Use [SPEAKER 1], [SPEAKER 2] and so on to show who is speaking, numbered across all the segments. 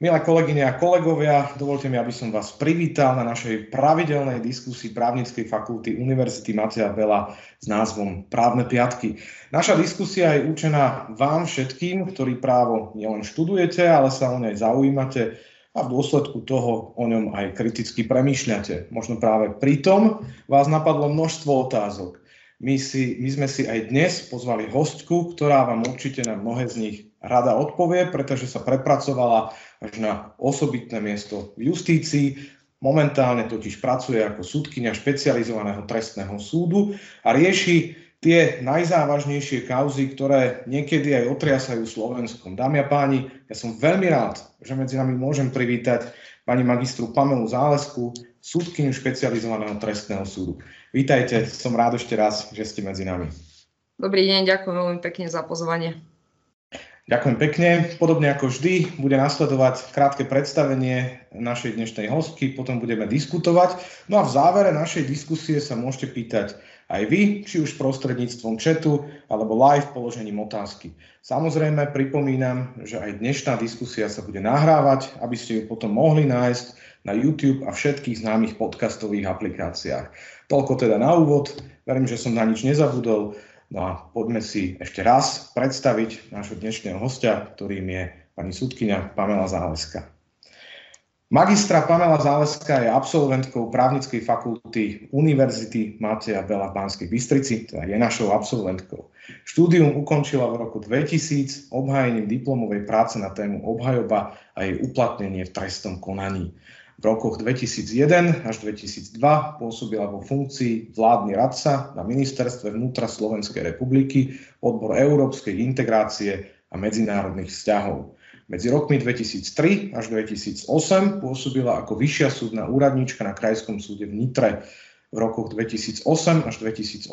[SPEAKER 1] Milé kolegyne a kolegovia, dovolte mi, aby som vás privítal na našej pravidelnej diskusii právnickej fakulty Univerzity Mateja Bela s názvom Právne piatky. Naša diskusia je určená vám všetkým, ktorí právo nielen študujete, ale sa o nej zaujímate a v dôsledku toho o ňom aj kriticky premýšľate. Možno práve pritom vás napadlo množstvo otázok. My, si, my sme si aj dnes pozvali hostku, ktorá vám určite na mnohé z nich rada odpovie, pretože sa prepracovala až na osobitné miesto v justícii. Momentálne totiž pracuje ako súdkynia špecializovaného trestného súdu a rieši tie najzávažnejšie kauzy, ktoré niekedy aj otriasajú Slovenskom. Dámy a páni, ja som veľmi rád, že medzi nami môžem privítať pani magistru Pamelu Zálesku, súdkyňu špecializovaného trestného súdu. Vítajte, som rád ešte raz, že ste medzi nami.
[SPEAKER 2] Dobrý deň, ďakujem veľmi pekne za pozvanie.
[SPEAKER 1] Ďakujem pekne. Podobne ako vždy, bude nasledovať krátke predstavenie našej dnešnej hostky, potom budeme diskutovať. No a v závere našej diskusie sa môžete pýtať aj vy, či už prostredníctvom chatu alebo live položením otázky. Samozrejme, pripomínam, že aj dnešná diskusia sa bude nahrávať, aby ste ju potom mohli nájsť na YouTube a všetkých známych podcastových aplikáciách. Toľko teda na úvod. Verím, že som na nič nezabudol. No a poďme si ešte raz predstaviť nášho dnešného hostia, ktorým je pani súdkynia Pamela Záleska. Magistra Pamela Záleska je absolventkou právnickej fakulty Univerzity Mateja Bela v Banskej Bystrici, teda je našou absolventkou. Štúdium ukončila v roku 2000 obhájením diplomovej práce na tému obhajoba a jej uplatnenie v trestnom konaní. V rokoch 2001 až 2002 pôsobila vo funkcii vládny radca na ministerstve vnútra Slovenskej republiky, odbor európskej integrácie a medzinárodných vzťahov. Medzi rokmi 2003 až 2008 pôsobila ako vyššia súdna úradnička na Krajskom súde v Nitre. V rokoch 2008 až 2018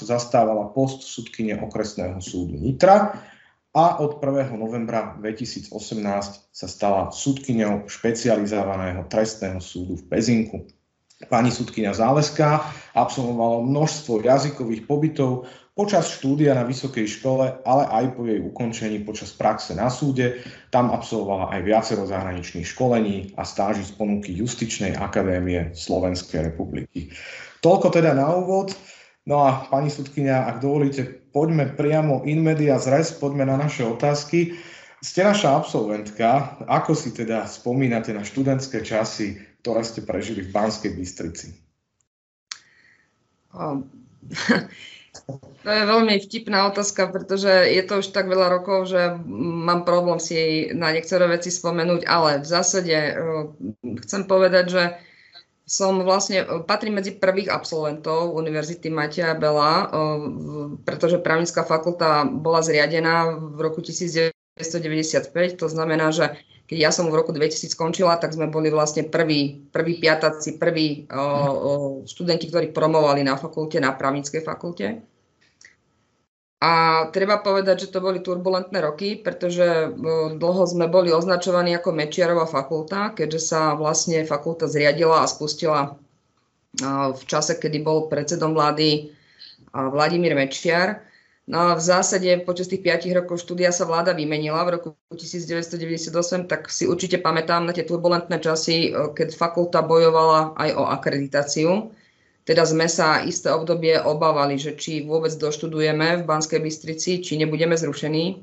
[SPEAKER 1] zastávala post sudkyne okresného súdu Nitra a od 1. novembra 2018 sa stala súdkyňou špecializovaného trestného súdu v Pezinku. Pani súdkyňa Záleská absolvovala množstvo jazykových pobytov počas štúdia na vysokej škole, ale aj po jej ukončení počas praxe na súde. Tam absolvovala aj viacero zahraničných školení a stáži z ponuky Justičnej akadémie Slovenskej republiky. Toľko teda na úvod. No a pani sudkynia, ak dovolíte, poďme priamo in media zres, poďme na naše otázky. Ste naša absolventka. Ako si teda spomínate na študentské časy, ktoré ste prežili v Banskej Bystrici?
[SPEAKER 2] To je veľmi vtipná otázka, pretože je to už tak veľa rokov, že mám problém si na niektoré veci spomenúť, ale v zásade chcem povedať, že som vlastne, e, patrím medzi prvých absolventov Univerzity Mateja Bela, e, pretože právnická fakulta bola zriadená v roku 1995, to znamená, že keď ja som v roku 2000 skončila, tak sme boli vlastne prví, prví piataci, prví o, študenti, ktorí promovali na fakulte, na právnickej fakulte. A treba povedať, že to boli turbulentné roky, pretože e, dlho sme boli označovaní ako Mečiarová fakulta, keďže sa vlastne fakulta zriadila a spustila e, v čase, kedy bol predsedom vlády e, Vladimír Mečiar. No a v zásade počas tých 5 rokov štúdia sa vláda vymenila v roku 1998, tak si určite pamätám na tie turbulentné časy, keď fakulta bojovala aj o akreditáciu. Teda sme sa isté obdobie obávali, že či vôbec doštudujeme v Banskej Bystrici, či nebudeme zrušení.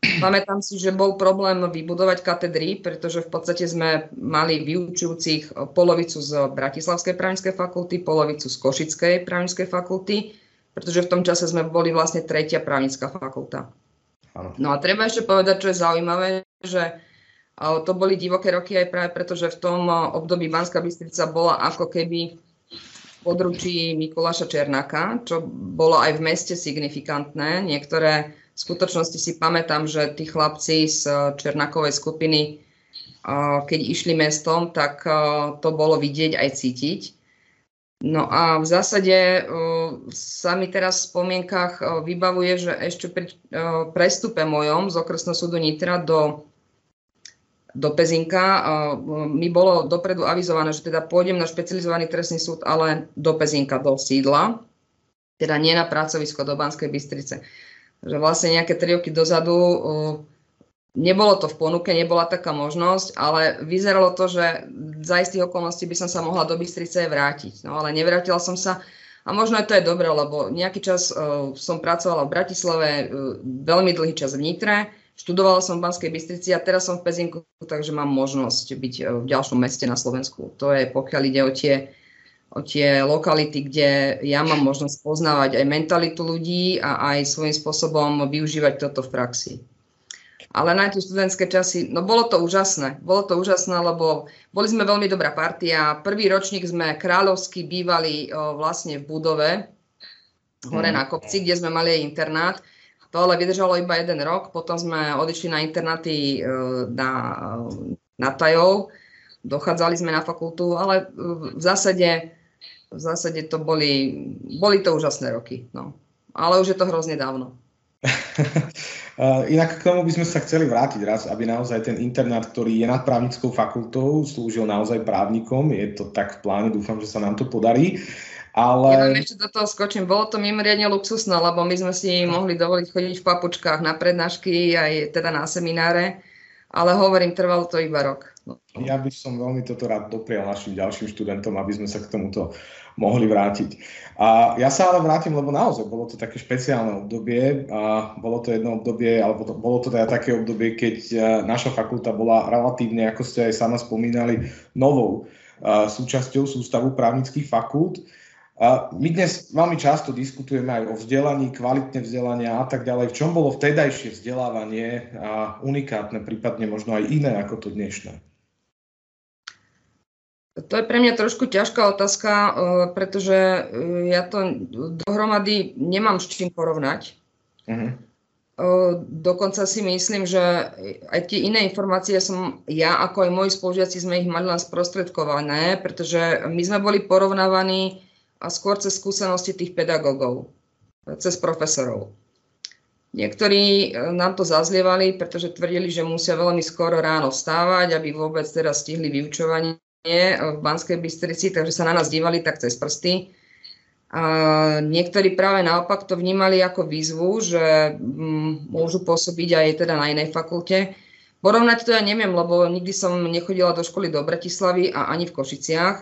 [SPEAKER 2] Pamätám si, že bol problém vybudovať katedry, pretože v podstate sme mali vyučujúcich polovicu z Bratislavskej právnickej fakulty, polovicu z Košickej právnickej fakulty, pretože v tom čase sme boli vlastne tretia právnická fakulta. No a treba ešte povedať, čo je zaujímavé, že to boli divoké roky aj práve preto, že v tom období Banská Bystrica bola ako keby područí Mikuláša Černáka, čo bolo aj v meste signifikantné. Niektoré skutočnosti si pamätám, že tí chlapci z Černákovej skupiny, keď išli mestom, tak to bolo vidieť aj cítiť. No a v zásade sa mi teraz v spomienkach vybavuje, že ešte pri prestupe mojom z okresného súdu Nitra do do Pezinka. Mi bolo dopredu avizované, že teda pôjdem na špecializovaný trestný súd, ale do Pezinka, do sídla, teda nie na pracovisko do Banskej Bystrice. Že vlastne nejaké tri roky dozadu Nebolo to v ponuke, nebola taká možnosť, ale vyzeralo to, že za istých okolností by som sa mohla do Bystrice vrátiť. No ale nevrátila som sa a možno aj to je dobré, lebo nejaký čas som pracovala v Bratislave, veľmi dlhý čas v Nitre, študovala som v Banskej Bystrici a teraz som v Pezinku, takže mám možnosť byť uh, v ďalšom meste na Slovensku. To je pokiaľ ide o tie, o tie lokality, kde ja mám možnosť poznávať aj mentalitu ľudí a aj svojím spôsobom využívať toto v praxi. Ale na tie študentské časy, no bolo to úžasné. Bolo to úžasné, lebo boli sme veľmi dobrá partia. Prvý ročník sme kráľovsky bývali o, vlastne v budove hore na kopci, kde sme mali aj internát. To ale vydržalo iba jeden rok. Potom sme odišli na internáty e, na, na Tajov. Dochádzali sme na fakultu, ale v zásade, v zásade to boli, boli to úžasné roky. No. Ale už je to hrozne dávno.
[SPEAKER 1] Inak k tomu by sme sa chceli vrátiť raz, aby naozaj ten internát, ktorý je nad právnickou fakultou, slúžil naozaj právnikom. Je to tak v pláne, dúfam, že sa nám to podarí. Ale...
[SPEAKER 2] Ja vám ešte do toho skočím. Bolo to mimoriadne luxusné, lebo my sme si mohli dovoliť chodiť v papučkách na prednášky, aj teda na semináre, ale hovorím, trvalo to iba rok. No.
[SPEAKER 1] Ja by som veľmi toto rád doprial našim ďalším študentom, aby sme sa k tomuto mohli vrátiť. A ja sa ale vrátim, lebo naozaj bolo to také špeciálne obdobie a bolo to jedno obdobie, alebo to, bolo to teda také obdobie, keď e, naša fakulta bola relatívne, ako ste aj sama spomínali, novou uh, súčasťou sústavu právnických fakult. My dnes veľmi často diskutujeme aj o vzdelaní, kvalitne vzdelania a tak ďalej. V čom bolo vtedajšie vzdelávanie a unikátne, prípadne možno aj iné ako to dnešné?
[SPEAKER 2] To je pre mňa trošku ťažká otázka, e, pretože e, ja to dohromady nemám s čím porovnať. Uh-huh. Dokonca si myslím, že aj tie iné informácie som ja, ako aj moji spolužiaci, sme ich mali len sprostredkované, pretože my sme boli porovnávaní a skôr cez skúsenosti tých pedagógov, cez profesorov. Niektorí nám to zazlievali, pretože tvrdili, že musia veľmi skoro ráno vstávať, aby vôbec teraz stihli vyučovanie v Banskej Bystrici, takže sa na nás dívali tak cez prsty. A niektorí práve naopak to vnímali ako výzvu, že mm, môžu pôsobiť aj teda na inej fakulte. Porovnať to ja neviem, lebo nikdy som nechodila do školy do Bratislavy a ani v Košiciach.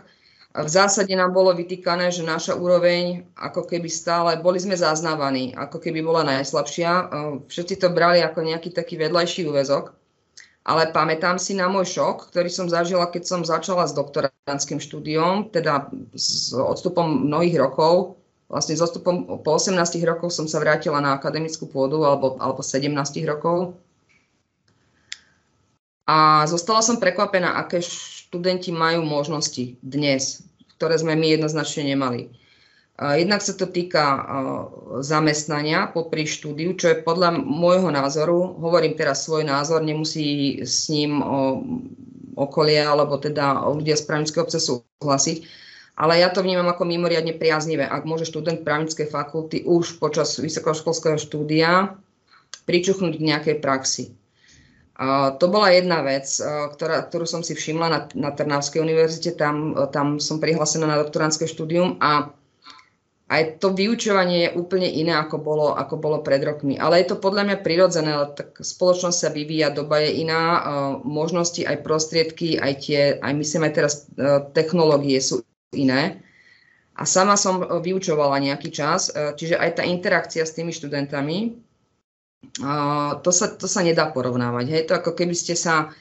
[SPEAKER 2] V zásade nám bolo vytýkané, že naša úroveň, ako keby stále, boli sme zaznávaní, ako keby bola najslabšia. Všetci to brali ako nejaký taký vedľajší úvezok ale pamätám si na môj šok, ktorý som zažila, keď som začala s doktorantským štúdiom, teda s odstupom mnohých rokov, vlastne s odstupom po 18 rokov som sa vrátila na akademickú pôdu, alebo, alebo 17 rokov. A zostala som prekvapená, aké študenti majú možnosti dnes, ktoré sme my jednoznačne nemali. Jednak sa to týka zamestnania popri štúdiu, čo je podľa môjho názoru, hovorím teraz svoj názor, nemusí s ním okolie alebo teda ľudia z právnického obce súhlasiť, ale ja to vnímam ako mimoriadne priaznivé, ak môže študent právnickej fakulty už počas vysokoškolského štúdia pričuchnúť k nejakej praxi. To bola jedna vec, ktorá, ktorú som si všimla na, na Trnavskej univerzite, tam, tam som prihlásená na doktorantské štúdium a aj to vyučovanie je úplne iné, ako bolo, ako bolo pred rokmi. Ale je to podľa mňa prirodzené, tak spoločnosť sa vyvíja, doba je iná, uh, možnosti, aj prostriedky, aj tie, aj myslím aj teraz technológie sú iné. A sama som vyučovala nejaký čas, čiže aj tá interakcia s tými študentami, uh, to, sa, to sa nedá porovnávať. Hej, to ako keby ste sa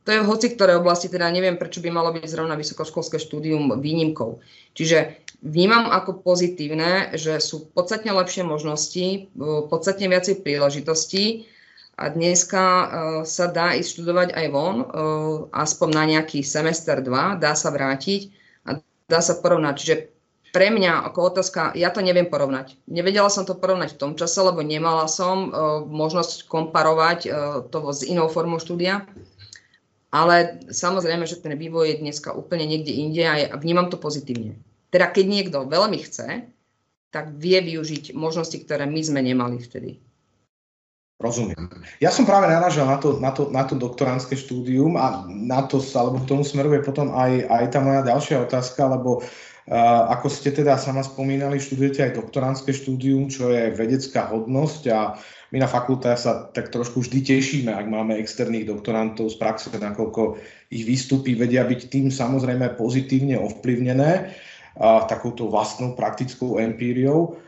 [SPEAKER 2] to je v hoci ktorej oblasti, teda neviem, prečo by malo byť zrovna vysokoškolské štúdium výnimkou. Čiže vnímam ako pozitívne, že sú podstatne lepšie možnosti, podstatne viacej príležitostí a dneska uh, sa dá ísť študovať aj von, uh, aspoň na nejaký semester, dva, dá sa vrátiť a dá sa porovnať. Čiže pre mňa ako otázka, ja to neviem porovnať. Nevedela som to porovnať v tom čase, lebo nemala som uh, možnosť komparovať uh, to s inou formou štúdia. Ale samozrejme, že ten vývoj je dneska úplne niekde inde a vnímam to pozitívne. Teda keď niekto veľmi chce, tak vie využiť možnosti, ktoré my sme nemali vtedy.
[SPEAKER 1] Rozumiem. Ja som práve naražal na to, na to, na to doktorantské štúdium a na to, alebo k tomu smeruje potom aj, aj tá moja ďalšia otázka, lebo Ako ste teda sama spomínali, študujete aj doktorantské štúdium, čo je vedecká hodnosť a my na fakulte sa tak trošku vždy tešíme, ak máme externých doktorantov z praxe, nakoľko ich výstupy vedia byť tým samozrejme pozitívne ovplyvnené takouto vlastnou praktickou empíriou.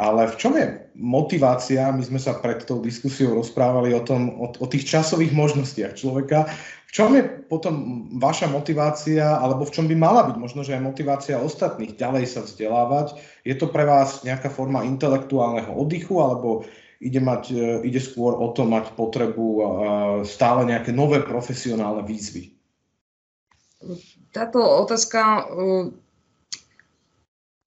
[SPEAKER 1] Ale v čom je motivácia? My sme sa pred tou diskusiou rozprávali o, tom, o, o tých časových možnostiach človeka. V čom je potom vaša motivácia, alebo v čom by mala byť možno, že aj motivácia ostatných ďalej sa vzdelávať? Je to pre vás nejaká forma intelektuálneho oddychu, alebo ide, mať, e, ide skôr o to mať potrebu stále nejaké nové profesionálne výzvy?
[SPEAKER 2] Táto otázka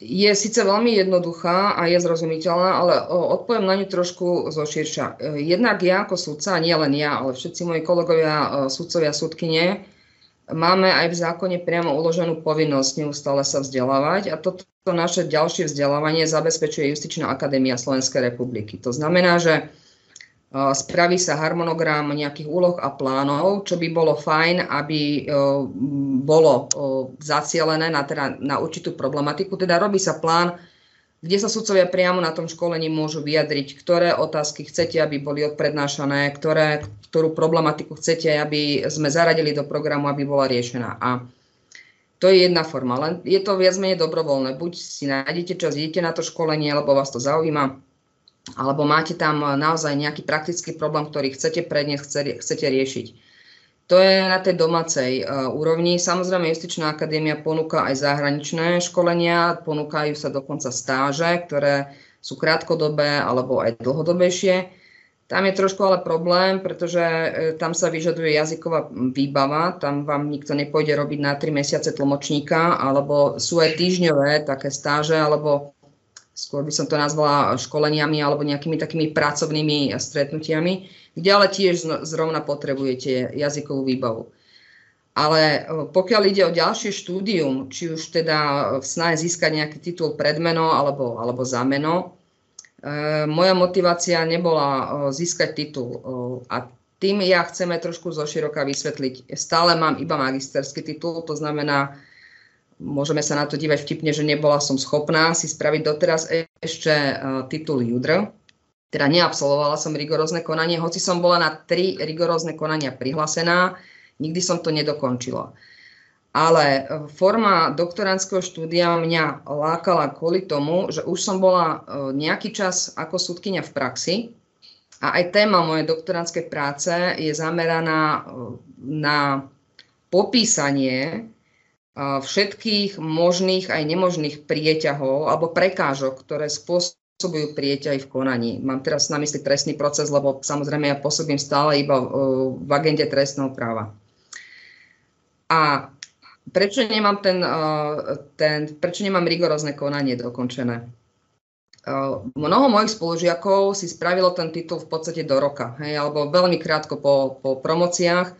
[SPEAKER 2] je síce veľmi jednoduchá a je zrozumiteľná, ale odpoviem na ňu trošku zoširša. E, jednak ja ako sudca, nie len ja, ale všetci moji kolegovia, e, sudcovia, sudkyne, máme aj v zákone priamo uloženú povinnosť neustále sa vzdelávať a toto naše ďalšie vzdelávanie zabezpečuje Justičná akadémia Slovenskej republiky. To znamená, že spraví sa harmonogram nejakých úloh a plánov, čo by bolo fajn, aby bolo zacielené na, teda, na určitú problematiku. Teda robí sa plán, kde sa sudcovia priamo na tom školení môžu vyjadriť, ktoré otázky chcete, aby boli odprednášané, ktoré, ktorú problematiku chcete, aby sme zaradili do programu, aby bola riešená. A to je jedna forma, len je to viac menej dobrovoľné. Buď si nájdete čas, idete na to školenie, alebo vás to zaujíma, alebo máte tam naozaj nejaký praktický problém, ktorý chcete predniesť, chcete riešiť. To je na tej domácej uh, úrovni. Samozrejme, Justičná akadémia ponúka aj zahraničné školenia, ponúkajú sa dokonca stáže, ktoré sú krátkodobé alebo aj dlhodobejšie. Tam je trošku ale problém, pretože e, tam sa vyžaduje jazyková výbava, tam vám nikto nepôjde robiť na 3 mesiace tlmočníka, alebo sú aj týždňové také stáže, alebo skôr by som to nazvala školeniami alebo nejakými takými pracovnými stretnutiami, kde ale tiež zrovna potrebujete jazykovú výbavu. Ale e, pokiaľ ide o ďalšie štúdium, či už teda v snahe získať nejaký titul predmeno alebo, alebo zameno, e, moja motivácia nebola e, získať titul. E, a tým ja chceme trošku zoširoka vysvetliť. Stále mám iba magisterský titul, to znamená, môžeme sa na to dívať vtipne, že nebola som schopná si spraviť doteraz ešte uh, titul JUDR. Teda neabsolvovala som rigorózne konanie, hoci som bola na tri rigorózne konania prihlásená, nikdy som to nedokončila. Ale e, forma doktorandského štúdia mňa lákala kvôli tomu, že už som bola e, nejaký čas ako súdkynia v praxi a aj téma mojej doktorandskej práce je zameraná na popísanie všetkých možných aj nemožných prieťahov alebo prekážok, ktoré spôsobujú prieťahy v konaní. Mám teraz na mysli trestný proces, lebo samozrejme ja pôsobím stále iba v agende trestného práva. A prečo nemám, ten, ten, prečo nemám rigorózne konanie dokončené? Mnoho mojich spolužiakov si spravilo ten titul v podstate do roka, hej, alebo veľmi krátko po, po promociách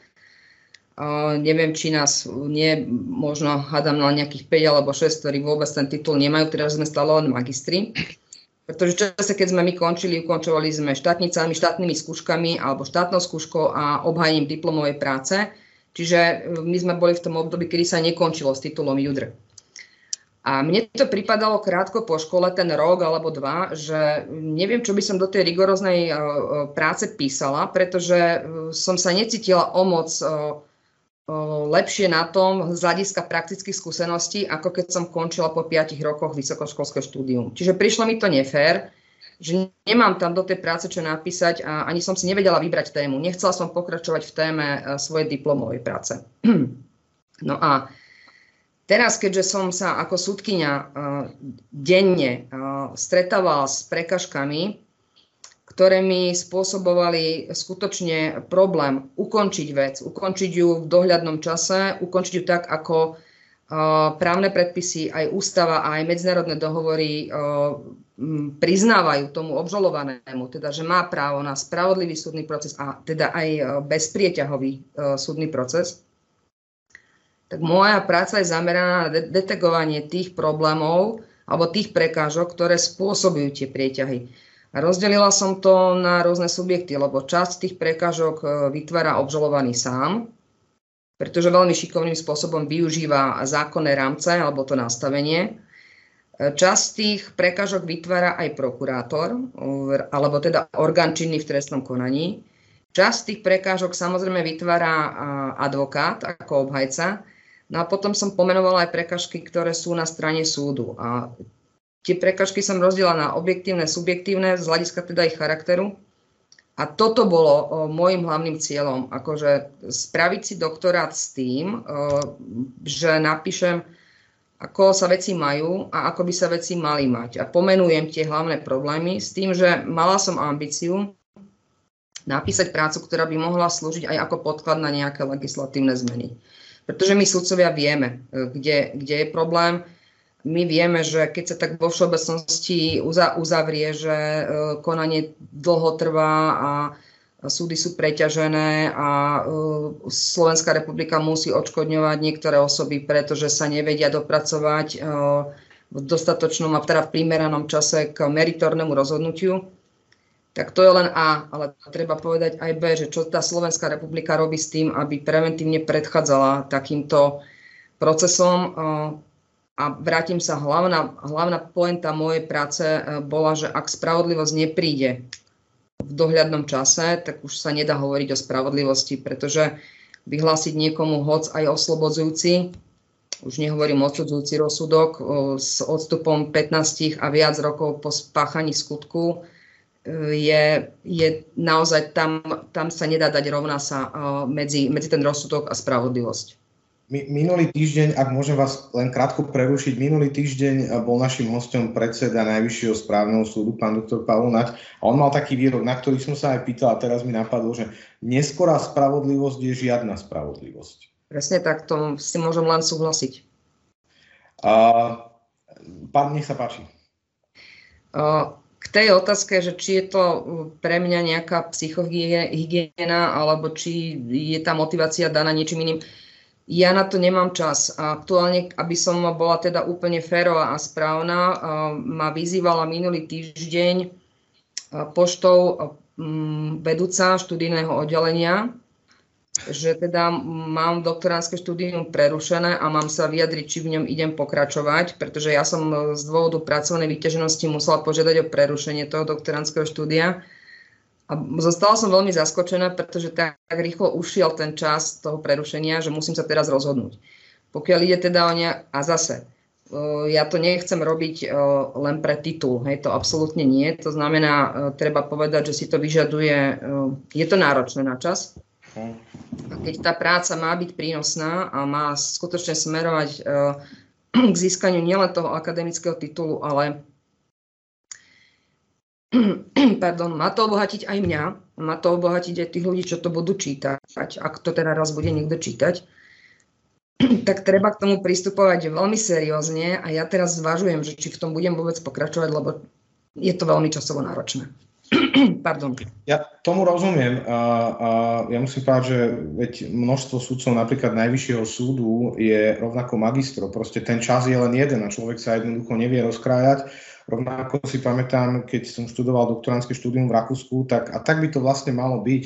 [SPEAKER 2] neviem, či nás nie, možno hádam na nejakých 5 alebo 6, ktorí vôbec ten titul nemajú, teraz sme stále len magistri. Pretože čase, keď sme my končili, ukončovali sme štátnicami, štátnymi skúškami alebo štátnou skúškou a obhajením diplomovej práce. Čiže e, my sme boli v tom období, kedy sa nekončilo s titulom JUDR. A mne to pripadalo krátko po škole, ten rok alebo dva, že neviem, čo by som do tej rigoróznej e, e, práce písala, pretože som sa necítila o moc lepšie na tom z hľadiska praktických skúseností, ako keď som končila po 5 rokoch vysokoškolské štúdium. Čiže prišlo mi to nefér, že nemám tam do tej práce čo napísať a ani som si nevedela vybrať tému. Nechcela som pokračovať v téme e, svojej diplomovej práce. No a teraz, keďže som sa ako súdkynia e, denne e, stretávala s prekažkami, ktoré mi spôsobovali skutočne problém ukončiť vec, ukončiť ju v dohľadnom čase, ukončiť ju tak, ako právne predpisy, aj ústava a aj medzinárodné dohovory priznávajú tomu obžalovanému, teda že má právo na spravodlivý súdny proces a teda aj bezprieťahový súdny proces, tak moja práca je zameraná na detegovanie tých problémov alebo tých prekážok, ktoré spôsobujú tie prieťahy. Rozdelila som to na rôzne subjekty, lebo časť tých prekážok e, vytvára obžalovaný sám, pretože veľmi šikovným spôsobom využíva zákonné rámce alebo to nastavenie. Časť tých prekážok vytvára aj prokurátor, alebo teda orgán činný v trestnom konaní. Časť tých prekážok samozrejme vytvára advokát ako obhajca. No a potom som pomenovala aj prekážky, ktoré sú na strane súdu. A tie prekážky som rozdiela na objektívne, subjektívne, z hľadiska teda ich charakteru. A toto bolo môjim hlavným cieľom, akože spraviť si doktorát s tým, že napíšem, ako sa veci majú a ako by sa veci mali mať. A pomenujem tie hlavné problémy s tým, že mala som ambíciu napísať prácu, ktorá by mohla slúžiť aj ako podklad na nejaké legislatívne zmeny. Pretože my sudcovia vieme, e, kde, kde je problém. My vieme, že keď sa tak vo všeobecnosti uzavrie, že e, konanie dlho trvá a súdy sú preťažené a e, Slovenská republika musí odškodňovať niektoré osoby, pretože sa nevedia dopracovať v dostatočnom a teda v primeranom čase k meritornému rozhodnutiu tak to je len A, ale treba povedať aj B, že čo tá Slovenská republika robí s tým, aby preventívne predchádzala takýmto procesom. A vrátim sa, hlavná, hlavná poenta mojej práce eh, bola, že ak spravodlivosť nepríde v dohľadnom čase, tak už sa nedá hovoriť o spravodlivosti, pretože vyhlásiť niekomu hoc aj oslobodzujúci, už nehovorím odsudzujúci rozsudok, eh, s odstupom 15 a viac rokov po spáchaní skutku, je, je naozaj tam, tam sa nedá dať rovná sa medzi, medzi ten rozsudok a spravodlivosť.
[SPEAKER 1] Minulý týždeň, ak môžem vás len krátko prerušiť, minulý týždeň bol našim hostom predseda Najvyššieho správneho súdu, pán doktor Pavol Nať, a on mal taký výrok, na ktorý som sa aj pýtal a teraz mi napadlo, že neskorá spravodlivosť je žiadna spravodlivosť.
[SPEAKER 2] Presne tak, to si môžem len súhlasiť.
[SPEAKER 1] A, pán, nech sa páči.
[SPEAKER 2] Uh, k tej otázke, že či je to uh, pre mňa nejaká psychohygiena alebo či je tá motivácia daná niečím iným, ja na to nemám čas. Aktuálne, aby som bola teda úplne férová a správna, ma vyzývala minulý týždeň poštou vedúca študijného oddelenia že teda mám doktoránske štúdium prerušené a mám sa vyjadriť, či v ňom idem pokračovať, pretože ja som z dôvodu pracovnej vyťaženosti musela požiadať o prerušenie toho doktoránskeho štúdia. A zostala som veľmi zaskočená, pretože tak, tak rýchlo ušiel ten čas toho prerušenia, že musím sa teraz rozhodnúť. Pokiaľ ide teda o ne... A zase, ja to nechcem robiť len pre titul, hej, to absolútne nie. To znamená, treba povedať, že si to vyžaduje, je to náročné na čas, a keď tá práca má byť prínosná a má skutočne smerovať k získaniu nielen toho akademického titulu, ale pardon, má to obohatiť aj mňa, má to obohatiť aj tých ľudí, čo to budú čítať, ak to teda raz bude niekto čítať, tak treba k tomu pristupovať veľmi seriózne a ja teraz zvažujem, že či v tom budem vôbec pokračovať, lebo je to veľmi časovo náročné. Pardon.
[SPEAKER 1] Ja tomu rozumiem. A, a ja musím povedať, že veď množstvo sudcov napríklad Najvyššieho súdu je rovnako magistro. Proste ten čas je len jeden a človek sa jednoducho nevie rozkrájať. Rovnako si pamätám, keď som študoval doktoránske štúdium v Rakúsku, tak, a tak by to vlastne malo byť,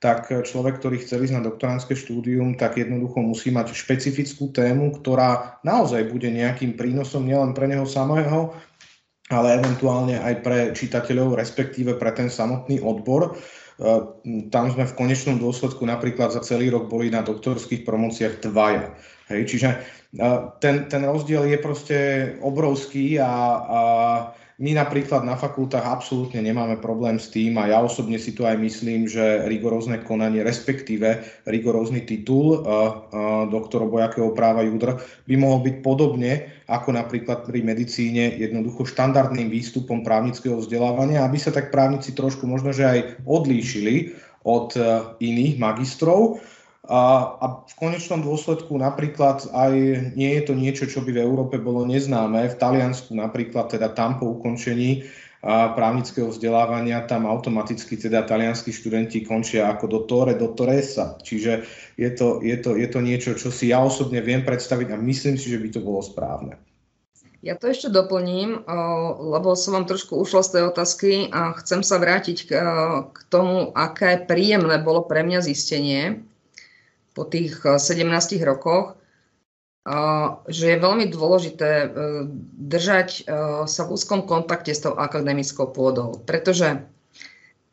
[SPEAKER 1] tak človek, ktorý chce ísť na doktoránske štúdium, tak jednoducho musí mať špecifickú tému, ktorá naozaj bude nejakým prínosom nielen pre neho samého, ale eventuálne aj pre čitateľov, respektíve pre ten samotný odbor. E, tam sme v konečnom dôsledku napríklad za celý rok boli na doktorských promociách dvaja. Hej, čiže e, ten, ten rozdiel je proste obrovský a, a my napríklad na fakultách absolútne nemáme problém s tým a ja osobne si to aj myslím, že rigorózne konanie, respektíve rigorózny titul uh, uh, doktor obojakého práva Judr by mohol byť podobne ako napríklad pri medicíne jednoducho štandardným výstupom právnického vzdelávania, aby sa tak právnici trošku možno že aj odlíšili od uh, iných magistrov a, a v konečnom dôsledku napríklad aj nie je to niečo, čo by v Európe bolo neznáme. V Taliansku napríklad teda tam po ukončení právnického vzdelávania tam automaticky teda talianskí študenti končia ako dottore, dottoressa. Čiže je to, je, to, je to niečo, čo si ja osobne viem predstaviť a myslím si, že by to bolo správne.
[SPEAKER 2] Ja to ešte doplním, lebo som vám trošku ušla z tej otázky a chcem sa vrátiť k tomu, aké príjemné bolo pre mňa zistenie, po tých 17 rokoch, že je veľmi dôležité držať sa v úzkom kontakte s tou akademickou pôdou, pretože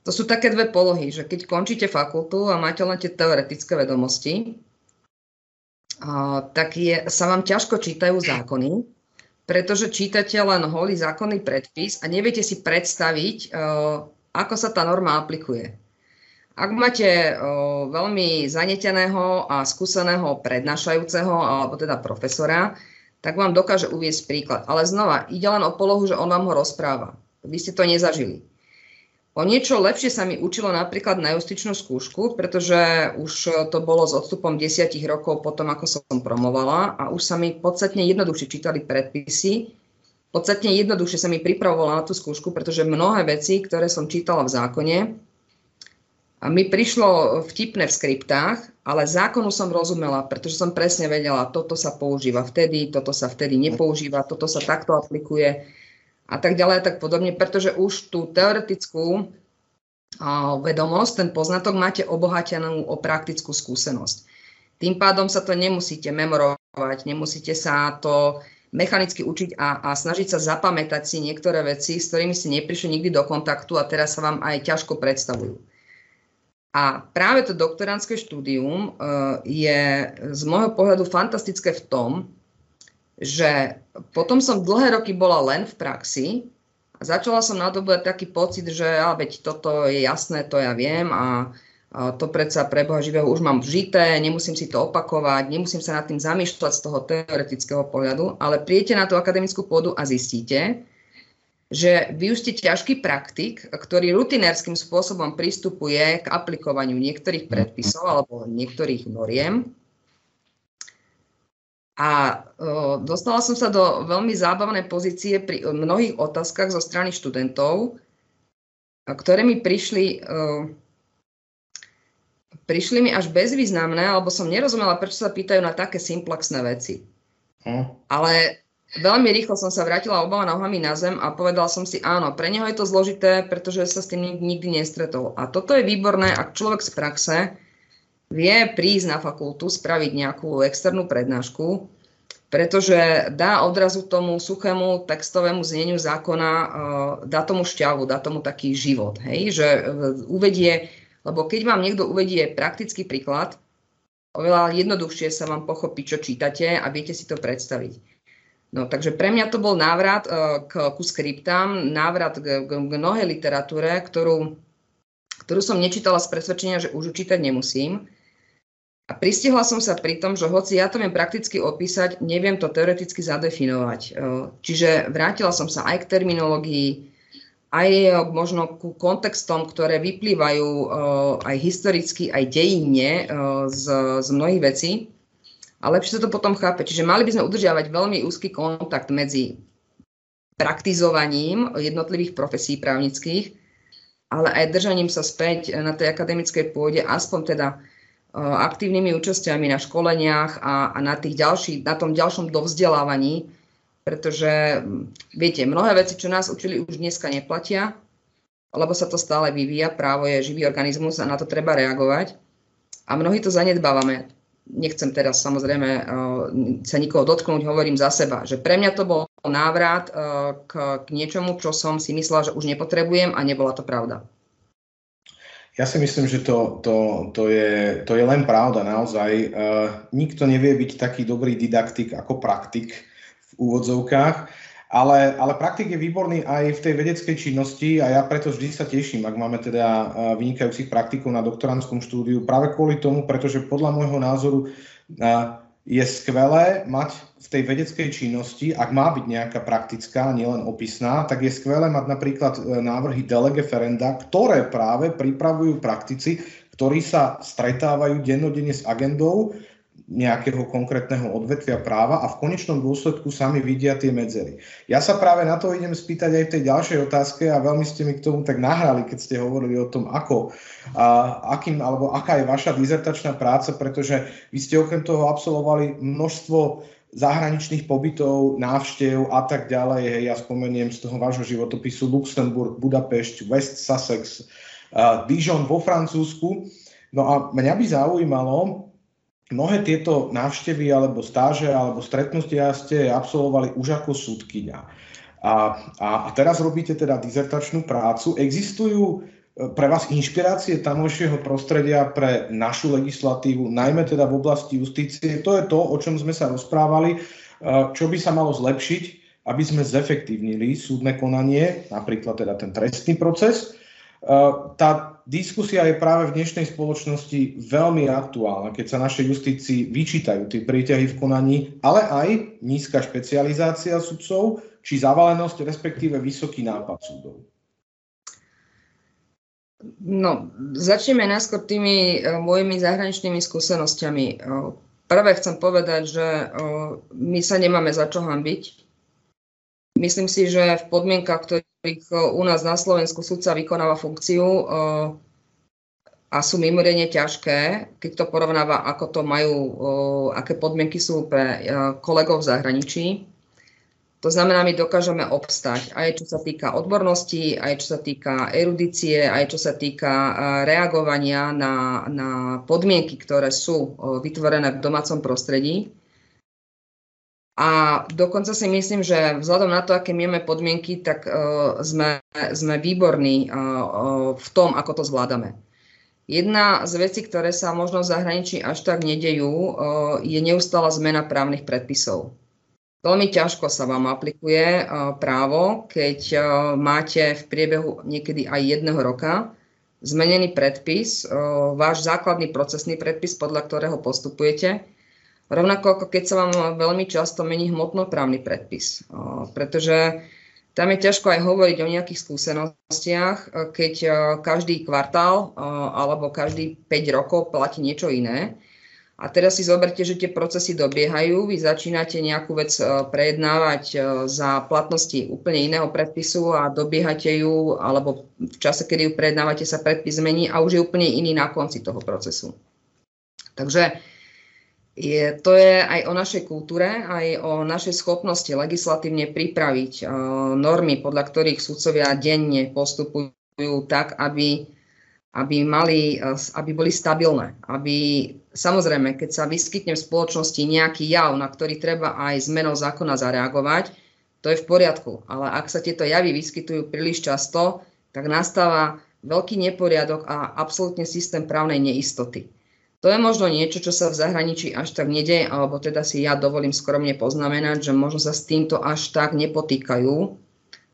[SPEAKER 2] to sú také dve polohy, že keď končíte fakultu a máte len tie teoretické vedomosti, tak je, sa vám ťažko čítajú zákony, pretože čítate len holý zákonný predpis a neviete si predstaviť, ako sa tá norma aplikuje. Ak máte veľmi zaneteného a skúseného prednášajúceho alebo teda profesora, tak vám dokáže uviesť príklad. Ale znova, ide len o polohu, že on vám ho rozpráva. Vy ste to nezažili. O niečo lepšie sa mi učilo napríklad na justičnú skúšku, pretože už to bolo s odstupom desiatich rokov potom, ako som promovala a už sa mi podstatne jednoduchšie čítali predpisy. Podstatne jednoduchšie sa mi pripravovala na tú skúšku, pretože mnohé veci, ktoré som čítala v zákone, a mi prišlo vtipné v skriptách, ale zákonu som rozumela, pretože som presne vedela, toto sa používa vtedy, toto sa vtedy nepoužíva, toto sa takto aplikuje a tak ďalej a tak podobne, pretože už tú teoretickú vedomosť, ten poznatok máte obohatenú o praktickú skúsenosť. Tým pádom sa to nemusíte memorovať, nemusíte sa to mechanicky učiť a, a snažiť sa zapamätať si niektoré veci, s ktorými ste neprišli nikdy do kontaktu a teraz sa vám aj ťažko predstavujú. A práve to doktorantské štúdium uh, je z môjho pohľadu fantastické v tom, že potom som dlhé roky bola len v praxi a začala som nadobúdať taký pocit, že ja, veď toto je jasné, to ja viem a, a to predsa pre Boha živého už mám vžité, nemusím si to opakovať, nemusím sa nad tým zamýšľať z toho teoretického pohľadu, ale príjete na tú akademickú pôdu a zistíte, že vy už ste ťažký praktik, ktorý rutinérským spôsobom pristupuje k aplikovaniu niektorých predpisov alebo niektorých noriem a dostala som sa do veľmi zábavnej pozície pri mnohých otázkach zo strany študentov, ktoré mi prišli, prišli mi až bezvýznamné, alebo som nerozumela, prečo sa pýtajú na také simplexné veci. Hm. Ale veľmi rýchlo som sa vrátila oboma nohami na zem a povedala som si, áno, pre neho je to zložité, pretože sa s tým nikdy nestretol. A toto je výborné, ak človek z praxe vie prísť na fakultu, spraviť nejakú externú prednášku, pretože dá odrazu tomu suchému textovému zneniu zákona, eh, dá tomu šťavu, dá tomu taký život. Hej? Že eh, uvedie, lebo keď vám niekto uvedie praktický príklad, oveľa jednoduchšie sa vám pochopí, čo čítate a viete si to predstaviť. No, takže pre mňa to bol návrat uh, k, ku skriptám, návrat k, k, k mnohej literatúre, ktorú, ktorú som nečítala z presvedčenia, že už čítať nemusím. A pristihla som sa pri tom, že hoci ja to viem prakticky opísať, neviem to teoreticky zadefinovať. E, čiže vrátila som sa aj k terminológii, aj možno ku kontextom, ktoré vyplývajú e, aj historicky, aj dejinne e, z, z mnohých vecí. A lepšie sa to potom chápe. Čiže mali by sme udržiavať veľmi úzky kontakt medzi praktizovaním jednotlivých profesí právnických, ale aj držaním sa späť na tej akademickej pôde, aspoň teda aktívnymi účasťami na školeniach a, a na, tých ďalší, na tom ďalšom dovzdelávaní, pretože viete, mnohé veci, čo nás učili, už dneska neplatia, lebo sa to stále vyvíja, právo je živý organizmus a na to treba reagovať. A mnohí to zanedbávame. Nechcem teraz samozrejme sa nikoho dotknúť, hovorím za seba, že pre mňa to bol návrat k, k niečomu, čo som si myslela, že už nepotrebujem a nebola to pravda.
[SPEAKER 1] Ja si myslím, že to, to, to, je, to je len pravda naozaj. Uh, nikto nevie byť taký dobrý didaktik ako praktik v úvodzovkách, ale, ale praktik je výborný aj v tej vedeckej činnosti a ja preto vždy sa teším, ak máme teda uh, vynikajúcich praktikov na doktorantskom štúdiu, práve kvôli tomu, pretože podľa môjho názoru uh, je skvelé mať v tej vedeckej činnosti, ak má byť nejaká praktická, nielen opisná, tak je skvelé mať napríklad e, návrhy delege ferenda, ktoré práve pripravujú praktici, ktorí sa stretávajú dennodenne s agendou nejakého konkrétneho odvetvia práva a v konečnom dôsledku sami vidia tie medzery. Ja sa práve na to idem spýtať aj v tej ďalšej otázke a veľmi ste mi k tomu tak nahrali, keď ste hovorili o tom, ako, a, akým, alebo aká je vaša dizertačná práca, pretože vy ste okrem toho absolvovali množstvo zahraničných pobytov, návštev a tak ďalej. Ja spomeniem z toho vášho životopisu Luxemburg, Budapešť, West Sussex, uh, Dijon vo Francúzsku. No a mňa by zaujímalo, mnohé tieto návštevy alebo stáže alebo stretnutia ste absolvovali už ako súdkyňa. A, a, a teraz robíte teda dizertačnú prácu. Existujú e, pre vás inšpirácie tamojšieho prostredia pre našu legislatívu, najmä teda v oblasti justície. To je to, o čom sme sa rozprávali, e, čo by sa malo zlepšiť, aby sme zefektívnili súdne konanie, napríklad teda ten trestný proces. E, tá diskusia je práve v dnešnej spoločnosti veľmi aktuálna, keď sa našej justícii vyčítajú tie príťahy v konaní, ale aj nízka špecializácia sudcov či zavalenosť, respektíve vysoký nápad súdov.
[SPEAKER 2] No, začneme najskôr tými uh, mojimi zahraničnými skúsenostiami. Uh, prvé chcem povedať, že uh, my sa nemáme za čo hambiť. Myslím si, že v podmienkach, ktorých u nás na Slovensku sudca vykonáva funkciu a sú mimoriadne ťažké, keď to porovnáva, ako to majú, aké podmienky sú pre kolegov v zahraničí. To znamená, my dokážeme obstať aj čo sa týka odbornosti, aj čo sa týka erudície, aj čo sa týka reagovania na, na podmienky, ktoré sú vytvorené v domácom prostredí. A dokonca si myslím, že vzhľadom na to, aké máme podmienky, tak uh, sme, sme výborní uh, uh, v tom, ako to zvládame. Jedna z vecí, ktoré sa možno v zahraničí až tak nedejú, uh, je neustála zmena právnych predpisov. Veľmi ťažko sa vám aplikuje uh, právo, keď uh, máte v priebehu niekedy aj jedného roka zmenený predpis, váš základný procesný predpis, podľa ktorého postupujete, Rovnako ako keď sa vám veľmi často mení hmotnoprávny predpis, pretože tam je ťažko aj hovoriť o nejakých skúsenostiach, keď každý kvartál alebo každý 5 rokov platí niečo iné. A teraz si zoberte, že tie procesy dobiehajú, vy začínate nejakú vec prejednávať za platnosti úplne iného predpisu a dobiehate ju, alebo v čase, kedy ju prejednávate, sa predpis zmení a už je úplne iný na konci toho procesu. Takže je, to je aj o našej kultúre, aj o našej schopnosti legislatívne pripraviť uh, normy, podľa ktorých sudcovia denne postupujú tak, aby, aby, mali, uh, aby boli stabilné. Aby, samozrejme, keď sa vyskytne v spoločnosti nejaký jav, na ktorý treba aj zmenou zákona zareagovať, to je v poriadku. Ale ak sa tieto javy vyskytujú príliš často, tak nastáva veľký neporiadok a absolútne systém právnej neistoty. To je možno niečo, čo sa v zahraničí až tak nedeje, alebo teda si ja dovolím skromne poznamenať, že možno sa s týmto až tak nepotýkajú.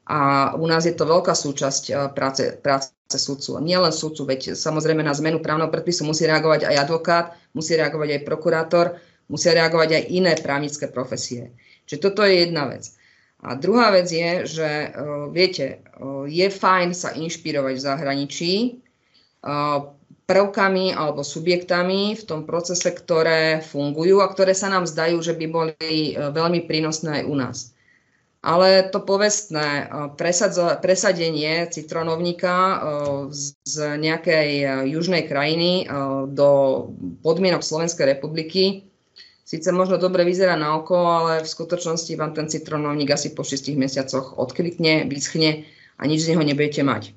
[SPEAKER 2] A u nás je to veľká súčasť eh, práce, práce sudcu. Nie len sudcu, veď samozrejme na zmenu právneho predpisu musí reagovať aj advokát, musí reagovať aj prokurátor, musia reagovať aj iné právnické profesie. Čiže toto je jedna vec. A druhá vec je, že eh, viete, eh, je fajn sa inšpirovať v zahraničí, prvkami alebo subjektami v tom procese, ktoré fungujú a ktoré sa nám zdajú, že by boli e, veľmi prínosné aj u nás. Ale to povestné e, presadenie citronovníka e, z nejakej južnej krajiny do podmienok Slovenskej republiky síce možno dobre vyzerá na oko, ale v skutočnosti vám ten citronovník asi po 6 mesiacoch odklikne, vyschne a nič z neho nebudete mať.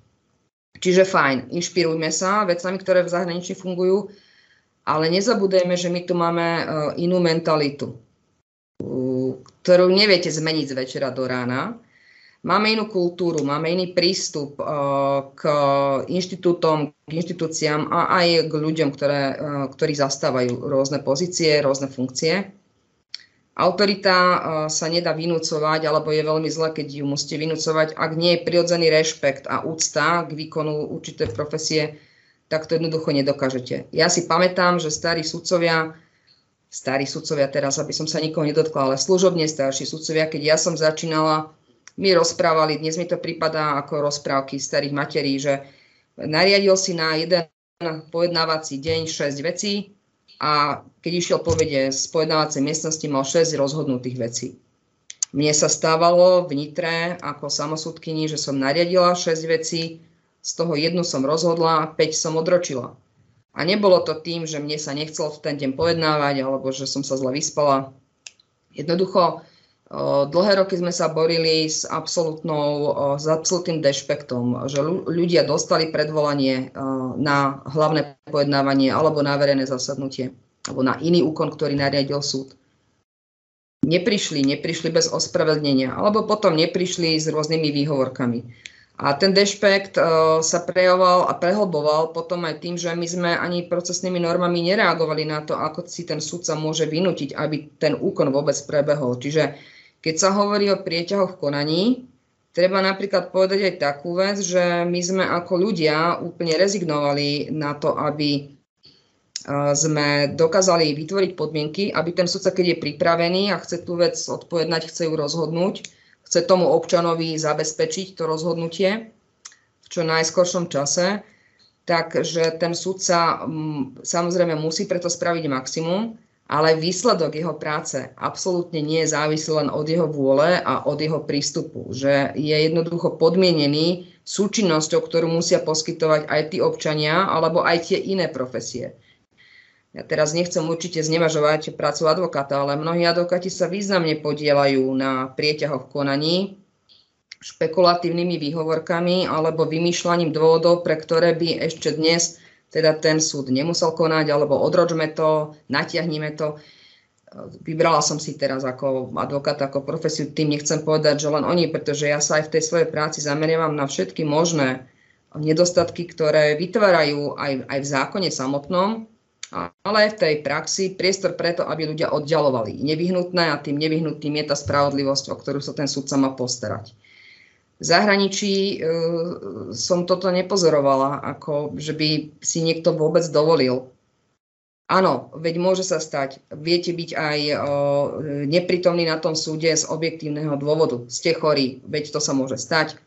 [SPEAKER 2] Čiže fajn, inšpirujme sa vecami, ktoré v zahraničí fungujú, ale nezabudajme, že my tu máme e, inú mentalitu, ktorú neviete zmeniť z večera do rána. Máme inú kultúru, máme iný prístup e, k inštitútom, k inštitúciám a aj k ľuďom, ktoré, e, ktorí zastávajú rôzne pozície, rôzne funkcie. Autorita eh, sa nedá vynúcovať, alebo je veľmi zle, keď ju musíte vynúcovať. Ak nie je prirodzený rešpekt a úcta k výkonu určité profesie, tak to jednoducho nedokážete. Ja si pamätám, že starí sudcovia, starí sudcovia teraz, aby som sa nikoho nedotkla, ale služobne starší sudcovia, keď ja som začínala, mi rozprávali, dnes mi to prípada ako rozprávky starých materí, že nariadil si na jeden pojednávací deň 6 vecí, a keď išiel povede z pojednávacej miestnosti, mal 6 rozhodnutých vecí. Mne sa stávalo v Nitre ako samosudkyni, že som nariadila 6 vecí, z toho jednu som rozhodla, 5 som odročila. A nebolo to tým, že mne sa nechcelo v ten deň pojednávať, alebo že som sa zle vyspala. Jednoducho, dlhé roky sme sa borili s, absolútnou, s absolútnym dešpektom, že ľudia dostali predvolanie na hlavné pojednávanie alebo na verejné zasadnutie. alebo na iný úkon, ktorý nariadil súd. Neprišli, neprišli bez ospravedlnenia, alebo potom neprišli s rôznymi výhovorkami. A ten dešpekt sa prejavoval a prehlboval potom aj tým, že my sme ani procesnými normami nereagovali na to, ako si ten sudca môže vynútiť, aby ten úkon vôbec prebehol. Čiže keď sa hovorí o prieťahoch v konaní, treba napríklad povedať aj takú vec, že my sme ako ľudia úplne rezignovali na to, aby sme dokázali vytvoriť podmienky, aby ten sudca, keď je pripravený a chce tú vec odpovedať, chce ju rozhodnúť, chce tomu občanovi zabezpečiť to rozhodnutie v čo najskoršom čase, takže ten sudca samozrejme musí preto spraviť maximum, ale výsledok jeho práce absolútne nie je závislý len od jeho vôle a od jeho prístupu, že je jednoducho podmienený súčinnosťou, ktorú musia poskytovať aj tí občania alebo aj tie iné profesie. Ja teraz nechcem určite znevažovať prácu advokáta, ale mnohí advokáti sa významne podielajú na prieťahoch konaní, špekulatívnymi výhovorkami alebo vymýšľaním dôvodov, pre ktoré by ešte dnes teda ten súd nemusel konať, alebo odročme to, natiahnime to. Vybrala som si teraz ako advokát, ako profesiu, tým nechcem povedať, že len oni, pretože ja sa aj v tej svojej práci zameriavam na všetky možné nedostatky, ktoré vytvárajú aj, aj v zákone samotnom, ale aj v tej praxi priestor preto, aby ľudia oddialovali nevyhnutné a tým nevyhnutným je tá spravodlivosť, o ktorú sa ten sudca má postarať. V zahraničí e, som toto nepozorovala, ako že by si niekto vôbec dovolil. Áno, veď môže sa stať. Viete byť aj o, neprítomný na tom súde z objektívneho dôvodu. Ste chorí, veď to sa môže stať.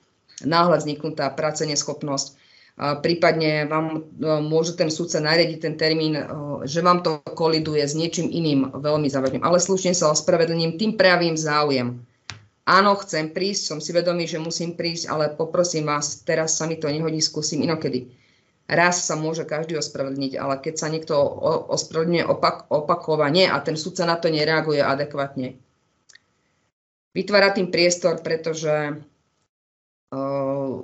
[SPEAKER 2] Náhle vzniknutá neschopnosť prípadne vám e, môže ten súdca nariadiť ten termín, e, že vám to koliduje s niečím iným veľmi závažným. Ale slušne sa ospravedlním, tým prejavím záujem. Áno, chcem prísť, som si vedomý, že musím prísť, ale poprosím vás, teraz sa mi to nehodí, skúsim inokedy. Raz sa môže každý ospravedlniť, ale keď sa niekto ospravedlňuje opak, opakovane a ten sudca na to nereaguje adekvátne, vytvára tým priestor, pretože uh,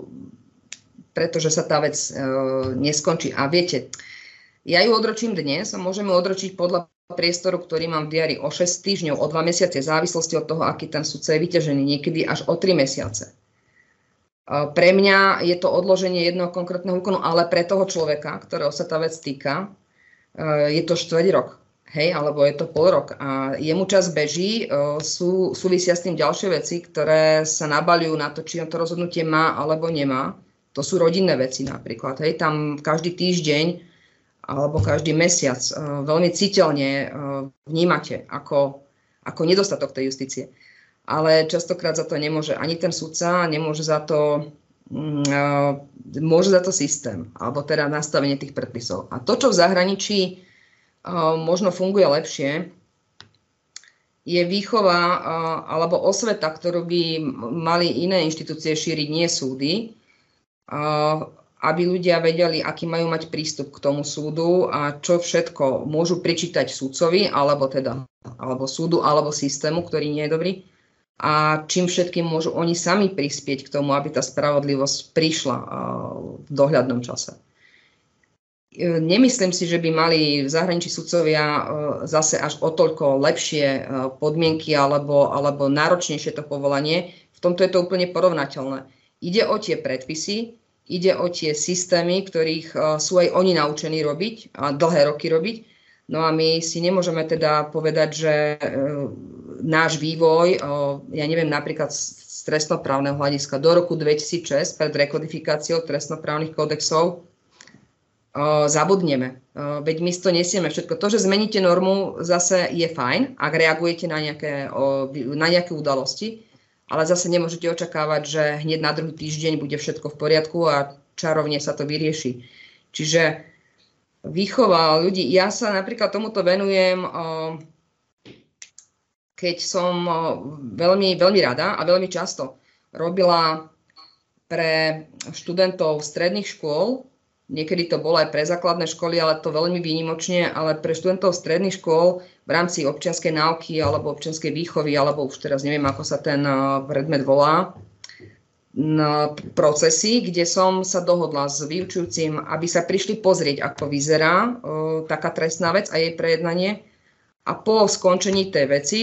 [SPEAKER 2] pretože sa tá vec e, neskončí. A viete, ja ju odročím dnes a môžem ju odročiť podľa priestoru, ktorý mám v diari o 6 týždňov, o 2 mesiace, v závislosti od toho, aký ten sudca je vyťažený, niekedy až o 3 mesiace. E, pre mňa je to odloženie jednoho konkrétneho úkonu, ale pre toho človeka, ktorého sa tá vec týka, e, je to štvrť rok. Hej, alebo je to pol rok. A jemu čas beží, e, sú, súvisia s tým ďalšie veci, ktoré sa nabalujú na to, či on to rozhodnutie má alebo nemá. To sú rodinné veci napríklad. Hej. Tam každý týždeň alebo každý mesiac uh, veľmi citeľne uh, vnímate ako, ako nedostatok tej justície. Ale častokrát za to nemôže ani ten sudca, nemôže za to, uh, môže za to systém, alebo teda nastavenie tých predpisov. A to, čo v zahraničí možno funguje lepšie, je výchova alebo osveta, ktorú by mali iné inštitúcie šíriť, nie súdy, aby ľudia vedeli, aký majú mať prístup k tomu súdu a čo všetko môžu prečítať súdcovi, alebo teda alebo súdu, alebo systému, ktorý nie je dobrý a čím všetkým môžu oni sami prispieť k tomu, aby tá spravodlivosť prišla v dohľadnom čase. Nemyslím si, že by mali v zahraničí sudcovia zase až o toľko lepšie podmienky alebo, alebo náročnejšie to povolanie. V tomto je to úplne porovnateľné. Ide o tie predpisy, ide o tie systémy, ktorých e, sú aj oni naučení robiť a dlhé roky robiť. No a my si nemôžeme teda povedať, že e, náš vývoj, e, ja neviem, napríklad z trestnoprávneho hľadiska do roku 2006 pred rekodifikáciou trestnoprávnych kódexov zabudneme. Veď my to nesieme všetko. To, že zmeníte normu, zase je fajn, ak reagujete na nejaké, na nejaké udalosti, ale zase nemôžete očakávať, že hneď na druhý týždeň bude všetko v poriadku a čarovne sa to vyrieši. Čiže výchova ľudí, ja sa napríklad tomuto venujem, keď som veľmi, veľmi rada a veľmi často robila pre študentov stredných škôl, niekedy to bolo aj pre základné školy, ale to veľmi výnimočne, ale pre študentov stredných škôl v rámci občianskej náuky alebo občianskej výchovy, alebo už teraz neviem, ako sa ten predmet volá. procesy, kde som sa dohodla s vyučujúcim, aby sa prišli pozrieť, ako vyzerá taká trestná vec a jej prejednanie. A po skončení tej veci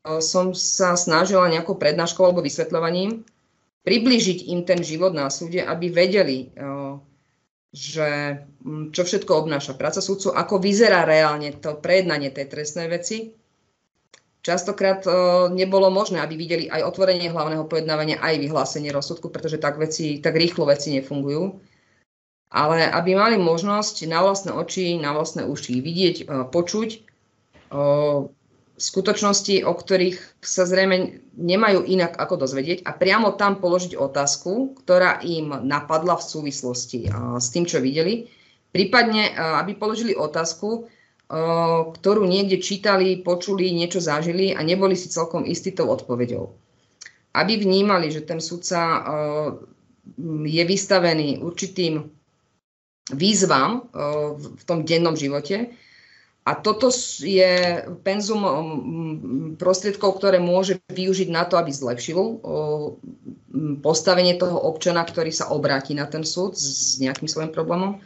[SPEAKER 2] som sa snažila nejakou prednáškou alebo vysvetľovaním približiť im ten život na súde, aby vedeli, že čo všetko obnáša práca súdcu, ako vyzerá reálne to prejednanie tej trestnej veci Častokrát uh, nebolo možné, aby videli aj otvorenie hlavného pojednávania, aj vyhlásenie rozsudku, pretože tak, veci, tak rýchlo veci nefungujú. Ale aby mali možnosť na vlastné oči, na vlastné uši vidieť, uh, počuť uh, skutočnosti, o ktorých sa zrejme nemajú inak ako dozvedieť a priamo tam položiť otázku, ktorá im napadla v súvislosti s tým, čo videli. Prípadne, aby položili otázku, ktorú niekde čítali, počuli, niečo zažili a neboli si celkom istí tou odpoveďou. Aby vnímali, že ten sudca je vystavený určitým výzvam v tom dennom živote, a toto je penzum prostriedkov, ktoré môže využiť na to, aby zlepšil postavenie toho občana, ktorý sa obráti na ten súd s nejakým svojím problémom.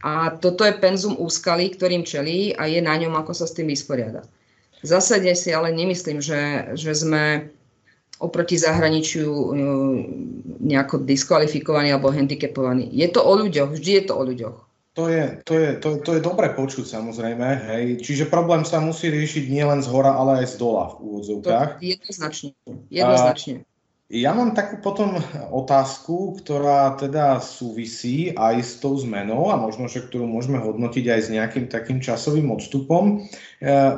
[SPEAKER 2] A toto je penzum úskalí, ktorým čelí a je na ňom, ako sa s tým vysporiada. V zásade si ale nemyslím, že, že sme oproti zahraničiu e, nejako diskvalifikovaní alebo handicapovaní. Je to o ľuďoch, vždy je to o ľuďoch.
[SPEAKER 1] To je, to je, to, to je dobre počuť samozrejme, hej. Čiže problém sa musí riešiť nielen z hora, ale aj z dola v úvodzovkách.
[SPEAKER 2] To jednoznačne, jednoznačne.
[SPEAKER 1] Ja mám takú potom otázku, ktorá teda súvisí aj s tou zmenou a možno, že ktorú môžeme hodnotiť aj s nejakým takým časovým odstupom. E,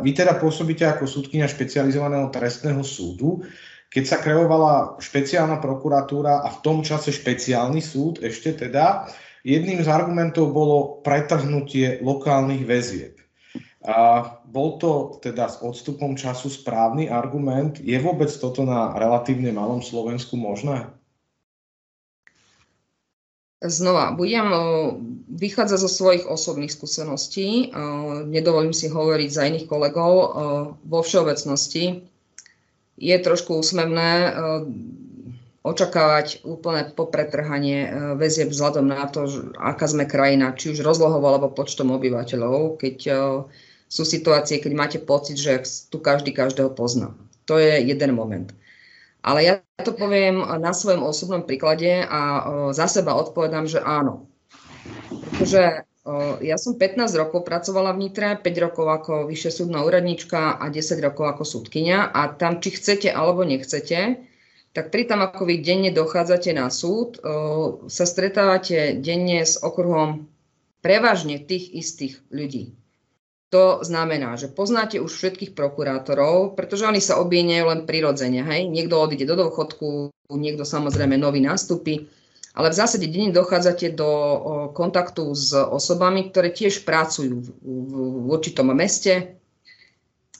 [SPEAKER 1] vy teda pôsobíte ako súdkynia špecializovaného trestného súdu. Keď sa kreovala špeciálna prokuratúra a v tom čase špeciálny súd ešte teda, jedným z argumentov bolo pretrhnutie lokálnych väzieb. A bol to teda s odstupom času správny argument? Je vôbec toto na relatívne malom Slovensku možné?
[SPEAKER 2] Znova, budem vychádzať zo svojich osobných skúseností. Nedovolím si hovoriť za iných kolegov. Vo všeobecnosti je trošku úsmevné očakávať úplne popretrhanie väzieb vzhľadom na to, aká sme krajina, či už rozlohovo alebo počtom obyvateľov. Keď sú situácie, keď máte pocit, že tu každý každého pozná. To je jeden moment. Ale ja to poviem na svojom osobnom príklade a za seba odpovedám, že áno. Pretože ja som 15 rokov pracovala v Nitre, 5 rokov ako vyššia súdna úradnička a 10 rokov ako súdkynia a tam, či chcete alebo nechcete, tak pri tam, ako vy denne dochádzate na súd, sa stretávate denne s okruhom prevažne tých istých ľudí. To znamená, že poznáte už všetkých prokurátorov, pretože oni sa obínejú len prirodzene. Hej? Niekto odíde do dôchodku, niekto samozrejme nový nástupy, ale v zásade denne dochádzate do kontaktu s osobami, ktoré tiež pracujú v, v určitom meste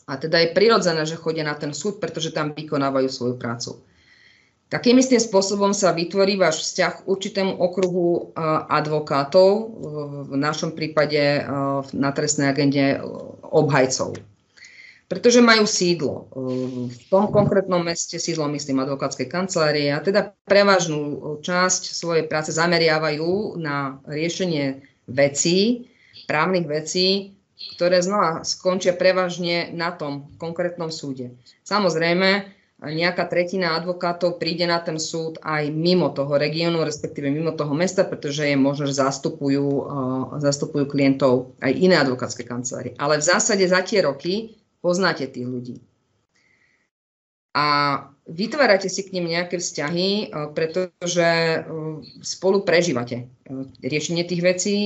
[SPEAKER 2] a teda je prirodzené, že chodia na ten súd, pretože tam vykonávajú svoju prácu. Takým istým spôsobom sa vytvorí váš vzťah k určitému okruhu advokátov, v našom prípade na trestnej agende obhajcov. Pretože majú sídlo. V tom konkrétnom meste sídlo, myslím, advokátskej kancelárie a teda prevažnú časť svojej práce zameriavajú na riešenie vecí, právnych vecí, ktoré znova skončia prevažne na tom konkrétnom súde. Samozrejme, nejaká tretina advokátov príde na ten súd aj mimo toho regiónu, respektíve mimo toho mesta, pretože je možno, že zastupujú, zastupujú klientov aj iné advokátske kancelárie. Ale v zásade za tie roky poznáte tých ľudí. A vytvárate si k nim nejaké vzťahy, uh, pretože uh, spolu prežívate riešenie tých vecí,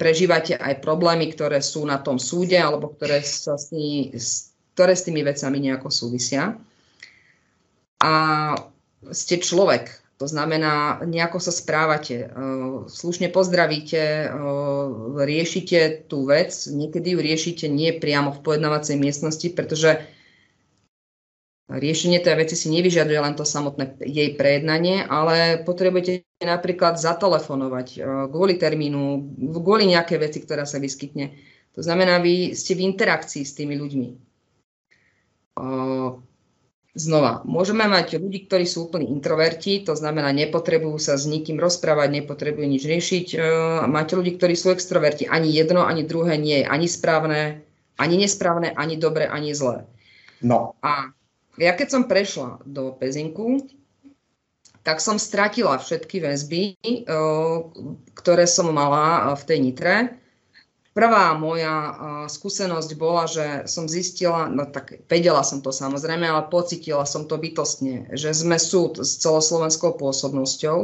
[SPEAKER 2] prežívate aj problémy, ktoré sú na tom súde alebo ktoré, sa s tými, ktoré s tými vecami nejako súvisia a ste človek. To znamená, nejako sa správate, e, slušne pozdravíte, e, riešite tú vec, niekedy ju riešite nie priamo v pojednávacej miestnosti, pretože riešenie tej veci si nevyžaduje len to samotné jej prejednanie, ale potrebujete napríklad zatelefonovať e, kvôli termínu, kvôli nejaké veci, ktorá sa vyskytne. To znamená, vy ste v interakcii s tými ľuďmi Znova, môžeme mať ľudí, ktorí sú úplní introverti, to znamená, nepotrebujú sa s nikým rozprávať, nepotrebujú nič riešiť. Máte ľudí, ktorí sú extroverti. Ani jedno, ani druhé nie je ani správne, ani nesprávne, ani dobre, ani zlé.
[SPEAKER 1] No.
[SPEAKER 2] A ja keď som prešla do Pezinku, tak som stratila všetky väzby, e, ktoré som mala v tej Nitre Prvá moja skúsenosť bola, že som zistila, no tak vedela som to samozrejme, ale pocitila som to bytostne, že sme súd s celoslovenskou pôsobnosťou.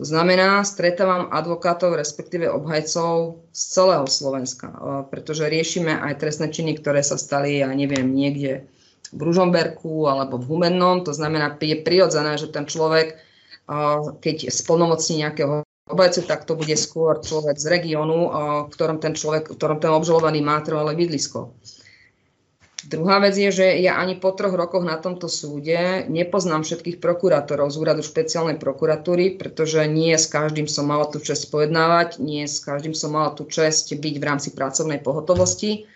[SPEAKER 2] To znamená, stretávam advokátov, respektíve obhajcov z celého Slovenska, pretože riešime aj trestné činy, ktoré sa stali, ja neviem, niekde v Ružomberku alebo v Humennom. To znamená, je prirodzené, že ten človek, keď splnomocní nejakého obajcu, tak to bude skôr človek z regiónu, v ktorom ten človek, v ktorom ten obžalovaný má trvalé bydlisko. Druhá vec je, že ja ani po troch rokoch na tomto súde nepoznám všetkých prokurátorov z úradu špeciálnej prokuratúry, pretože nie s každým som mala tú čest pojednávať, nie s každým som mala tú čest byť v rámci pracovnej pohotovosti.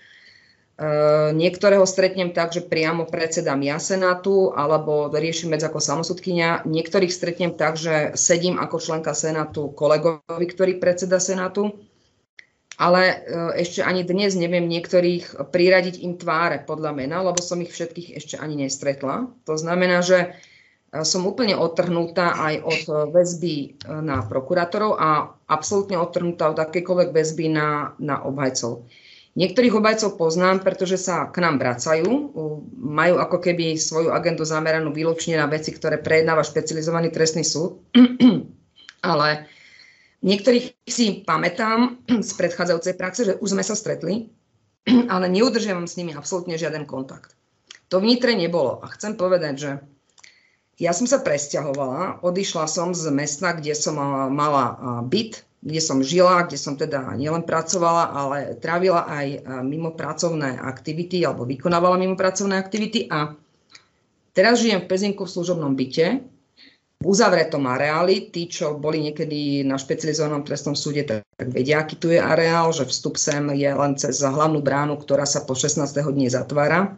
[SPEAKER 2] Eh, niektorého stretnem tak, že priamo predsedám ja Senátu, alebo riešim vec ako samosudkynia. Niektorých stretnem tak, že sedím ako členka Senátu kolegovi, ktorý predseda Senátu. Ale eh, ešte ani dnes neviem niektorých priradiť im tváre podľa mena, lebo som ich všetkých ešte ani nestretla. To znamená, že eh, som úplne odtrhnutá aj od väzby na prokurátorov a absolútne odtrhnutá od akékoľvek väzby na, na obhajcov. Niektorých obajcov poznám, pretože sa k nám vracajú, majú ako keby svoju agendu zameranú výlučne na veci, ktoré prejednáva špecializovaný trestný súd. Ale niektorých si pamätám z predchádzajúcej praxe, že už sme sa stretli, ale neudržiavam s nimi absolútne žiaden kontakt. To v nebolo. A chcem povedať, že ja som sa presťahovala, odišla som z mesta, kde som mala byt, kde som žila, kde som teda nielen pracovala, ale trávila aj e, mimo pracovné aktivity alebo vykonávala mimo pracovné aktivity a teraz žijem v Pezinku v služobnom byte, v uzavretom areáli. Tí, čo boli niekedy na špecializovanom trestnom súde, tak vedia, aký tu je areál, že vstup sem je len cez hlavnú bránu, ktorá sa po 16. hodine zatvára.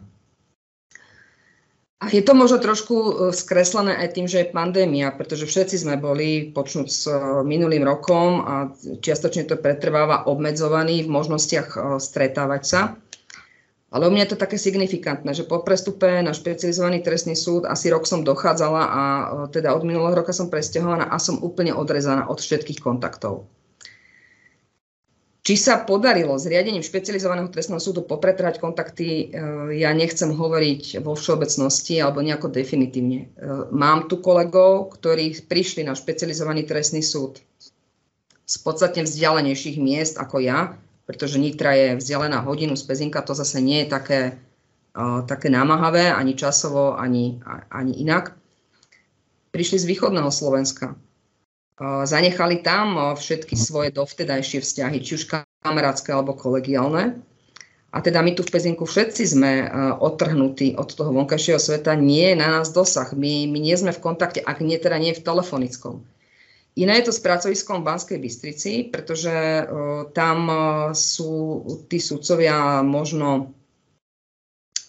[SPEAKER 2] A je to možno trošku e, skreslené aj tým, že je pandémia, pretože všetci sme boli počnúť s e, minulým rokom a čiastočne to pretrváva obmedzovaný v možnostiach e, stretávať sa. Ale u mňa je to také signifikantné, že po prestupe na špecializovaný trestný súd asi rok som dochádzala a teda od minulého roka som presťahovaná a som úplne odrezaná od všetkých kontaktov. Či sa podarilo s riadením špecializovaného trestného súdu popretrať kontakty, e, ja nechcem hovoriť vo všeobecnosti alebo nejako definitívne. E, mám tu kolegov, ktorí prišli na špecializovaný trestný súd z podstatne vzdialenejších miest ako ja, pretože Nitra je vzdialená hodinu z Pezinka, to zase nie je také, e, také námahavé, ani časovo, ani, ani inak. Prišli z východného Slovenska zanechali tam všetky svoje dovtedajšie vzťahy, či už kamarátske alebo kolegiálne. A teda my tu v Pezinku všetci sme odtrhnutí od toho vonkajšieho sveta, nie je na nás dosah. My, my nie sme v kontakte, ak nie teda nie v telefonickom. Iné je to s pracoviskom v Banskej Bystrici, pretože uh, tam uh, sú tí sudcovia možno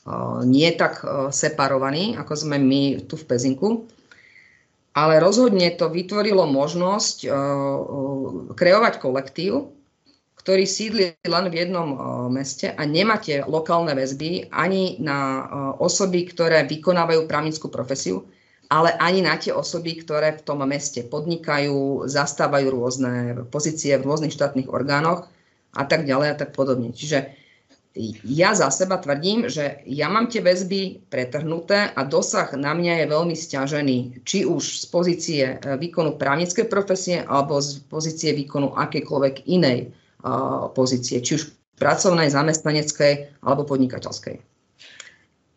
[SPEAKER 2] uh, nie tak separovaní, ako sme my tu v Pezinku ale rozhodne to vytvorilo možnosť uh, uh, kreovať kolektív, ktorý sídli len v jednom uh, meste a nemáte lokálne väzby ani na osoby, ktoré vykonávajú právnickú profesiu, ale ani na tie osoby, ktoré v tom meste podnikajú, zastávajú rôzne pozície v rôznych štátnych orgánoch a tak ďalej a tak podobne. Čiže ja za seba tvrdím, že ja mám tie väzby pretrhnuté a dosah na mňa je veľmi stiažený, či už z pozície e, výkonu právnickej profesie alebo z pozície výkonu akékoľvek inej uh, pozície, či už pracovnej, zamestnaneckej alebo podnikateľskej.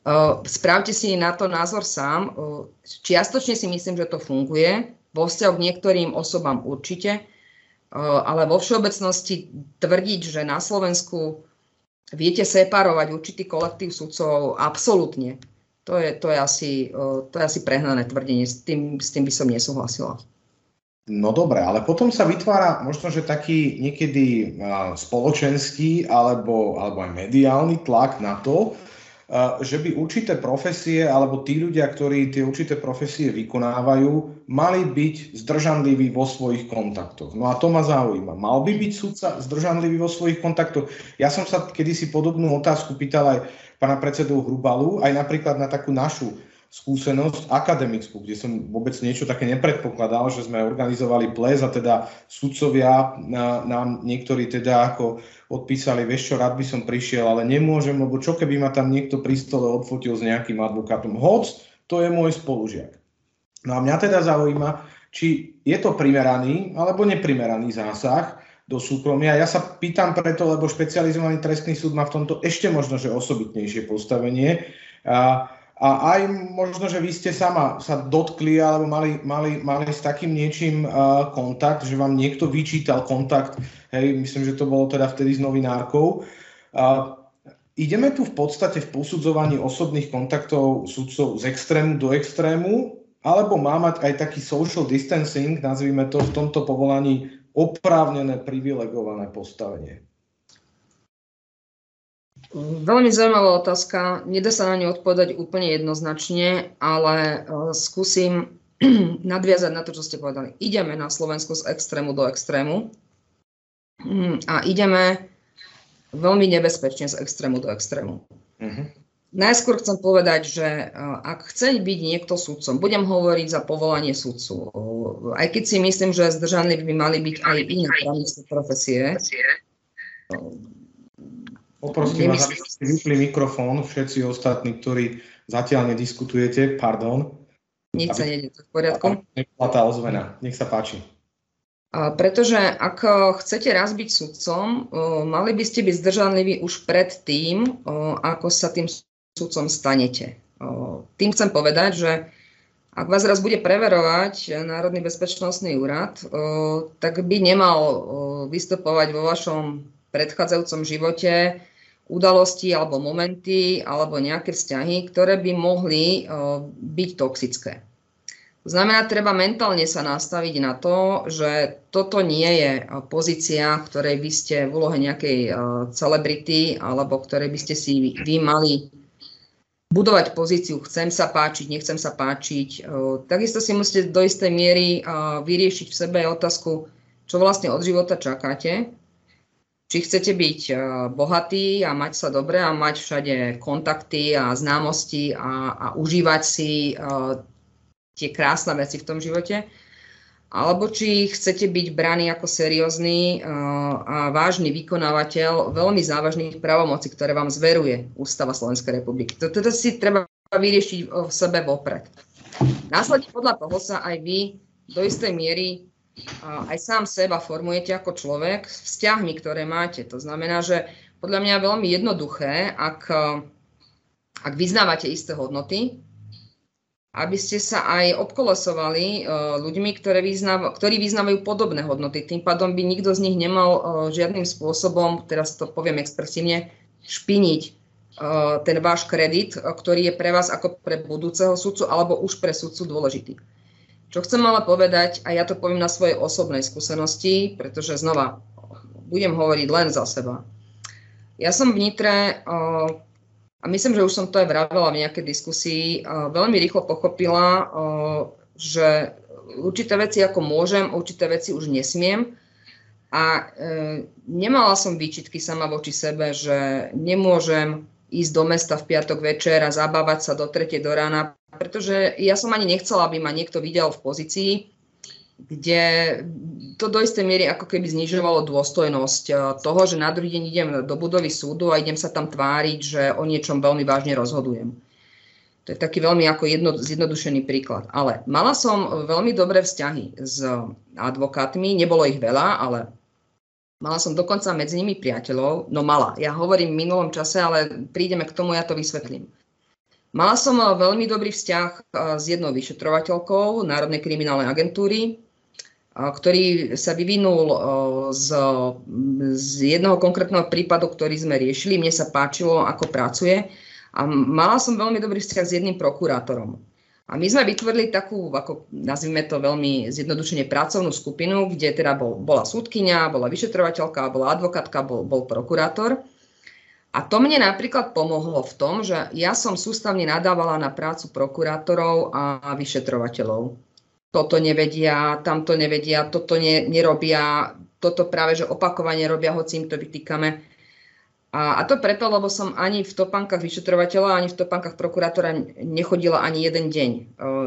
[SPEAKER 2] Uh, správte si na to názor sám. Uh, čiastočne si myslím, že to funguje. Vo vzťahu k niektorým osobám určite, ale vo všeobecnosti tvrdiť, že na Slovensku viete separovať určitý kolektív sudcov absolútne. To je, to je, asi, to je asi prehnané tvrdenie, s tým, s tým by som nesúhlasila.
[SPEAKER 1] No dobre, ale potom sa vytvára možno, že taký niekedy spoločenský alebo, alebo aj mediálny tlak na to, že by určité profesie alebo tí ľudia, ktorí tie určité profesie vykonávajú, mali byť zdržanliví vo svojich kontaktoch. No a to ma zaujíma. Mal by byť sudca zdržanlivý vo svojich kontaktoch? Ja som sa kedysi podobnú otázku pýtal aj pána predsedu Hrubalu, aj napríklad na takú našu skúsenosť akademickú, kde som vôbec niečo také nepredpokladal, že sme organizovali ples a teda sudcovia nám niektorí teda ako odpísali, vieš čo, rád by som prišiel, ale nemôžem, lebo čo keby ma tam niekto pri stole odfotil s nejakým advokátom. Hoc, to je môj spolužiak. No a mňa teda zaujíma, či je to primeraný alebo neprimeraný zásah do súkromia. Ja sa pýtam preto, lebo špecializovaný trestný súd má v tomto ešte možno, že osobitnejšie postavenie. A, a aj možno, že vy ste sama sa dotkli alebo mali, mali, mali s takým niečím uh, kontakt, že vám niekto vyčítal kontakt, hej, myslím, že to bolo teda vtedy s novinárkou. Uh, ideme tu v podstate v posudzovaní osobných kontaktov sudcov z extrému do extrému, alebo má mať aj taký social distancing, nazvime to v tomto povolaní oprávnené privilegované postavenie?
[SPEAKER 2] Veľmi zaujímavá otázka. Nedá sa na ňu odpovedať úplne jednoznačne, ale e, skúsim nadviazať na to, čo ste povedali. Ideme na Slovensku z extrému do extrému mm, a ideme veľmi nebezpečne z extrému do extrému. Uh-huh. Najskôr chcem povedať, že e, ak chce byť niekto sudcom, budem hovoriť za povolanie sudcu, aj keď si myslím, že zdržaní by mali byť aj iné právnické profesie,
[SPEAKER 1] Poprosím vás, aby ste vypli mikrofón, všetci ostatní, ktorí zatiaľ nediskutujete, pardon.
[SPEAKER 2] Nič sa nejde, to v poriadku.
[SPEAKER 1] Tá ozvena, nech sa páči.
[SPEAKER 2] Pretože ak chcete raz byť sudcom, mali by ste byť zdržanliví už pred tým, ako sa tým sudcom stanete. Tým chcem povedať, že ak vás raz bude preverovať Národný bezpečnostný úrad, tak by nemal vystupovať vo vašom predchádzajúcom živote udalosti alebo momenty alebo nejaké vzťahy, ktoré by mohli byť toxické. To znamená, treba mentálne sa nastaviť na to, že toto nie je pozícia, ktorej by ste v úlohe nejakej celebrity alebo ktorej by ste si vy mali budovať pozíciu chcem sa páčiť, nechcem sa páčiť. Takisto si musíte do istej miery vyriešiť v sebe otázku, čo vlastne od života čakáte či chcete byť e, bohatí a mať sa dobre a mať všade kontakty a známosti a, a užívať si uh, tie krásne veci v tom živote, alebo či chcete byť braní ako seriózny uh, a vážny vykonávateľ veľmi závažných právomocí, ktoré vám zveruje Ústava Slovenskej republiky. Toto si treba vyriešiť v sebe vopred. Následne podľa toho sa aj vy do istej miery aj sám seba formujete ako človek s vzťahmi, ktoré máte. To znamená, že podľa mňa je veľmi jednoduché, ak, ak vyznávate isté hodnoty, aby ste sa aj obkolesovali uh, ľuďmi, ktoré vyznáva, ktorí vyznávajú podobné hodnoty. Tým pádom by nikto z nich nemal uh, žiadnym spôsobom, teraz to poviem expresívne, špiniť ten váš kredit, ktorý je pre vás ako pre budúceho sudcu alebo už pre sudcu dôležitý. Čo chcem ale povedať, a ja to poviem na svojej osobnej skúsenosti, pretože znova budem hovoriť len za seba. Ja som v Nitre, a myslím, že už som to aj vravela v nejakej diskusii, veľmi rýchlo pochopila, že určité veci ako môžem, určité veci už nesmiem. A nemala som výčitky sama voči sebe, že nemôžem ísť do mesta v piatok večer a zabávať sa do tretej do rána, pretože ja som ani nechcela, aby ma niekto videl v pozícii, kde to do istej miery ako keby znižovalo dôstojnosť eh, toho, že na druhý deň idem do budovy súdu a idem sa tam tváriť, že o niečom veľmi vážne rozhodujem. To je taký veľmi ako jedno, zjednodušený príklad. Ale mala som veľmi dobré vzťahy s advokátmi, nebolo ich veľa, ale Mala som dokonca medzi nimi priateľov, no mala. Ja hovorím v minulom čase, ale prídeme k tomu, ja to vysvetlím. Mala som eh, veľmi dobrý vzťah eh, s jednou vyšetrovateľkou Národnej kriminálnej agentúry, eh, ktorý sa vyvinul z, z jedného konkrétneho prípadu, ktorý sme riešili. Mne sa páčilo, ako pracuje. A mala som veľmi dobrý vzťah s jedným prokurátorom. A my sme vytvorili takú, ako nazvime to veľmi zjednodušene, pracovnú skupinu, kde teda bol, bola súdkynia, bola vyšetrovateľka, bola advokátka, bol, bol prokurátor. A to mne napríklad pomohlo v tom, že ja som sústavne nadávala na prácu prokurátorov a vyšetrovateľov. Toto nevedia, tamto nevedia, toto ne, nerobia, toto práve, že opakovane robia, hoci im to vytýkame. A, a to preto, lebo som ani v topánkach vyšetrovateľa, ani v topánkach prokurátora nechodila ani jeden deň.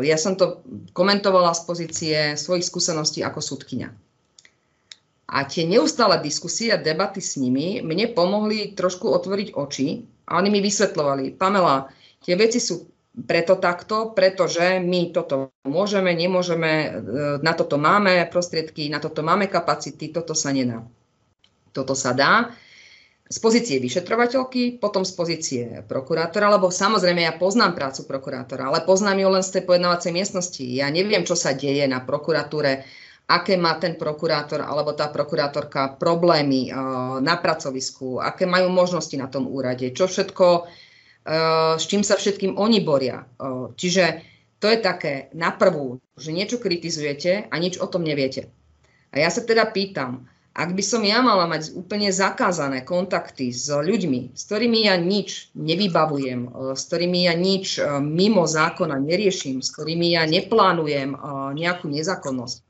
[SPEAKER 2] Ja som to komentovala z pozície svojich skúseností ako súdkynia. A tie neustále diskusie a debaty s nimi mne pomohli trošku otvoriť oči a oni mi vysvetľovali, Pamela, tie veci sú preto takto, pretože my toto môžeme, nemôžeme, e, na toto máme prostriedky, na toto máme kapacity, toto sa nedá. Toto sa dá z pozície vyšetrovateľky, potom z pozície prokurátora, lebo samozrejme ja poznám prácu prokurátora, ale poznám ju len z tej pojednávacej miestnosti. Ja neviem, čo sa deje na prokuratúre, aké má ten prokurátor alebo tá prokurátorka problémy uh, na pracovisku, aké majú možnosti na tom úrade, čo všetko, uh, s čím sa všetkým oni boria. Uh, čiže to je také na prvú, že niečo kritizujete a nič o tom neviete. A ja sa teda pýtam, ak by som ja mala mať úplne zakázané kontakty s ľuďmi, s ktorými ja nič nevybavujem, e, s ktorými ja nič e, mimo zákona neriešim, s ktorými ja neplánujem e, nejakú nezákonnosť,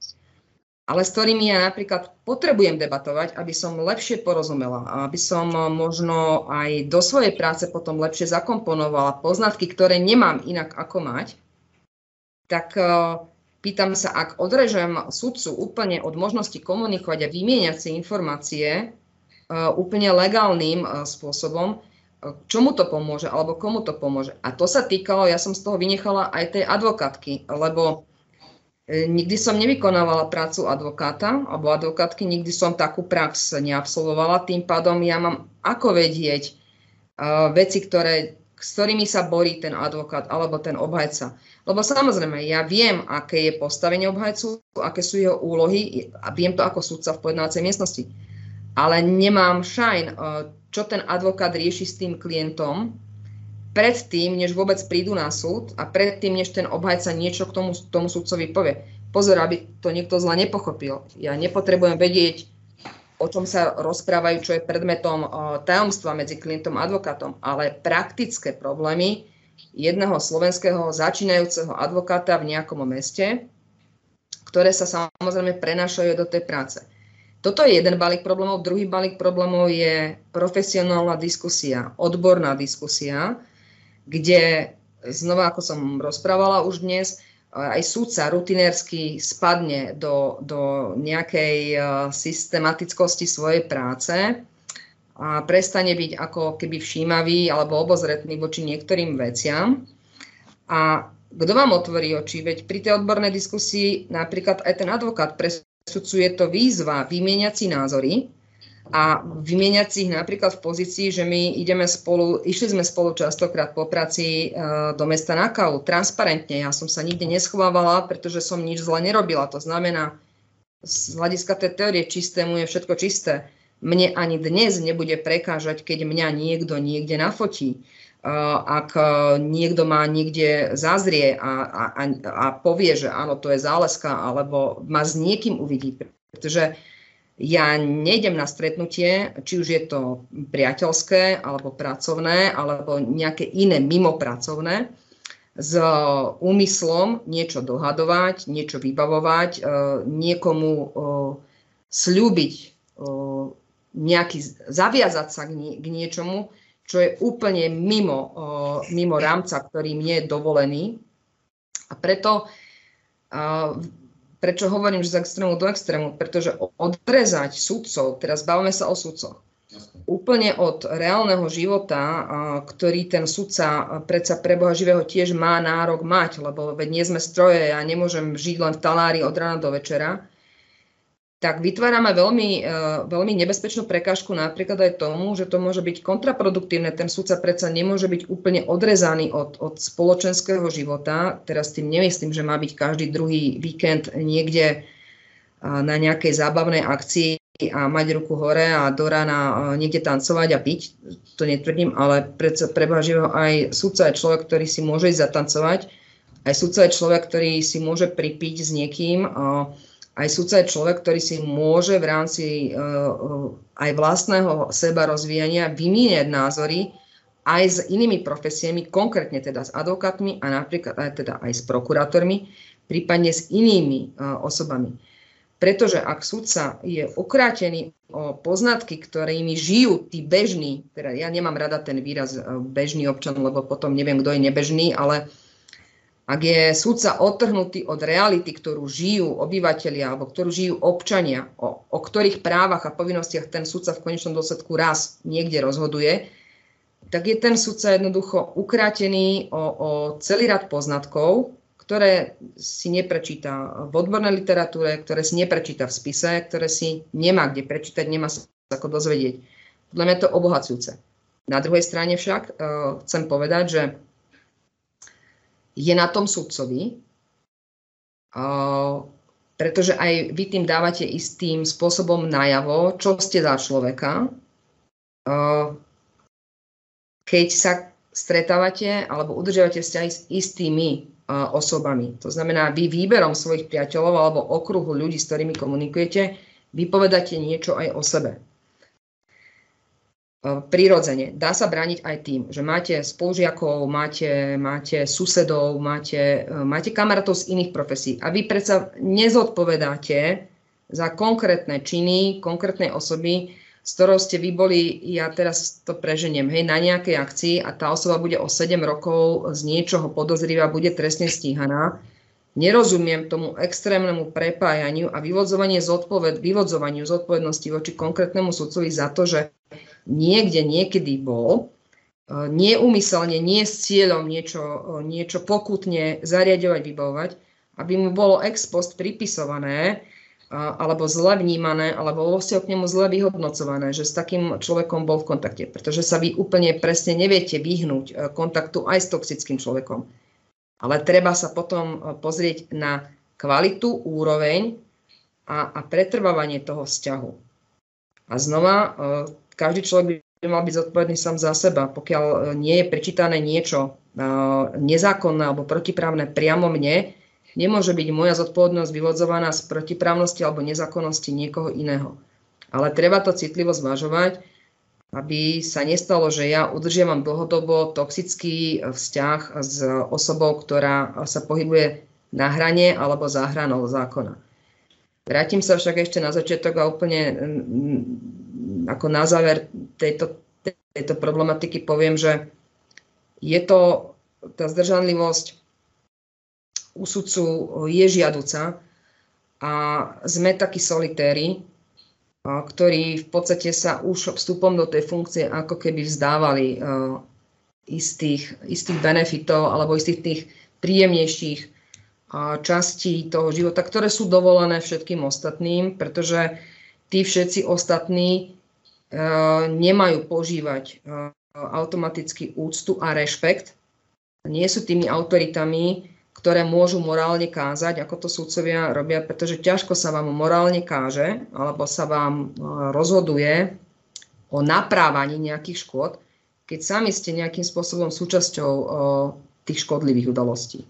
[SPEAKER 2] ale s ktorými ja napríklad potrebujem debatovať, aby som lepšie porozumela, aby som možno aj do svojej práce potom lepšie zakomponovala poznatky, ktoré nemám inak ako mať, tak Pýtam sa, ak odrežem sudcu úplne od možnosti komunikovať a vymieňať si informácie uh, úplne legálnym uh, spôsobom, uh, čomu to pomôže alebo komu to pomôže. A to sa týkalo, ja som z toho vynechala aj tej advokátky, lebo nikdy som nevykonávala prácu advokáta alebo advokátky, nikdy som takú prax neabsolvovala, tým pádom ja mám ako vedieť veci, ktoré s ktorými sa borí ten advokát alebo ten obhajca. Lebo samozrejme, ja viem, aké je postavenie obhajcu, aké sú jeho úlohy a viem to ako sudca v pojednávacej miestnosti. Ale nemám šajn, eh, čo ten advokát rieši s tým klientom predtým, než vôbec prídu na súd a predtým, než ten obhajca niečo k tomu, tomu sudcovi povie. Pozor, aby to niekto zle nepochopil. Ja nepotrebujem vedieť, o čom sa rozprávajú, čo je predmetom tajomstva medzi klientom a advokátom, ale praktické problémy jedného slovenského začínajúceho advokáta v nejakom meste, ktoré sa samozrejme prenášajú do tej práce. Toto je jeden balík problémov. Druhý balík problémov je profesionálna diskusia, odborná diskusia, kde znova, ako som rozprávala už dnes, aj súdca rutinérsky spadne do, do nejakej e, systematickosti svojej práce a prestane byť ako keby všímavý alebo obozretný voči niektorým veciam. A kto vám otvorí oči? Veď pri tej odbornej diskusii napríklad aj ten advokát presudzuje to výzva vymieňať si názory, a vymieňať si ich napríklad v pozícii, že my ideme spolu, išli sme spolu častokrát po práci e, do mesta na kávu, transparentne. Ja som sa nikde neschovávala, pretože som nič zle nerobila. To znamená, z hľadiska tej teórie čistému je všetko čisté. Mne ani dnes nebude prekážať, keď mňa niekto niekde nafotí. E, ak niekto má niekde zazrie a, a, a povie, že áno, to je záleska, alebo ma s niekým uvidí. Pretože ja nejdem na stretnutie, či už je to priateľské, alebo pracovné, alebo nejaké iné mimopracovné, s úmyslom niečo dohadovať, niečo vybavovať, e, niekomu e, slúbiť, e, nejaký, zaviazať sa k niečomu, čo je úplne mimo, mimo rámca, ktorý mne je dovolený. A preto Prečo hovorím, že z extrému do extrému? Pretože odrezať sudcov, teraz bavíme sa o sudcoch, úplne od reálneho života, ktorý ten sudca predsa pre Boha živého tiež má nárok mať, lebo veď nie sme stroje, ja nemôžem žiť len v talári od rána do večera, tak vytvárame veľmi, e, veľmi nebezpečnú prekážku napríklad aj tomu, že to môže byť kontraproduktívne. Ten sudca predsa nemôže byť úplne odrezaný od, od spoločenského života. Teraz tým nemyslím, že má byť každý druhý víkend niekde e, na nejakej zábavnej akcii a mať ruku hore a do rána e, niekde tancovať a piť. To netvrdím, ale predsa preba živého aj sudca je človek, ktorý si môže ísť zatancovať. Aj sudca je človek, ktorý si môže pripiť s niekým Aj sudca je človek, ktorý si môže v rámci aj vlastného seba rozvíjania vymieňať názory aj s inými profesiami, konkrétne teda s advokátmi a napríklad aj, teda aj s prokurátormi, prípadne s inými osobami. Pretože ak sudca je okrátený o poznatky, ktorými žijú tí bežní, teda ja nemám rada ten výraz e, bežný občan, lebo potom neviem, kto je nebežný, ale ak je sudca odtrhnutý od reality, ktorú žijú obyvateľia alebo ktorú žijú občania, o, o ktorých právach a povinnostiach ten sudca v konečnom dôsledku raz niekde rozhoduje, tak je ten sudca jednoducho ukrátený o, o celý rad poznatkov, ktoré si neprečíta v odbornej literatúre, ktoré si neprečíta v spise, ktoré si nemá kde prečítať, nemá sa ako dozvedieť. Podľa mňa je to obohacujúce. Na druhej strane však uh, chcem povedať, že je na tom sudcovi, pretože aj vy tým dávate istým spôsobom najavo, čo ste za človeka. Keď sa stretávate alebo udržiavate vzťahy s istými osobami. To znamená, vy výberom svojich priateľov alebo okruhu ľudí, s ktorými komunikujete, vypovedáte niečo aj o sebe. Prirodzene. Dá sa brániť aj tým, že máte spolužiakov, máte, máte susedov, máte, máte kamarátov z iných profesí a vy predsa nezodpovedáte za konkrétne činy konkrétnej osoby, s ktorou ste vy boli, ja teraz to preženiem, hej, na nejakej akcii a tá osoba bude o 7 rokov z niečoho podozrivá, bude trestne stíhaná. Nerozumiem tomu extrémnemu prepájaniu a vyvodzovanie zodpoved, vyvodzovaniu zodpovednosti voči konkrétnemu sudcovi za to, že niekde niekedy bol, e, neumyselne, nie s cieľom niečo, e, niečo pokutne zariadovať, vybavovať, aby mu bolo ex post pripisované, alebo zle vnímané, alebo ste k nemu zle vyhodnocované, že s takým človekom bol v kontakte. Pretože sa vy úplne presne neviete vyhnúť e, kontaktu aj s toxickým človekom. Ale treba sa potom e, pozrieť na kvalitu, úroveň a, a pretrvávanie toho vzťahu. A znova, e, každý človek by mal byť zodpovedný sám za seba. Pokiaľ nie je prečítané niečo nezákonné alebo protiprávne priamo mne, Nemôže byť moja zodpovednosť vyvodzovaná z protiprávnosti alebo nezákonnosti niekoho iného. Ale treba to citlivo zvažovať, aby sa nestalo, že ja udržiavam dlhodobo toxický vzťah s osobou, ktorá sa pohybuje na hrane alebo za hranou zákona. Vrátim sa však ešte na začiatok a úplne ako na záver tejto, tejto problematiky poviem, že je to tá zdržanlivosť u sudcu je žiaduca a sme takí solitéri, ktorí v podstate sa už vstupom do tej funkcie ako keby vzdávali istých, istých benefitov alebo istých tých príjemnejších častí toho života, ktoré sú dovolené všetkým ostatným, pretože tí všetci ostatní nemajú požívať automaticky úctu a rešpekt. Nie sú tými autoritami, ktoré môžu morálne kázať, ako to súdcovia robia, pretože ťažko sa vám morálne káže alebo sa vám e, rozhoduje o naprávaní nejakých škôd, keď sami ste nejakým spôsobom súčasťou tých škodlivých udalostí.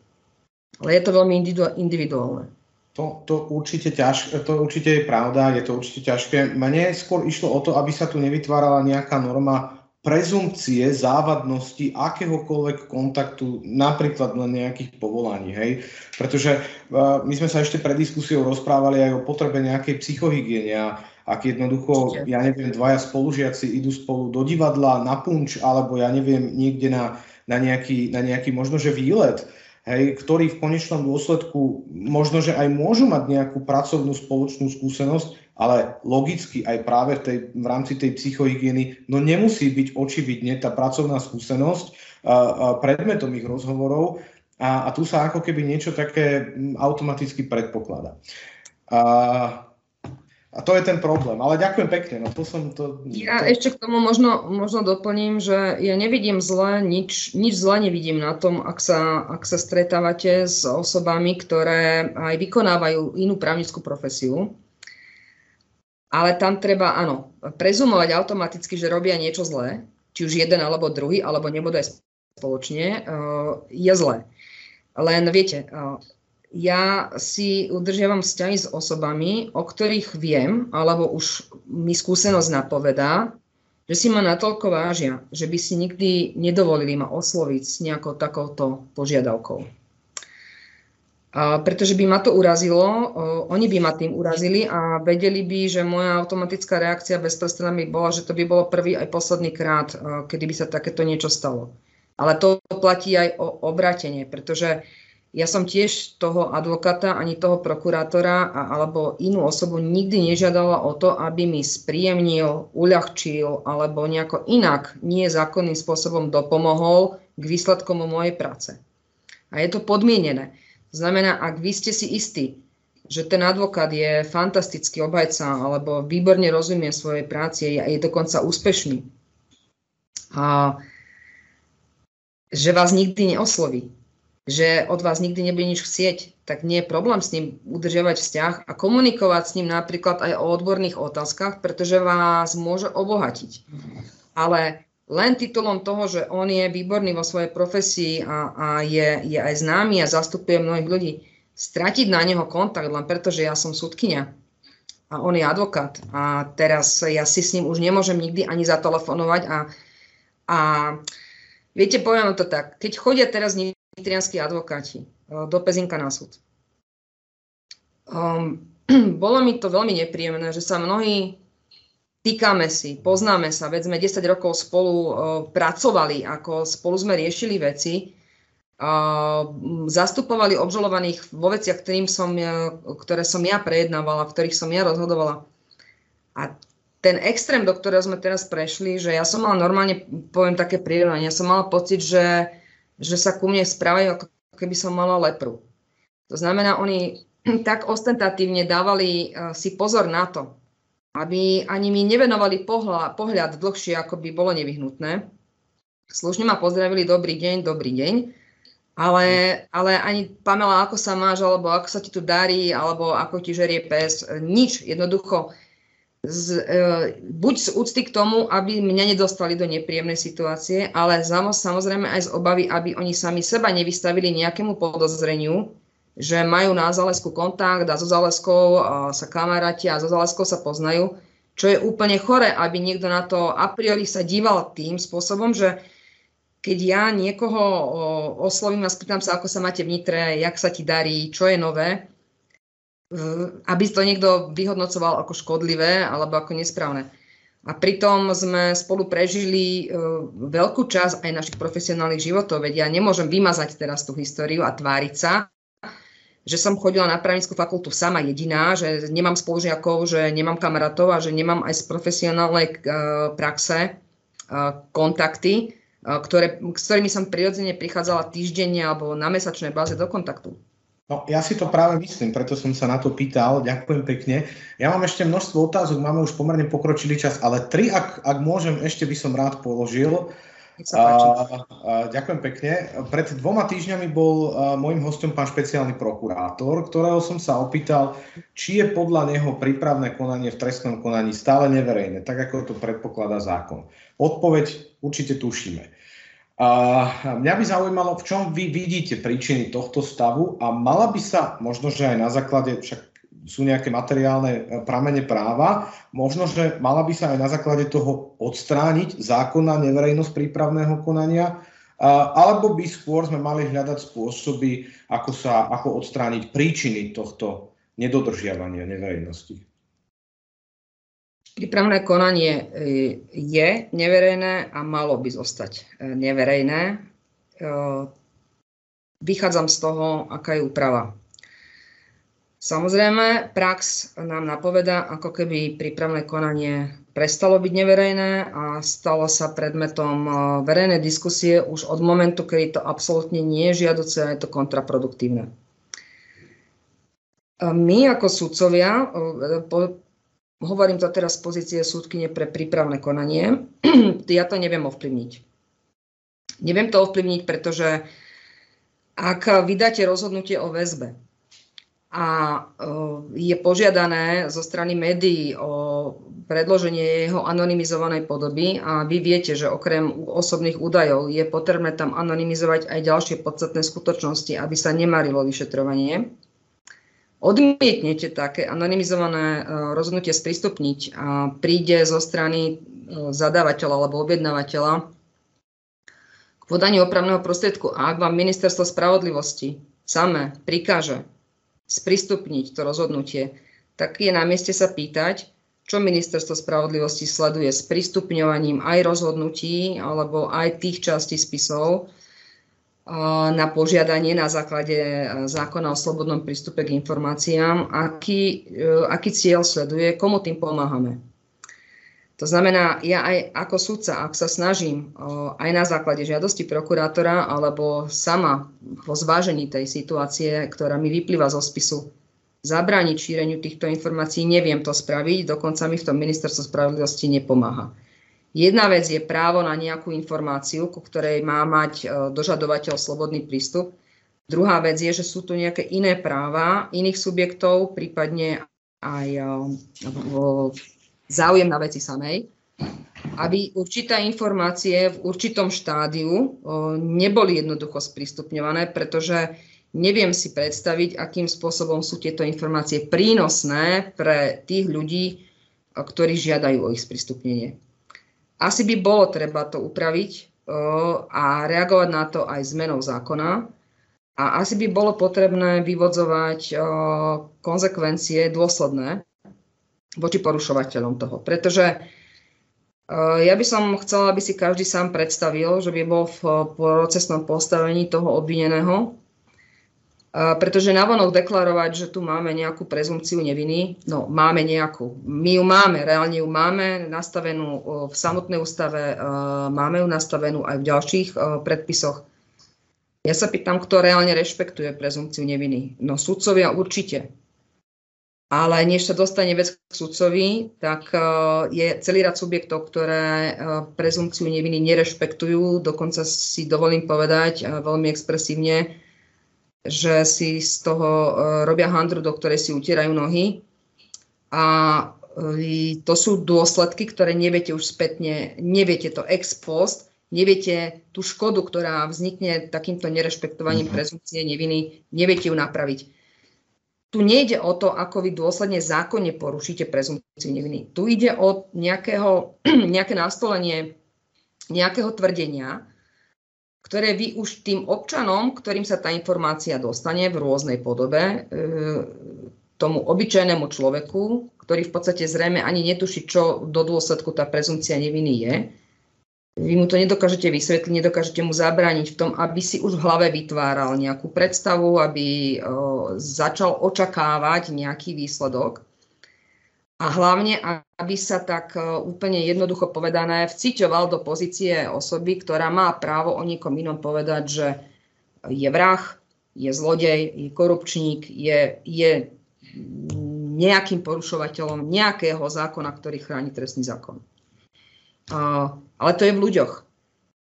[SPEAKER 2] Ale je to veľmi individuálne.
[SPEAKER 1] To, to, určite ťaž, to určite je pravda, je to určite ťažké. Mne skôr išlo o to, aby sa tu nevytvárala nejaká norma prezumpcie závadnosti akéhokoľvek kontaktu, napríklad na nejakých povolaní. Hej? Pretože uh, my sme sa ešte pred diskusiou rozprávali aj o potrebe nejakej psychohygiene a ak jednoducho, ja neviem, dvaja spolužiaci idú spolu do divadla na punč, alebo ja neviem, niekde na, na, nejaký, na nejaký možno, že výlet, hej, ktorí v konečnom dôsledku možno, že aj môžu mať nejakú pracovnú spoločnú skúsenosť, ale logicky aj práve v, tej, v rámci tej psychohygieny, no nemusí byť očividne tá pracovná skúsenosť a, a predmetom ich rozhovorov a, a tu sa ako keby niečo také automaticky predpokladá. A, a to je ten problém. Ale ďakujem pekne. No to som to,
[SPEAKER 2] ja to... ešte k tomu možno, možno doplním, že ja nevidím zle, nič, nič zle nevidím na tom, ak sa, ak sa stretávate s osobami, ktoré aj vykonávajú inú právnickú profesiu ale tam treba, áno, prezumovať automaticky, že robia niečo zlé, či už jeden alebo druhý, alebo nebude aj spoločne, uh, je zlé. Len viete, uh, ja si udržiavam vzťahy s osobami, o ktorých viem, alebo už mi skúsenosť napovedá, že si ma natoľko vážia, že by si nikdy nedovolili ma osloviť s nejakou takouto požiadavkou. A pretože by ma to urazilo, oni by ma tým urazili a vedeli by, že moja automatická reakcia bezprostredná by bola, že to by bolo prvý aj posledný krát, kedy by sa takéto niečo stalo. Ale to platí aj o obratenie, pretože ja som tiež toho advokáta ani toho prokurátora a, alebo inú osobu nikdy nežiadala o to, aby mi spríjemnil, uľahčil alebo nejako inak nie zákonným spôsobom dopomohol k výsledkom mojej práce. A je to podmienené. Znamená, ak vy ste si istí, že ten advokát je fantastický obhajca alebo výborne rozumie svojej práci a je dokonca úspešný, a že vás nikdy neosloví, že od vás nikdy nebude nič chcieť, tak nie je problém s ním udržiavať vzťah a komunikovať s ním napríklad aj o odborných otázkach, pretože vás môže obohatiť. Ale len titulom toho, že on je výborný vo svojej profesii a, a je, je aj známy a zastupuje mnohých ľudí, stratiť na neho kontakt len preto, že ja som súdkynia a on je advokát a teraz ja si s ním už nemôžem nikdy ani zatelefonovať a, a viete, poviem to tak, keď chodia teraz nitrianskí advokáti eh, do Pezinka na súd. Um, bolo mi to veľmi nepríjemné, že sa mnohí týkame si, poznáme sa, veď sme 10 rokov spolu uh, pracovali, ako spolu sme riešili veci, uh, zastupovali obžalovaných vo veciach, ktorým som, ktoré som ja prejednávala, v ktorých som ja rozhodovala. A ten extrém, do ktorého sme teraz prešli, že ja som mala normálne, poviem také prirovnanie, ja som mala pocit, že že sa ku mne správajú, ako keby som mala lepru. To znamená, oni tak ostentatívne dávali uh, si pozor na to, aby ani mi nevenovali pohľad, pohľad dlhšie, ako by bolo nevyhnutné. Slušne ma pozdravili, dobrý deň, dobrý deň. Ale, ale ani Pamela, ako sa máš, alebo ako sa ti tu darí, alebo ako ti žerie pes, nič. Jednoducho z, e, buď z úcty k tomu, aby mňa nedostali do nepríjemnej situácie, ale samozrejme aj z obavy, aby oni sami seba nevystavili nejakému podozreniu, že majú na Zalesku kontakt a so Zaleskou a sa kamaráti a so Zaleskou sa poznajú, čo je úplne chore, aby niekto na to a priori sa díval tým spôsobom, že keď ja niekoho oslovím a spýtam sa, ako sa máte v Nitre, jak sa ti darí, čo je nové, aby to niekto vyhodnocoval ako škodlivé alebo ako nesprávne. A pritom sme spolu prežili uh, veľkú časť aj našich profesionálnych životov, veď ja nemôžem vymazať teraz tú históriu a tváriť sa, že som chodila na právnickú fakultu sama jediná, že nemám spolužiakov, že nemám kamarátov a že nemám aj z profesionálnej uh, praxe kontakty, ktoré, s ktorými som prirodzene prichádzala týždenne alebo na mesačnej báze do kontaktu.
[SPEAKER 1] No, ja si to práve myslím, preto som sa na to pýtal. Ďakujem pekne. Ja mám ešte množstvo otázok, máme už pomerne pokročilý čas, ale tri, ak, ak môžem, ešte by som rád položil. A, a, ďakujem pekne. Pred dvoma týždňami bol a, môjim hostom pán špeciálny prokurátor, ktorého som sa opýtal, či je podľa neho prípravné konanie v trestnom konaní stále neverejné, tak ako to predpokladá zákon. Odpoveď určite tušíme. Mňa by zaujímalo, v čom vy vidíte príčiny tohto stavu a mala by sa, možno, že aj na základe, však sú nejaké materiálne e, pramene práva, možno, že mala by sa aj na základe toho odstrániť zákonná neverejnosť prípravného konania, alebo by skôr sme mali hľadať spôsoby, ako, sa, ako odstrániť príčiny tohto nedodržiavania neverejnosti.
[SPEAKER 2] Prípravné konanie e, je neverejné a malo by zostať e, neverejné. E, vychádzam z toho, aká je úprava. Samozrejme, prax nám napoveda, ako keby prípravné konanie prestalo byť neverejné a stalo sa predmetom verejnej diskusie už od momentu, kedy to absolútne nie je žiaduce a je to kontraproduktívne. My ako sudcovia hovorím to teraz z pozície súdkyne pre prípravné konanie, ja to neviem ovplyvniť. Neviem to ovplyvniť, pretože ak vydáte rozhodnutie o väzbe a e, je požiadané zo strany médií o predloženie jeho anonymizovanej podoby a vy viete, že okrem osobných údajov je potrebné tam anonymizovať aj ďalšie podstatné skutočnosti, aby sa nemarilo vyšetrovanie. Odmietnete také anonymizované e, rozhodnutie sprístupniť a príde zo strany e, zadávateľa alebo objednávateľa k podaniu opravného prostriedku. A ak vám ministerstvo spravodlivosti samé prikáže sprístupniť to rozhodnutie, tak je na mieste sa pýtať, čo ministerstvo spravodlivosti sleduje s prístupňovaním aj rozhodnutí alebo aj tých častí spisov na požiadanie na základe e, zákona o slobodnom prístupe k informáciám, aký, e, aký cieľ sleduje, komu tým pomáhame. To znamená, ja aj ako sudca, ak sa snažím aj na základe žiadosti prokurátora alebo sama po zvážení tej situácie, ktorá mi vyplýva zo spisu, zabrániť šíreniu týchto informácií, neviem to spraviť, dokonca mi v tom ministerstvo spravodlivosti nepomáha. Jedna vec je právo na nejakú informáciu, ku ktorej má mať e, dožadovateľ slobodný prístup. Druhá vec je, že sú tu nejaké iné práva iných subjektov, prípadne aj e, záujem na veci samej, aby určité informácie v určitom štádiu e, neboli jednoducho sprístupňované, pretože Neviem si predstaviť, akým spôsobom sú tieto informácie prínosné pre tých ľudí, ktorí žiadajú o ich sprístupnenie. Asi by bolo treba to upraviť a reagovať na to aj zmenou zákona. A asi by bolo potrebné vyvodzovať konsekvencie dôsledné voči porušovateľom toho. Pretože ja by som chcela, aby si každý sám predstavil, že by bol v procesnom postavení toho obvineného pretože navonok deklarovať, že tu máme nejakú prezumciu neviny, no máme nejakú. My ju máme, reálne ju máme nastavenú v samotnej ústave, máme ju nastavenú aj v ďalších predpisoch. Ja sa pýtam, kto reálne rešpektuje prezumciu neviny. No sudcovia určite. Ale než sa dostane vec k sudcovi, tak je celý rad subjektov, ktoré prezumciu neviny nerešpektujú. Dokonca si dovolím povedať veľmi expresívne, že si z toho e, robia handru, do ktorej si utierajú nohy. A e, to sú dôsledky, ktoré neviete už spätne, neviete to ex post, neviete tú škodu, ktorá vznikne takýmto nerešpektovaním mhm. prezumcie neviny, neviete ju napraviť. Tu nejde o to, ako vy dôsledne zákonne porušíte prezumciu neviny. Tu ide o nejakého, nejaké nastolenie nejakého tvrdenia, ktoré vy už tým občanom, ktorým sa tá informácia dostane v rôznej podobe, e, tomu obyčajnému človeku, ktorý v podstate zrejme ani netuší, čo do dôsledku tá prezumcia neviny je, vy mu to nedokážete vysvetliť, nedokážete mu zabrániť v tom, aby si už v hlave vytváral nejakú predstavu, aby o, začal očakávať nejaký výsledok. A hlavne, aby sa tak e, úplne jednoducho povedané vciťoval do pozície osoby, ktorá má právo o niekom inom povedať, že je vrah, je zlodej, je korupčník, je, je nejakým porušovateľom nejakého zákona, ktorý chráni trestný zákon. Ale to je v ľuďoch.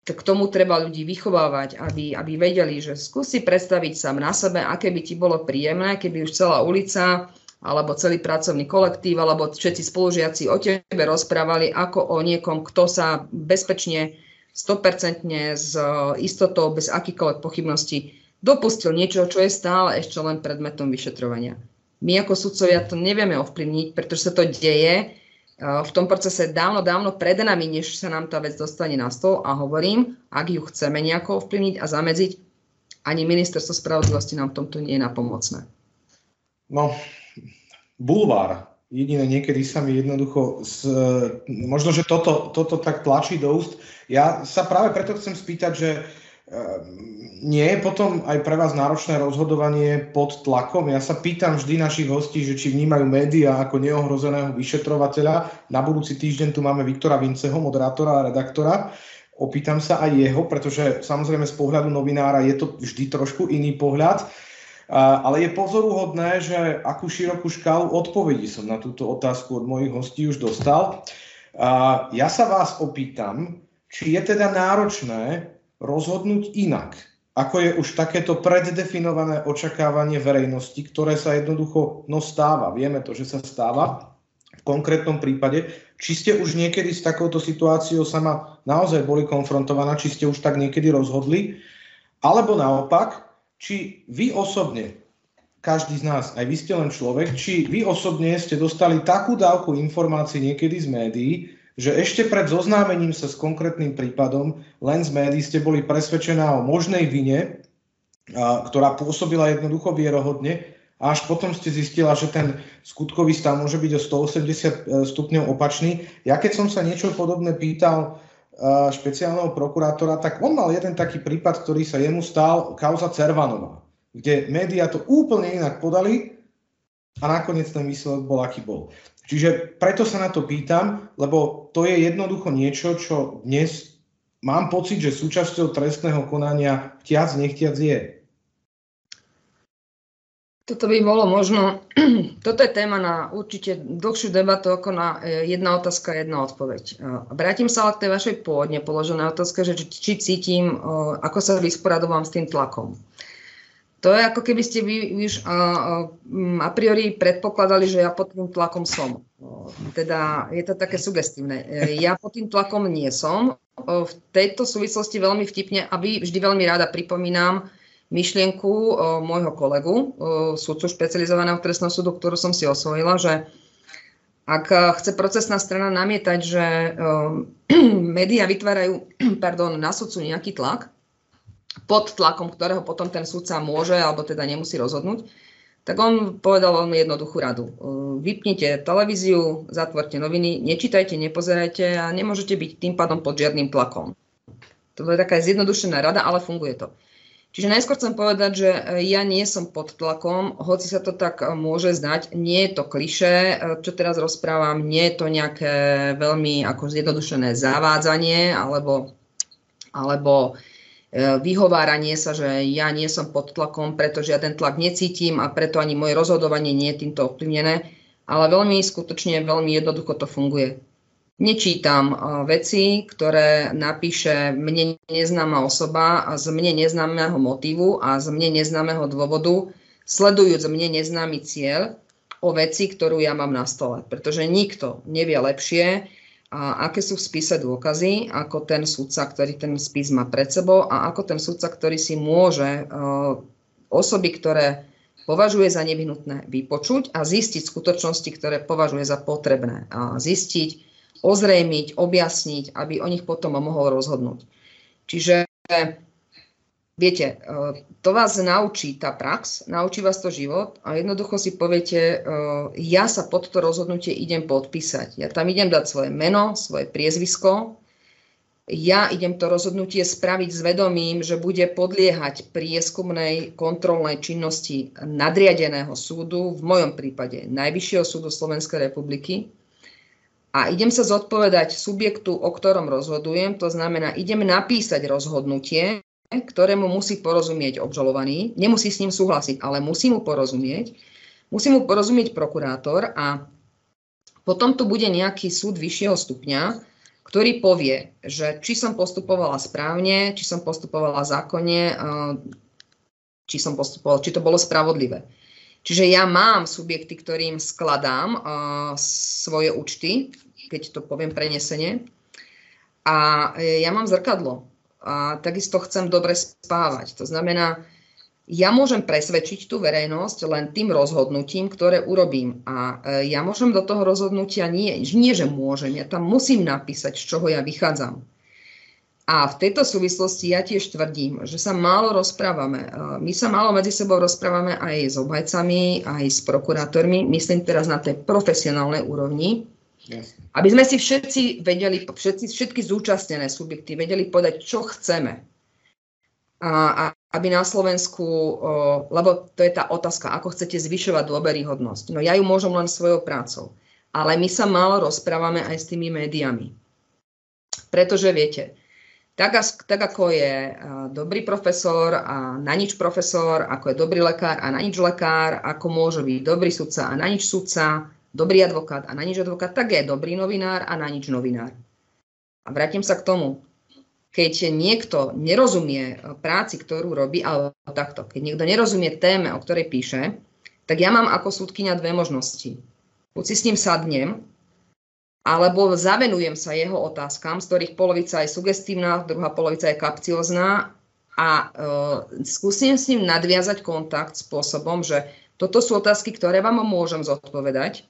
[SPEAKER 2] K tomu treba ľudí vychovávať, aby, aby vedeli, že skúsi predstaviť sám na sebe, aké by ti bolo príjemné, keby už celá ulica alebo celý pracovný kolektív, alebo všetci spolužiaci o tebe rozprávali ako o niekom, kto sa bezpečne, 100% s istotou, bez akýkoľvek pochybností dopustil niečo, čo je stále ešte len predmetom vyšetrovania. My ako sudcovia to nevieme ovplyvniť, pretože sa to deje v tom procese dávno, dávno pred nami, než sa nám tá vec dostane na stôl a hovorím, ak ju chceme nejako ovplyvniť a zamedziť, ani ministerstvo spravodlivosti nám v tomto nie je napomocné.
[SPEAKER 1] No, bulvár. Jediné niekedy sa mi jednoducho, z, možno, že toto, toto tak tlačí do úst. Ja sa práve preto chcem spýtať, že e, nie je potom aj pre vás náročné rozhodovanie pod tlakom? Ja sa pýtam vždy našich hostí, že či vnímajú médiá ako neohrozeného vyšetrovateľa. Na budúci týždeň tu máme Viktora Vinceho, moderátora a redaktora. Opýtam sa aj jeho, pretože samozrejme z pohľadu novinára je to vždy trošku iný pohľad. Ale je pozoruhodné, že akú širokú škálu odpovedí som na túto otázku od mojich hostí už dostal. Ja sa vás opýtam, či je teda náročné rozhodnúť inak, ako je už takéto preddefinované očakávanie verejnosti, ktoré sa jednoducho no stáva. Vieme to, že sa stáva v konkrétnom prípade. Či ste už niekedy s takouto situáciou sama naozaj boli konfrontovaná, či ste už tak niekedy rozhodli, alebo naopak, či vy osobne, každý z nás, aj vy ste len človek, či vy osobne ste dostali takú dávku informácií niekedy z médií, že ešte pred zoznámením sa s konkrétnym prípadom len z médií ste boli presvedčená o možnej vine, ktorá pôsobila jednoducho vierohodne a až potom ste zistila, že ten skutkový stav môže byť o 180 e, stupňov opačný. Ja keď som sa niečo podobné pýtal špeciálneho prokurátora, tak on mal jeden taký prípad, ktorý sa jemu stal, kauza Cervanova, kde médiá to úplne inak podali a nakoniec ten výsledok bol, aký bol. Čiže preto sa na to pýtam, lebo to je jednoducho niečo, čo dnes mám pocit, že súčasťou trestného konania chtiac nechtiac je.
[SPEAKER 2] Toto by bolo možno, toto je téma na určite dlhšiu debatu ako na e, jedna otázka, jedna odpoveď. E, vrátim sa ale k tej vašej pôvodne položenej otázke, že či cítim, e, ako sa vysporadovám s tým tlakom. To je ako keby ste vy už a priori predpokladali, že ja pod tým tlakom som. Teda je to také sugestívne. Ja pod tým tlakom nie som. V tejto súvislosti veľmi vtipne a vy vždy veľmi rada pripomínam, myšlienku o, môjho kolegu, o, súdcu špecializovaného trestného súdu, ktorú som si osvojila, že ak chce procesná strana namietať, že médiá vytvárajú pardon, na sudcu nejaký tlak, pod tlakom, ktorého potom ten sudca môže alebo teda nemusí rozhodnúť, tak on povedal veľmi jednoduchú radu. Vypnite televíziu, zatvorte noviny, nečítajte, nepozerajte a nemôžete byť tým pádom pod žiadnym tlakom. To je taká zjednodušená rada, ale funguje to. Čiže najskôr chcem povedať, že e, ja nie som pod tlakom, hoci sa to tak e, môže zdať, nie je to kliše, e, čo teraz rozprávam, nie je to nejaké veľmi ako zjednodušené zavádzanie alebo, alebo vyhováranie sa, že ja nie som pod tlakom, pretože ja ten tlak necítim a preto ani moje rozhodovanie nie je týmto ovplyvnené, ale veľmi skutočne, veľmi jednoducho to funguje. Nečítam veci, ktoré napíše mne neznáma osoba a z mne neznámeho motívu a z mne neznámeho dôvodu, sledujúc mne neznámy cieľ o veci, ktorú ja mám na stole. Pretože nikto nevie lepšie, a aké sú v spise dôkazy, ako ten sudca, ktorý ten spis má pred sebou a ako ten sudca, ktorý si môže osoby, ktoré považuje za nevyhnutné vypočuť a zistiť skutočnosti, ktoré považuje za potrebné. Zistiť, ozrejmiť, objasniť, aby o nich potom mohol rozhodnúť. Čiže viete, e, to vás naučí tá prax, naučí vás to život a jednoducho si poviete, e, ja sa pod to rozhodnutie idem podpísať. Ja tam idem dať svoje meno, svoje priezvisko, ja idem to rozhodnutie spraviť s vedomím, že bude podliehať prieskumnej kontrolnej činnosti nadriadeného súdu, v mojom prípade Najvyššieho súdu Slovenskej republiky, a idem sa zodpovedať subjektu, o ktorom rozhodujem, to znamená, idem napísať rozhodnutie, ktorému musí porozumieť obžalovaný, nemusí s ním súhlasiť, ale musí mu porozumieť, musí mu porozumieť prokurátor a potom tu bude nejaký súd vyššieho stupňa, ktorý povie, že či som postupovala správne, či som postupovala zákonne, či, som postupovala, či to bolo spravodlivé. Čiže ja mám subjekty, ktorým skladám uh, svoje účty, keď to poviem prenesenie. A ja mám zrkadlo. A takisto chcem dobre spávať. To znamená, ja môžem presvedčiť tú verejnosť len tým rozhodnutím, ktoré urobím. A e, ja môžem do toho rozhodnutia nie, nie že môžem, ja tam musím napísať, z čoho ja vychádzam. A v tejto súvislosti ja tiež tvrdím, že sa málo rozprávame. My sa málo medzi sebou rozprávame aj s obhajcami, aj s prokurátormi, myslím teraz na tej profesionálnej úrovni, aby sme si všetci vedeli, všetci, všetky zúčastnené subjekty vedeli povedať, čo chceme. A, a aby na Slovensku, lebo to je tá otázka, ako chcete zvyšovať dôveryhodnosť. No ja ju môžem len svojou prácou. Ale my sa málo rozprávame aj s tými médiami. Pretože viete, tak, tak ako je dobrý profesor a na nič profesor, ako je dobrý lekár a na nič lekár, ako môže byť dobrý sudca a na nič sudca, dobrý advokát a na nič advokát, tak je dobrý novinár a na nič novinár. A vrátim sa k tomu. Keď niekto nerozumie práci, ktorú robí, alebo takto, keď niekto nerozumie téme, o ktorej píše, tak ja mám ako súdkynia dve možnosti. Buď si s ním sadnem alebo zavenujem sa jeho otázkam, z ktorých polovica je sugestívna, druhá polovica je kapciozná a e, skúsim s ním nadviazať kontakt spôsobom, že toto sú otázky, ktoré vám môžem zodpovedať.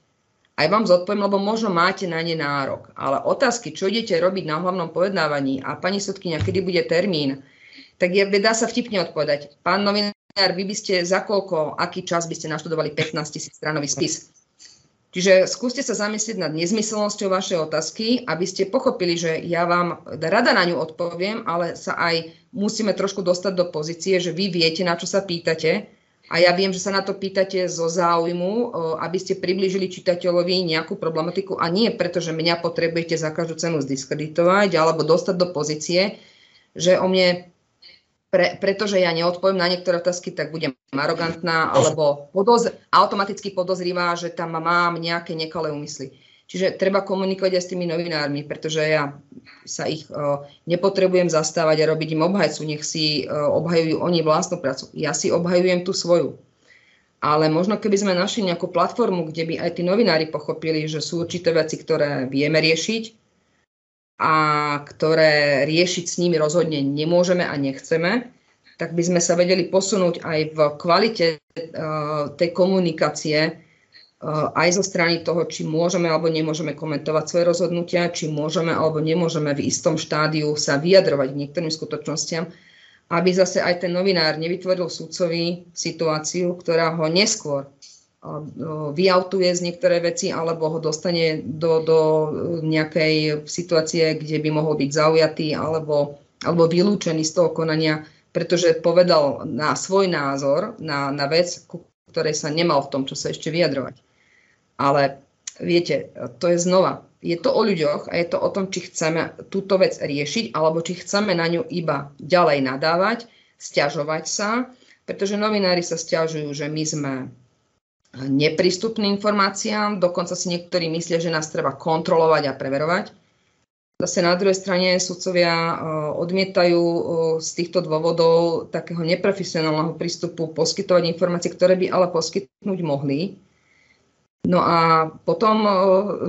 [SPEAKER 2] Aj vám zodpoviem, lebo možno máte na ne nárok. Ale otázky, čo idete robiť na hlavnom pojednávaní a pani sudkynia, kedy bude termín, tak je, dá sa vtipne odpovedať. Pán novinár, vy by ste za koľko, aký čas by ste naštudovali 15 tisíc stranový spis? Čiže skúste sa zamyslieť nad nezmyselnosťou vašej otázky, aby ste pochopili, že ja vám rada na ňu odpoviem, ale sa aj musíme trošku dostať do pozície, že vy viete, na čo sa pýtate. A ja viem, že sa na to pýtate zo záujmu, aby ste priblížili čitateľovi nejakú problematiku a nie preto, že mňa potrebujete za každú cenu zdiskreditovať alebo dostať do pozície, že o mne pre, pretože ja neodpoviem na niektoré otázky, tak budem arogantná alebo podoz, automaticky podozrivá, že tam mám nejaké nekalé úmysly. Čiže treba komunikovať aj s tými novinármi, pretože ja sa ich uh, nepotrebujem zastávať a robiť im obhajcu, nech si uh, obhajujú oni vlastnú prácu. Ja si obhajujem tú svoju. Ale možno keby sme našli nejakú platformu, kde by aj tí novinári pochopili, že sú určité veci, ktoré vieme riešiť, a ktoré riešiť s nimi rozhodne nemôžeme a nechceme, tak by sme sa vedeli posunúť aj v kvalite uh, tej komunikácie aj zo strany toho, či môžeme alebo nemôžeme komentovať svoje rozhodnutia, či môžeme alebo nemôžeme v istom štádiu sa vyjadrovať k niektorým skutočnostiam, aby zase aj ten novinár nevytvoril súdcovi situáciu, ktorá ho neskôr vyautuje z niektoré veci alebo ho dostane do, do nejakej situácie, kde by mohol byť zaujatý alebo, alebo vylúčený z toho konania, pretože povedal na svoj názor, na, na vec, ktorej sa nemal v tom, čo sa ešte vyjadrovať. Ale viete, to je znova, je to o ľuďoch a je to o tom, či chceme túto vec riešiť alebo či chceme na ňu iba ďalej nadávať, stiažovať sa, pretože novinári sa stiažujú, že my sme neprístupným informáciám, dokonca si niektorí myslia, že nás treba kontrolovať a preverovať. Zase na druhej strane sudcovia e, odmietajú e, z týchto dôvodov takého neprofesionálneho prístupu poskytovať informácie, ktoré by ale poskytnúť mohli. No a potom e,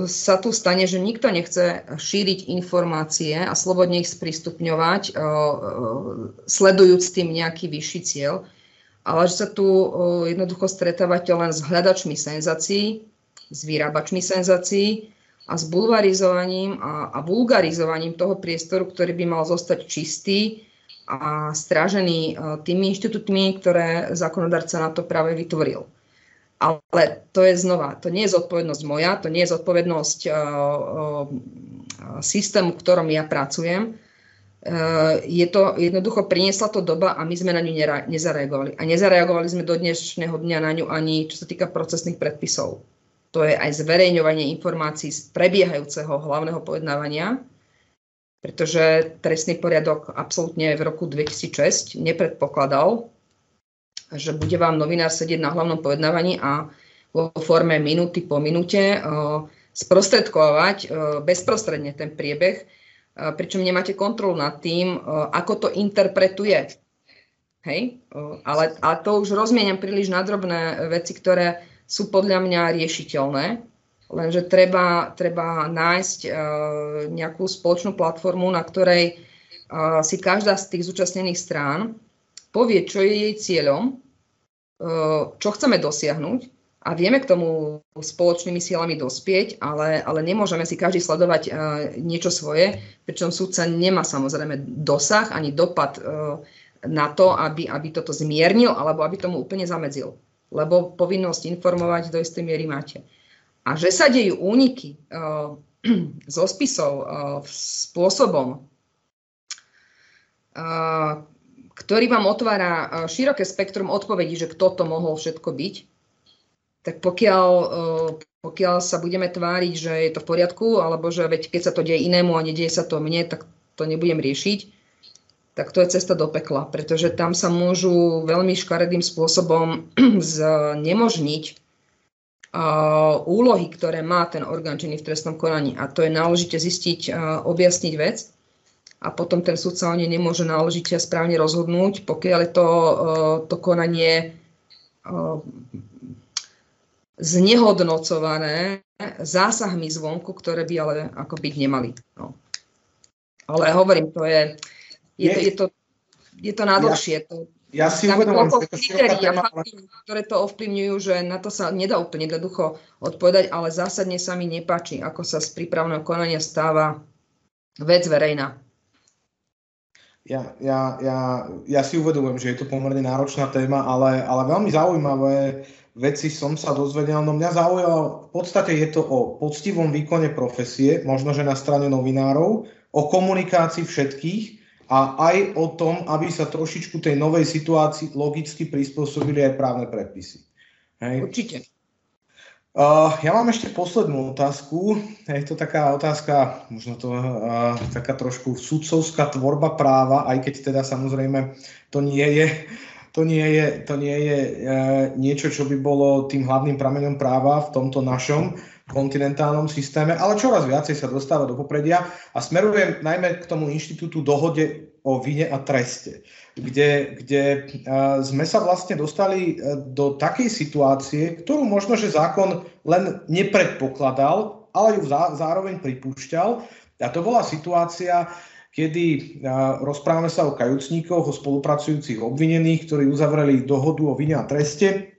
[SPEAKER 2] sa tu stane, že nikto nechce šíriť informácie a slobodne ich sprístupňovať, sledujúc tým nejaký vyšší cieľ ale že sa tu jednoducho stretávate len s hľadačmi senzácií, s vyrábačmi senzácií a s bulvarizovaním a, a vulgarizovaním toho priestoru, ktorý by mal zostať čistý a strážený tými inštitútmi, ktoré zákonodarca na to práve vytvoril. Ale to je znova, to nie je zodpovednosť moja, to nie je zodpovednosť uh, uh, systému, v ktorom ja pracujem, Eh, je to, jednoducho priniesla to doba a my sme na ňu nezareagovali. A nezareagovali sme do dnešného dňa na ňu ani čo sa týka procesných predpisov. To je aj zverejňovanie informácií z prebiehajúceho hlavného pojednávania, pretože trestný poriadok absolútne v roku 2006 nepredpokladal, že bude vám novinár sedieť na hlavnom pojednávaní a vo forme minúty po minúte uh, sprostredkovať uh, bezprostredne ten priebeh pričom nemáte kontrolu nad tým, ako to interpretuje. Hej? Ale, ale to už rozmieniam príliš na drobné veci, ktoré sú podľa mňa riešiteľné, lenže treba, treba nájsť nejakú spoločnú platformu, na ktorej si každá z tých zúčastnených strán povie, čo je jej cieľom, čo chceme dosiahnuť a vieme k tomu spoločnými silami dospieť, ale, ale nemôžeme si každý sledovať uh, niečo svoje, pričom súdca nemá samozrejme dosah ani dopad uh, na to, aby, aby toto zmiernil alebo aby tomu úplne zamedzil. Lebo povinnosť informovať do istej miery máte. A že sa dejú úniky zo spisov spôsobom, ktorý vám otvára uh, široké spektrum odpovedí, že kto to mohol všetko byť, tak pokiaľ, eh, pokiaľ sa budeme tváriť, že je to v poriadku, alebo že veď keď sa to deje inému a nedieje sa to mne, tak to nebudem riešiť, tak to je cesta do pekla, pretože tam sa môžu veľmi škaredým spôsobom znemožniť uh, úlohy, ktoré má ten orgán činný v trestnom konaní. A to je náležite zistiť, objasniť vec a potom ten súdca o nej nemôže náležite a správne rozhodnúť, pokiaľ je to, uh, to konanie znehodnocované zásahmi zvonku, ktoré by ale ako byť nemali. No. Ale hovorím, to je, je, to, je, to, je to nadlhšie.
[SPEAKER 1] Ja, to, ja si
[SPEAKER 2] téma, ktoré to ovplyvňujú, že na to sa nedá úplne jednoducho odpovedať, ale zásadne sa mi nepáči, ako sa z prípravného konania stáva vec verejná.
[SPEAKER 1] Ja, ja, ja, ja si uvedomujem, že je to pomerne náročná téma, ale, ale veľmi zaujímavé veci som sa dozvedel. No mňa zaujalo, v podstate je to o poctivom výkone profesie, možno že na strane novinárov, o komunikácii všetkých a aj o tom, aby sa trošičku tej novej situácii logicky prispôsobili aj právne predpisy.
[SPEAKER 2] Hej. Určite.
[SPEAKER 1] Uh, ja mám ešte poslednú otázku. Je to taká otázka, možno to uh, taká trošku sudcovská tvorba práva, aj keď teda samozrejme to nie je, to nie je, to nie je uh, niečo, čo by bolo tým hlavným prameňom práva v tomto našom kontinentálnom systéme, ale čoraz viacej sa dostáva do popredia a smerujem najmä k tomu inštitútu dohode o vine a treste kde, kde sme sa vlastne dostali e, do takej situácie, ktorú možno, že zákon len nepredpokladal, ale ju zároveň pripúšťal. A to bola situácia, kedy rozprávame sa o kajúcníkoch, o spolupracujúcich obvinených, ktorí uzavreli dohodu o vine a treste.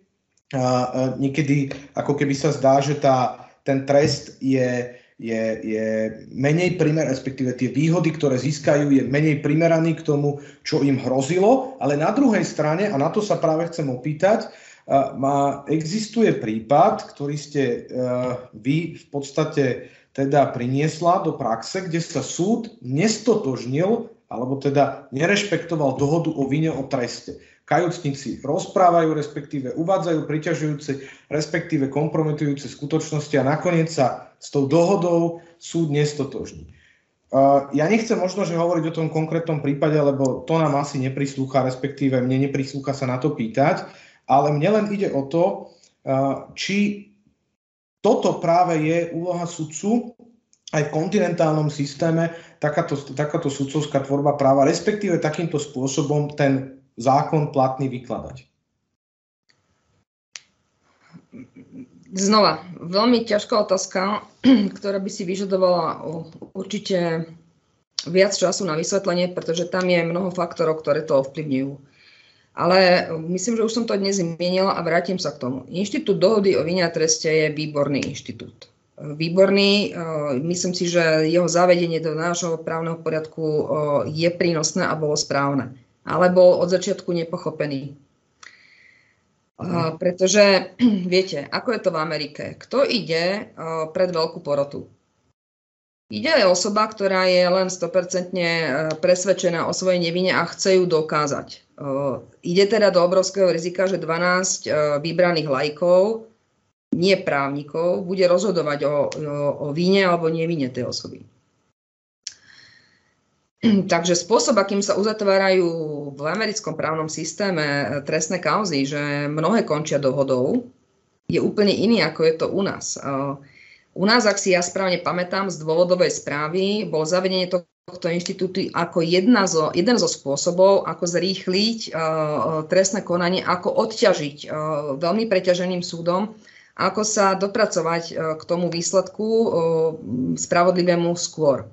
[SPEAKER 1] A niekedy ako keby sa zdá, že tá, ten trest je je, je menej primer, respektíve tie výhody, ktoré získajú, je menej primeraný k tomu, čo im hrozilo. Ale na druhej strane, a na to sa práve chcem opýtať, má, existuje prípad, ktorý ste uh, vy v podstate teda priniesla do praxe, kde sa súd nestotožnil alebo teda nerešpektoval dohodu o vine o treste kajúcnici rozprávajú, respektíve uvádzajú priťažujúce, respektíve kompromitujúce skutočnosti a nakoniec sa s tou dohodou súd nestotožní. Ja nechcem možno, že hovoriť o tom konkrétnom prípade, lebo to nám asi neprislúcha, respektíve mne neprislúcha sa na to pýtať, ale mne len ide o to, či toto práve je úloha sudcu aj v kontinentálnom systéme, takáto, takáto sudcovská tvorba práva, respektíve takýmto spôsobom ten zákon platný vykladať?
[SPEAKER 2] Znova, veľmi ťažká otázka, ktorá by si vyžadovala určite viac času na vysvetlenie, pretože tam je mnoho faktorov, ktoré to ovplyvňujú. Ale myslím, že už som to dnes zmienila a vrátim sa k tomu. Inštitút dohody o vine a treste je výborný inštitút. Výborný, myslím si, že jeho zavedenie do nášho právneho poriadku je prínosné a bolo správne ale bol od začiatku nepochopený. Uh, pretože, viete, ako je to v Amerike? Kto ide uh, pred veľkú porotu? Ide aj osoba, ktorá je len 100% presvedčená o svojej nevine a chce ju dokázať. Uh, ide teda do obrovského rizika, že 12 vybraných lajkov, nie právnikov, bude rozhodovať o, o, o víne alebo nevine tej osoby. Takže spôsob, akým sa uzatvárajú v americkom právnom systéme eh, trestné kauzy, že mnohé končia dohodou, je úplne iný, ako je to u nás. Eh, u nás, ak si ja správne pamätám, z dôvodovej správy bolo zavedenie tohto inštitútu ako jedna zo, jeden zo spôsobov, ako zrýchliť uh, trestné konanie, ako odťažiť veľmi preťaženým súdom, ako sa dopracovať k tomu výsledku spravodlivému skôr.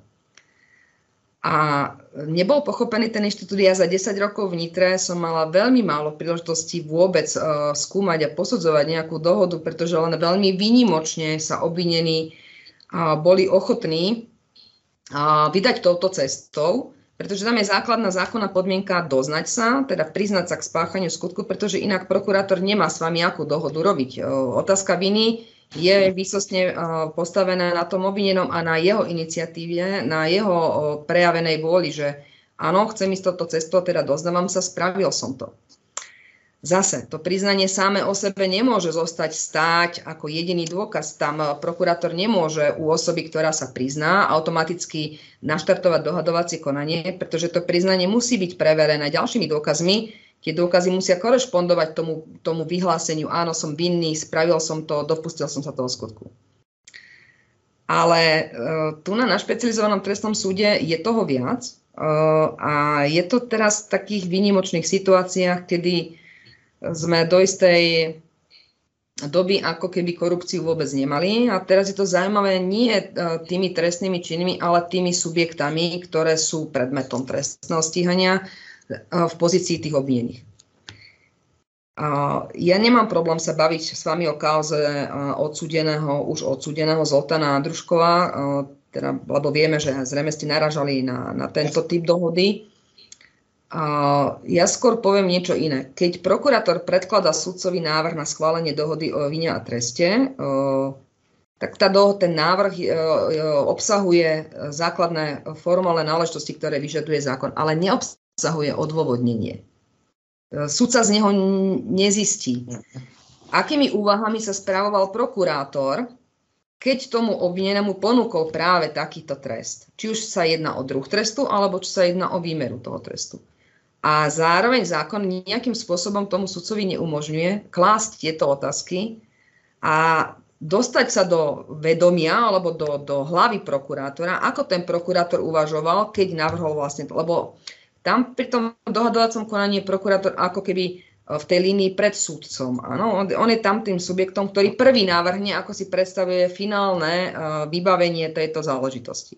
[SPEAKER 2] A nebol pochopený ten inštitút. Ja za 10 rokov v Nitre som mala veľmi málo príležitosti vôbec uh, skúmať a posudzovať nejakú dohodu, pretože len veľmi výnimočne sa obvinení uh, boli ochotní uh, vydať touto cestou, pretože tam je základná zákonná podmienka doznať sa, teda priznať sa k spáchaniu skutku, pretože inak prokurátor nemá s vami akú dohodu robiť. Uh, otázka viny je výsostne postavené na tom obvinenom a na jeho iniciatíve, na jeho prejavenej vôli, že áno, chcem ísť toto cestou, teda doznávam sa, spravil som to. Zase, to priznanie sáme o sebe nemôže zostať stáť ako jediný dôkaz. Tam prokurátor nemôže u osoby, ktorá sa prizná, automaticky naštartovať dohadovacie konanie, pretože to priznanie musí byť preverené ďalšími dôkazmi, Tie dôkazy musia korešpondovať tomu, tomu vyhláseniu, áno, som vinný, spravil som to, dopustil som sa toho skutku. Ale e, tu na, na špecializovanom trestnom súde je toho viac e, a je to teraz v takých výnimočných situáciách, kedy sme do istej doby ako keby korupciu vôbec nemali. A teraz je to zaujímavé nie e, tými trestnými činmi, ale tými subjektami, ktoré sú predmetom trestného stíhania v pozícii tých obvinených. Ja nemám problém sa baviť s vami o kauze e, odsudeného, už odsudeného Zoltana Andruškova, teda, lebo vieme, že zrejme ste naražali na, na tento typ dohody. Ja skôr poviem niečo iné. Keď prokurátor predkladá sudcovi návrh na schválenie dohody o vine a treste, tak tá do, ten návrh obsahuje základné formálne náležitosti, ktoré vyžaduje zákon, ale neobsahuje odôvodnenie. Sudca z neho nezistí. Akými úvahami sa spravoval prokurátor, keď tomu obvinenému ponúkol práve takýto trest. Či už sa jedná o druh trestu, alebo či sa jedná o výmeru toho trestu. A zároveň zákon nejakým spôsobom tomu sudcovi neumožňuje klásť tieto otázky a dostať sa do vedomia alebo do, do hlavy prokurátora, ako ten prokurátor uvažoval, keď navrhol vlastne. Lebo tam pri tom dohadovacom konaní je prokurátor ako keby e, v tej línii pred súdcom. Áno, on, je tam tým subjektom, ktorý prvý navrhne, ako si predstavuje finálne uh, vybavenie tejto záležitosti.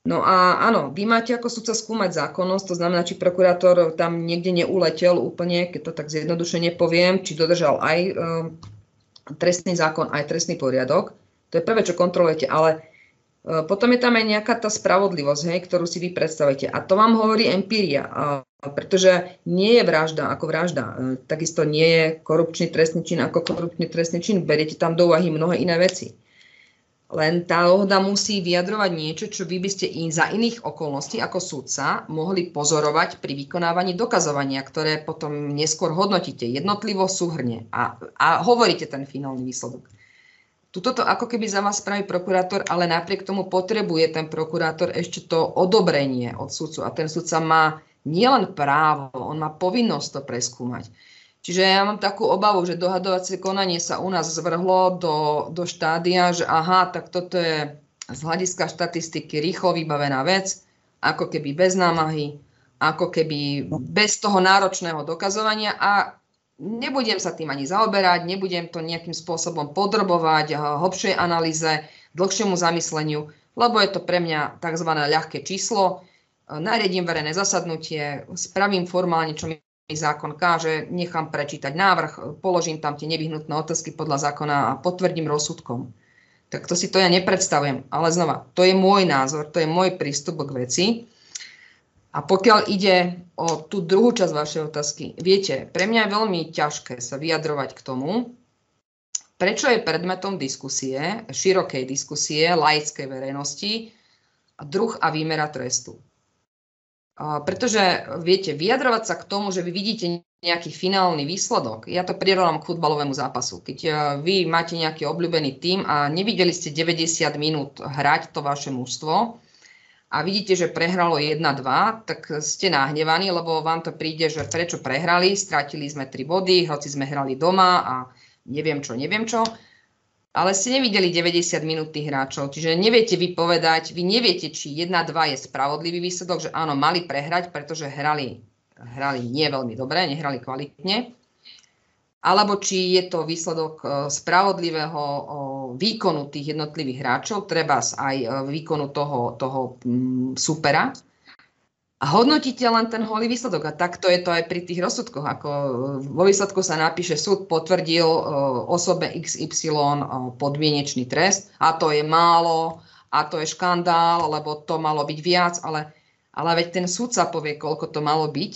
[SPEAKER 2] No a áno, vy máte ako sudca skúmať zákonnosť, to znamená, či prokurátor tam niekde neuletel úplne, keď to tak zjednodušene poviem, či dodržal aj e, trestný zákon, aj trestný poriadok. To je prvé, čo kontrolujete, ale e, potom je tam aj nejaká tá spravodlivosť, hej, ktorú si vy predstavujete. A to vám hovorí empíria, pretože nie je vražda ako vražda. E, takisto nie je korupčný trestný čin ako korupčný trestný čin. Beriete tam do úvahy mnohé iné veci. Len tá dohoda musí vyjadrovať niečo, čo vy by ste in, za iných okolností ako súdca mohli pozorovať pri vykonávaní dokazovania, ktoré potom neskôr hodnotíte jednotlivo súhrne a, a hovoríte ten finálny výsledok. Tuto to ako keby za vás spraví prokurátor, ale napriek tomu potrebuje ten prokurátor ešte to odobrenie od sudcu. A ten sudca má nielen právo, on má povinnosť to preskúmať. Čiže ja mám takú obavu, že dohadovacie konanie sa u nás zvrhlo do, do štádia, že aha, tak toto je z hľadiska štatistiky rýchlo vybavená vec, ako keby bez námahy, ako keby bez toho náročného dokazovania a nebudem sa tým ani zaoberať, nebudem to nejakým spôsobom podrobovať hlbšej analýze, dlhšiemu zamysleniu, lebo je to pre mňa tzv. ľahké číslo. Nariadím verejné zasadnutie, spravím formálne, čo mi zákon káže, nechám prečítať návrh, položím tam tie nevyhnutné otázky podľa zákona a potvrdím rozsudkom. Tak to si to ja nepredstavujem. Ale znova, to je môj názor, to je môj prístup k veci. A pokiaľ ide o tú druhú časť vašej otázky, viete, pre mňa je veľmi ťažké sa vyjadrovať k tomu, prečo je predmetom diskusie, širokej diskusie, laickej verejnosti, druh a výmera trestu. Pretože, viete, vyjadrovať sa k tomu, že vy vidíte nejaký finálny výsledok, ja to prirovnám k futbalovému zápasu. Keď e, vy máte nejaký obľúbený tým a nevideli ste 90 minút hrať to vaše mužstvo a vidíte, že prehralo 1-2, tak ste nahnevaní, lebo vám to príde, že prečo prehrali, stratili sme 3 body, hoci sme hrali doma a neviem čo, neviem čo. Ale ste nevideli 90 minút tých hráčov, čiže neviete vypovedať, vy neviete, či 1-2 je spravodlivý výsledok, že áno, mali prehrať, pretože hrali, hrali nie veľmi dobre, nehrali kvalitne, alebo či je to výsledok e, spravodlivého výkonu tých jednotlivých hráčov, treba aj e, výkonu toho, toho mm, supera, a hodnotíte len ten holý výsledok. A takto je to aj pri tých rozsudkoch. Ako e, vo výsledku sa napíše, súd potvrdil e, osobe XY podmienečný trest a to je málo a to je škandál, lebo to malo byť viac, ale, ale veď ten súdca povie, koľko to malo byť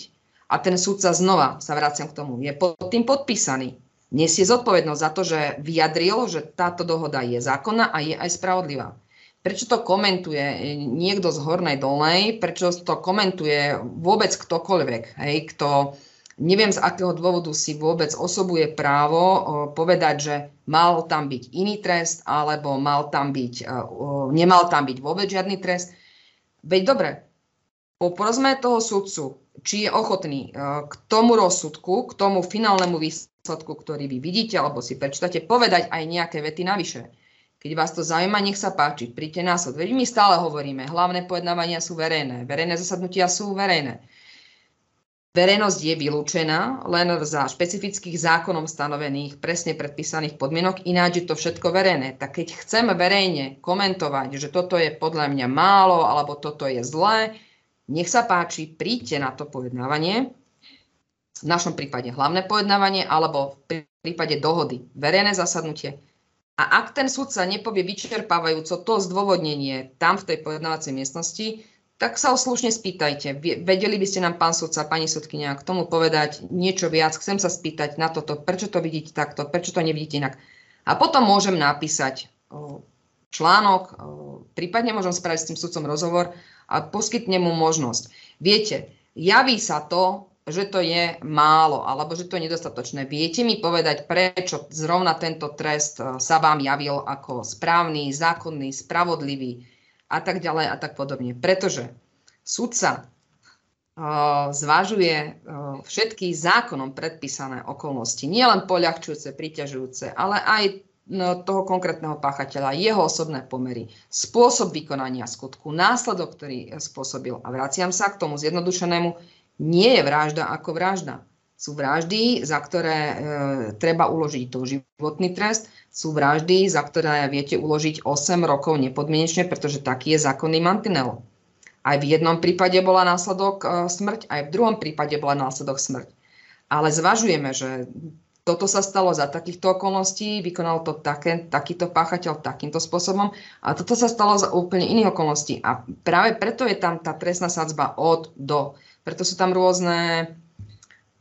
[SPEAKER 2] a ten súdca znova, sa vraciam k tomu, je pod tým podpísaný. Nesie zodpovednosť za to, že vyjadril, že táto dohoda je zákonná a je aj spravodlivá. Prečo to komentuje niekto z hornej dolnej, prečo to komentuje vôbec ktokoľvek, hej, kto neviem z akého dôvodu si vôbec osobuje právo povedať, že mal tam byť iný trest, alebo mal tam byť, nemal tam byť vôbec žiadny trest. Veď dobre, poprosme toho sudcu, či je ochotný k tomu rozsudku, k tomu finálnemu výsledku, ktorý vy vidíte, alebo si prečítate, povedať aj nejaké vety navyše. Keď vás to zaujíma, nech sa páči, príďte na súd. Veď my stále hovoríme, hlavné pojednávania sú verejné, verejné zasadnutia sú verejné. Verejnosť je vylúčená len za špecifických zákonom stanovených, presne predpísaných podmienok, ináč je to všetko verejné. Tak keď chcem verejne komentovať, že toto je podľa mňa málo alebo toto je zlé, nech sa páči, príďte na to pojednávanie, v našom prípade hlavné pojednávanie alebo v prípade dohody verejné zasadnutie. A ak ten sudca nepovie vyčerpávajúco to zdôvodnenie tam v tej pojednávacej miestnosti, tak sa ho slušne spýtajte. Vedeli by ste nám, pán sudca, pani sudkynia, k tomu povedať niečo viac. Chcem sa spýtať na toto, prečo to vidíte takto, prečo to nevidíte inak. A potom môžem napísať článok, prípadne môžem spraviť s tým sudcom rozhovor a poskytnem mu možnosť. Viete, javí sa to, že to je málo alebo že to je nedostatočné. Viete mi povedať, prečo zrovna tento trest sa vám javil ako správny, zákonný, spravodlivý, a tak ďalej a tak podobne. Pretože sudca uh, zvažuje všetky zákonom predpísané okolnosti, nielen poľahčujúce, priťažujúce, ale aj toho konkrétneho páchateľa, jeho osobné pomery, spôsob vykonania skutku, následok, ktorý spôsobil. A vraciam sa k tomu zjednodušenému, nie je vražda ako vražda. Sú vraždy, za ktoré e, treba uložiť doživotný trest, sú vraždy, za ktoré viete uložiť 8 rokov nepodmienečne, pretože taký je zákonný mantinel. Aj v jednom prípade bola následok e, smrť, aj v druhom prípade bola následok smrť. Ale zvažujeme, že toto sa stalo za takýchto okolností, vykonal to také, takýto páchateľ takýmto spôsobom a toto sa stalo za úplne iných okolností. A práve preto je tam tá trestná sadzba od do. Preto sú tam rôzne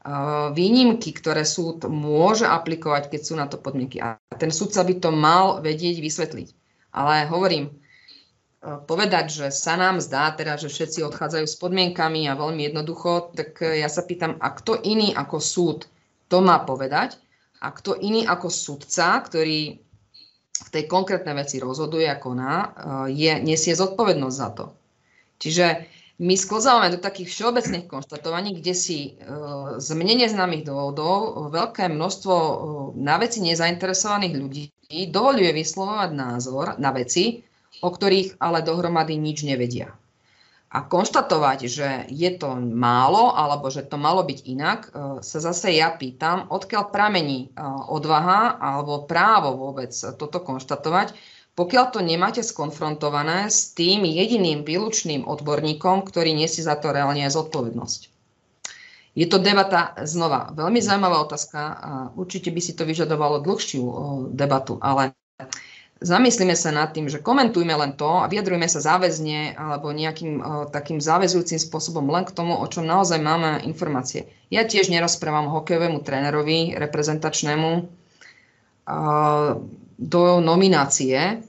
[SPEAKER 2] Eh, výnimky, ktoré súd môže aplikovať, keď sú na to podmienky. A ten súdca by to mal vedieť vysvetliť. Ale hovorím, eh, povedať, že sa nám zdá teda, že všetci odchádzajú s podmienkami a veľmi jednoducho, tak ja sa pýtam, a kto iný ako súd to má povedať a kto iný ako súdca, ktorý v tej konkrétnej veci rozhoduje a koná, je, nesie zodpovednosť za to. Čiže my sklzávame do takých všeobecných konštatovaní, kde si e, z mne neznámych dôvodov veľké množstvo na veci nezainteresovaných ľudí dovoluje vyslovovať názor na veci, o ktorých ale dohromady nič nevedia. A konštatovať, že je to málo alebo že to malo byť inak, e, sa zase ja pýtam, odkiaľ pramení odvaha alebo právo vôbec toto konštatovať, pokiaľ to nemáte skonfrontované s tým jediným výlučným odborníkom, ktorý nesie za to reálne zodpovednosť. Je to debata, znova, veľmi zaujímavá otázka a určite by si to vyžadovalo dlhšiu debatu, ale zamyslíme sa nad tým, že komentujme len to a vyjadrujme sa záväzne alebo nejakým takým záväzujúcim spôsobom len k tomu, o čom naozaj máme informácie. Ja tiež nerozprávam hokejovému trénerovi reprezentačnému, do nominácie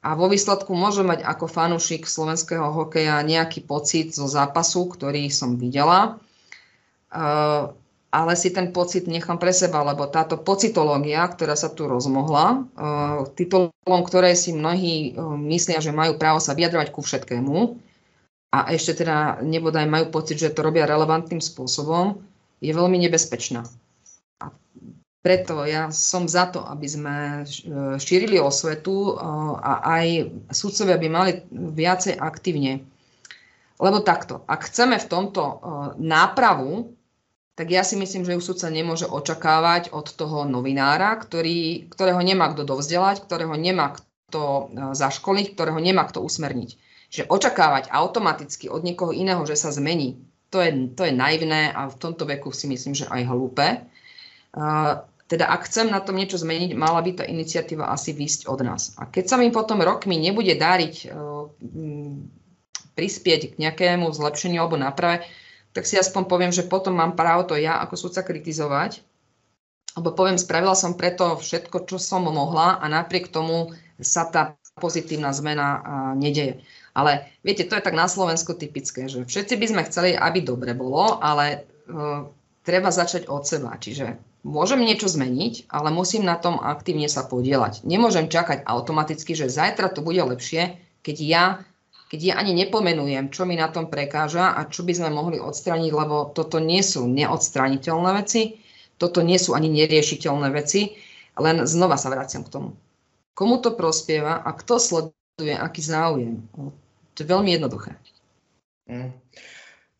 [SPEAKER 2] a vo výsledku môžem mať ako fanúšik slovenského hokeja nejaký pocit zo zápasu, ktorý som videla, eh, ale si ten pocit nechám pre seba, lebo táto pocitológia, ktorá sa tu rozmohla, eh, titulom, ktoré si mnohí eh, myslia, že majú právo sa vyjadrovať ku všetkému a ešte teda nebodaj majú pocit, že to robia relevantným spôsobom, je veľmi nebezpečná. Preto ja som za to, aby sme e, šírili osvetu a aj sudcovia by mali viacej aktívne. Lebo takto, ak chceme v tomto nápravu, tak ja si myslím, že ju sudca nemôže očakávať od toho novinára, ktorý, ktorého nemá kto dovzdelať, ktorého nemá kto zaškoliť, ktorého nemá kto usmerniť. Že očakávať automaticky od niekoho iného, že sa zmení, to je, to je naivné a v tomto veku si myslím, že aj hlúpe. Teda ak chcem na tom niečo zmeniť, mala by tá iniciatíva asi výsť od nás. A keď sa mi potom rokmi nebude dáriť prispieť k nejakému zlepšeniu alebo náprave, tak si aspoň poviem, že potom mám právo to ja ako sudca kritizovať, alebo poviem, spravila som preto všetko, čo som mohla a napriek tomu sa tá pozitívna zmena nedeje. Ale viete, to je tak na Slovensku typické, že všetci by sme chceli, aby dobre bolo, ale uh, treba začať od seba. Čiže Môžem niečo zmeniť, ale musím na tom aktívne sa podielať. Nemôžem čakať automaticky, že zajtra to bude lepšie, keď ja, keď ja ani nepomenujem, čo mi na tom prekáža a čo by sme mohli odstraniť, lebo toto nie sú neodstraniteľné veci, toto nie sú ani neriešiteľné veci, len znova sa vraciam k tomu. Komu to prospieva a kto sleduje aký záujem? To je veľmi jednoduché. Mm.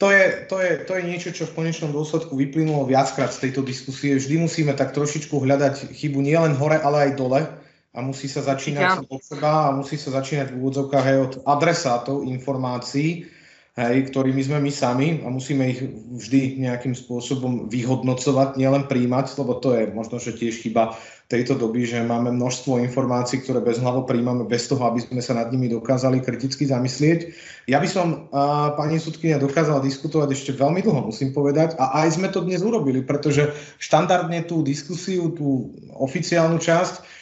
[SPEAKER 1] to je, to, je, to je niečo, čo v konečnom dôsledku vyplynulo viackrát z tejto diskusie. Vždy musíme tak trošičku hľadať chybu nielen hore, ale aj dole a musí sa začínať ja. od seba a musí sa začínať v úvodzovkách aj od adresátov informácií, hej, ktorými sme my sami a musíme ich vždy nejakým spôsobom vyhodnocovať, nielen príjmať, lebo to je možno, že tiež chyba tejto doby, že máme množstvo informácií, ktoré bez hlavo príjmame bez toho, aby sme sa nad nimi dokázali kriticky zamyslieť. Ja by som, uh, pani sudkynia, dokázala diskutovať ešte veľmi dlho, musím povedať, a aj sme to dnes urobili, pretože štandardne tú diskusiu, tú oficiálnu časť,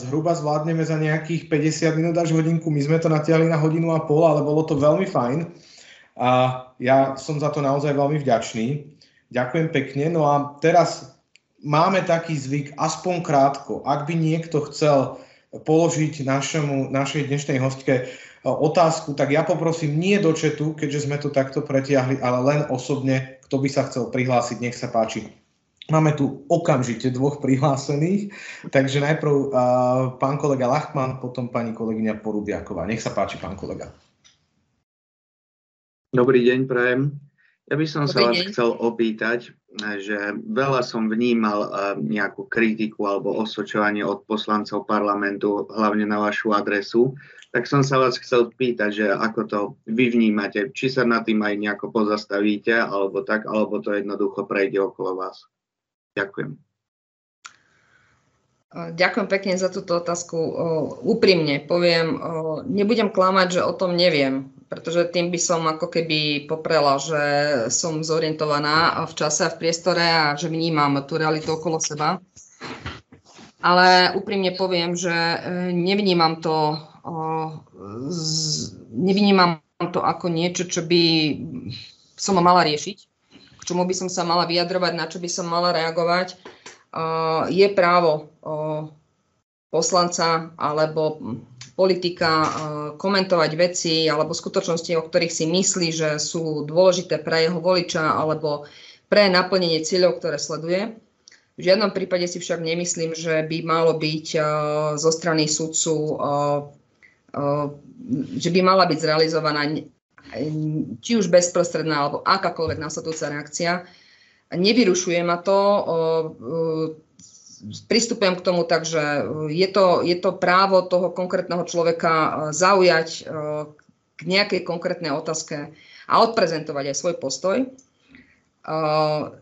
[SPEAKER 1] zhruba zvládneme za nejakých 50 minút až hodinku. My sme to natiahli na hodinu a pol, ale bolo to veľmi fajn. A ja som za to naozaj veľmi vďačný. Ďakujem pekne. No a teraz máme taký zvyk, aspoň krátko, ak by niekto chcel položiť našemu, našej dnešnej hostke e, otázku, tak ja poprosím nie do četu, keďže sme to takto pretiahli, ale len osobne, kto by sa chcel prihlásiť, nech sa páči. Máme tu okamžite dvoch prihlásených, takže najprv uh, pán kolega Lachman, potom pani kolegyňa Porubiaková. Nech sa páči, pán kolega.
[SPEAKER 3] Dobrý deň, prajem. Ja by som sa vás chcel opýtať, že veľa som vnímal nejakú kritiku alebo osočovanie od poslancov parlamentu, hlavne na vašu adresu. Tak som sa vás chcel pýtať, že ako to vy vnímate, či sa nad tým aj nejako pozastavíte, alebo tak, alebo to jednoducho prejde okolo vás. Ďakujem.
[SPEAKER 2] Ďakujem pekne za túto otázku. Úprimne poviem, nebudem klamať, že o tom neviem pretože tým by som ako keby poprela, že som zorientovaná v čase a v priestore a že vnímam tú realitu okolo seba. Ale úprimne poviem, že e, nevnímam to, nevnímam to ako niečo, čo by som mala riešiť, čomu by som sa mala vyjadrovať, na čo by som mala reagovať. Je právo poslanca alebo politika eh, komentovať veci alebo skutočnosti, o ktorých si myslí, že sú dôležité pre jeho voliča alebo pre naplnenie cieľov, ktoré sleduje. V žiadnom prípade si však nemyslím, že by malo byť eh, zo strany sudcu, eh, že by mala byť zrealizovaná či už bezprostredná alebo akákoľvek následujúca reakcia. Nevyrušuje ma to, pristupujem k tomu tak, že e, je to, je to právo toho konkrétneho človeka e, zaujať e, k nejakej konkrétnej otázke a odprezentovať aj svoj postoj.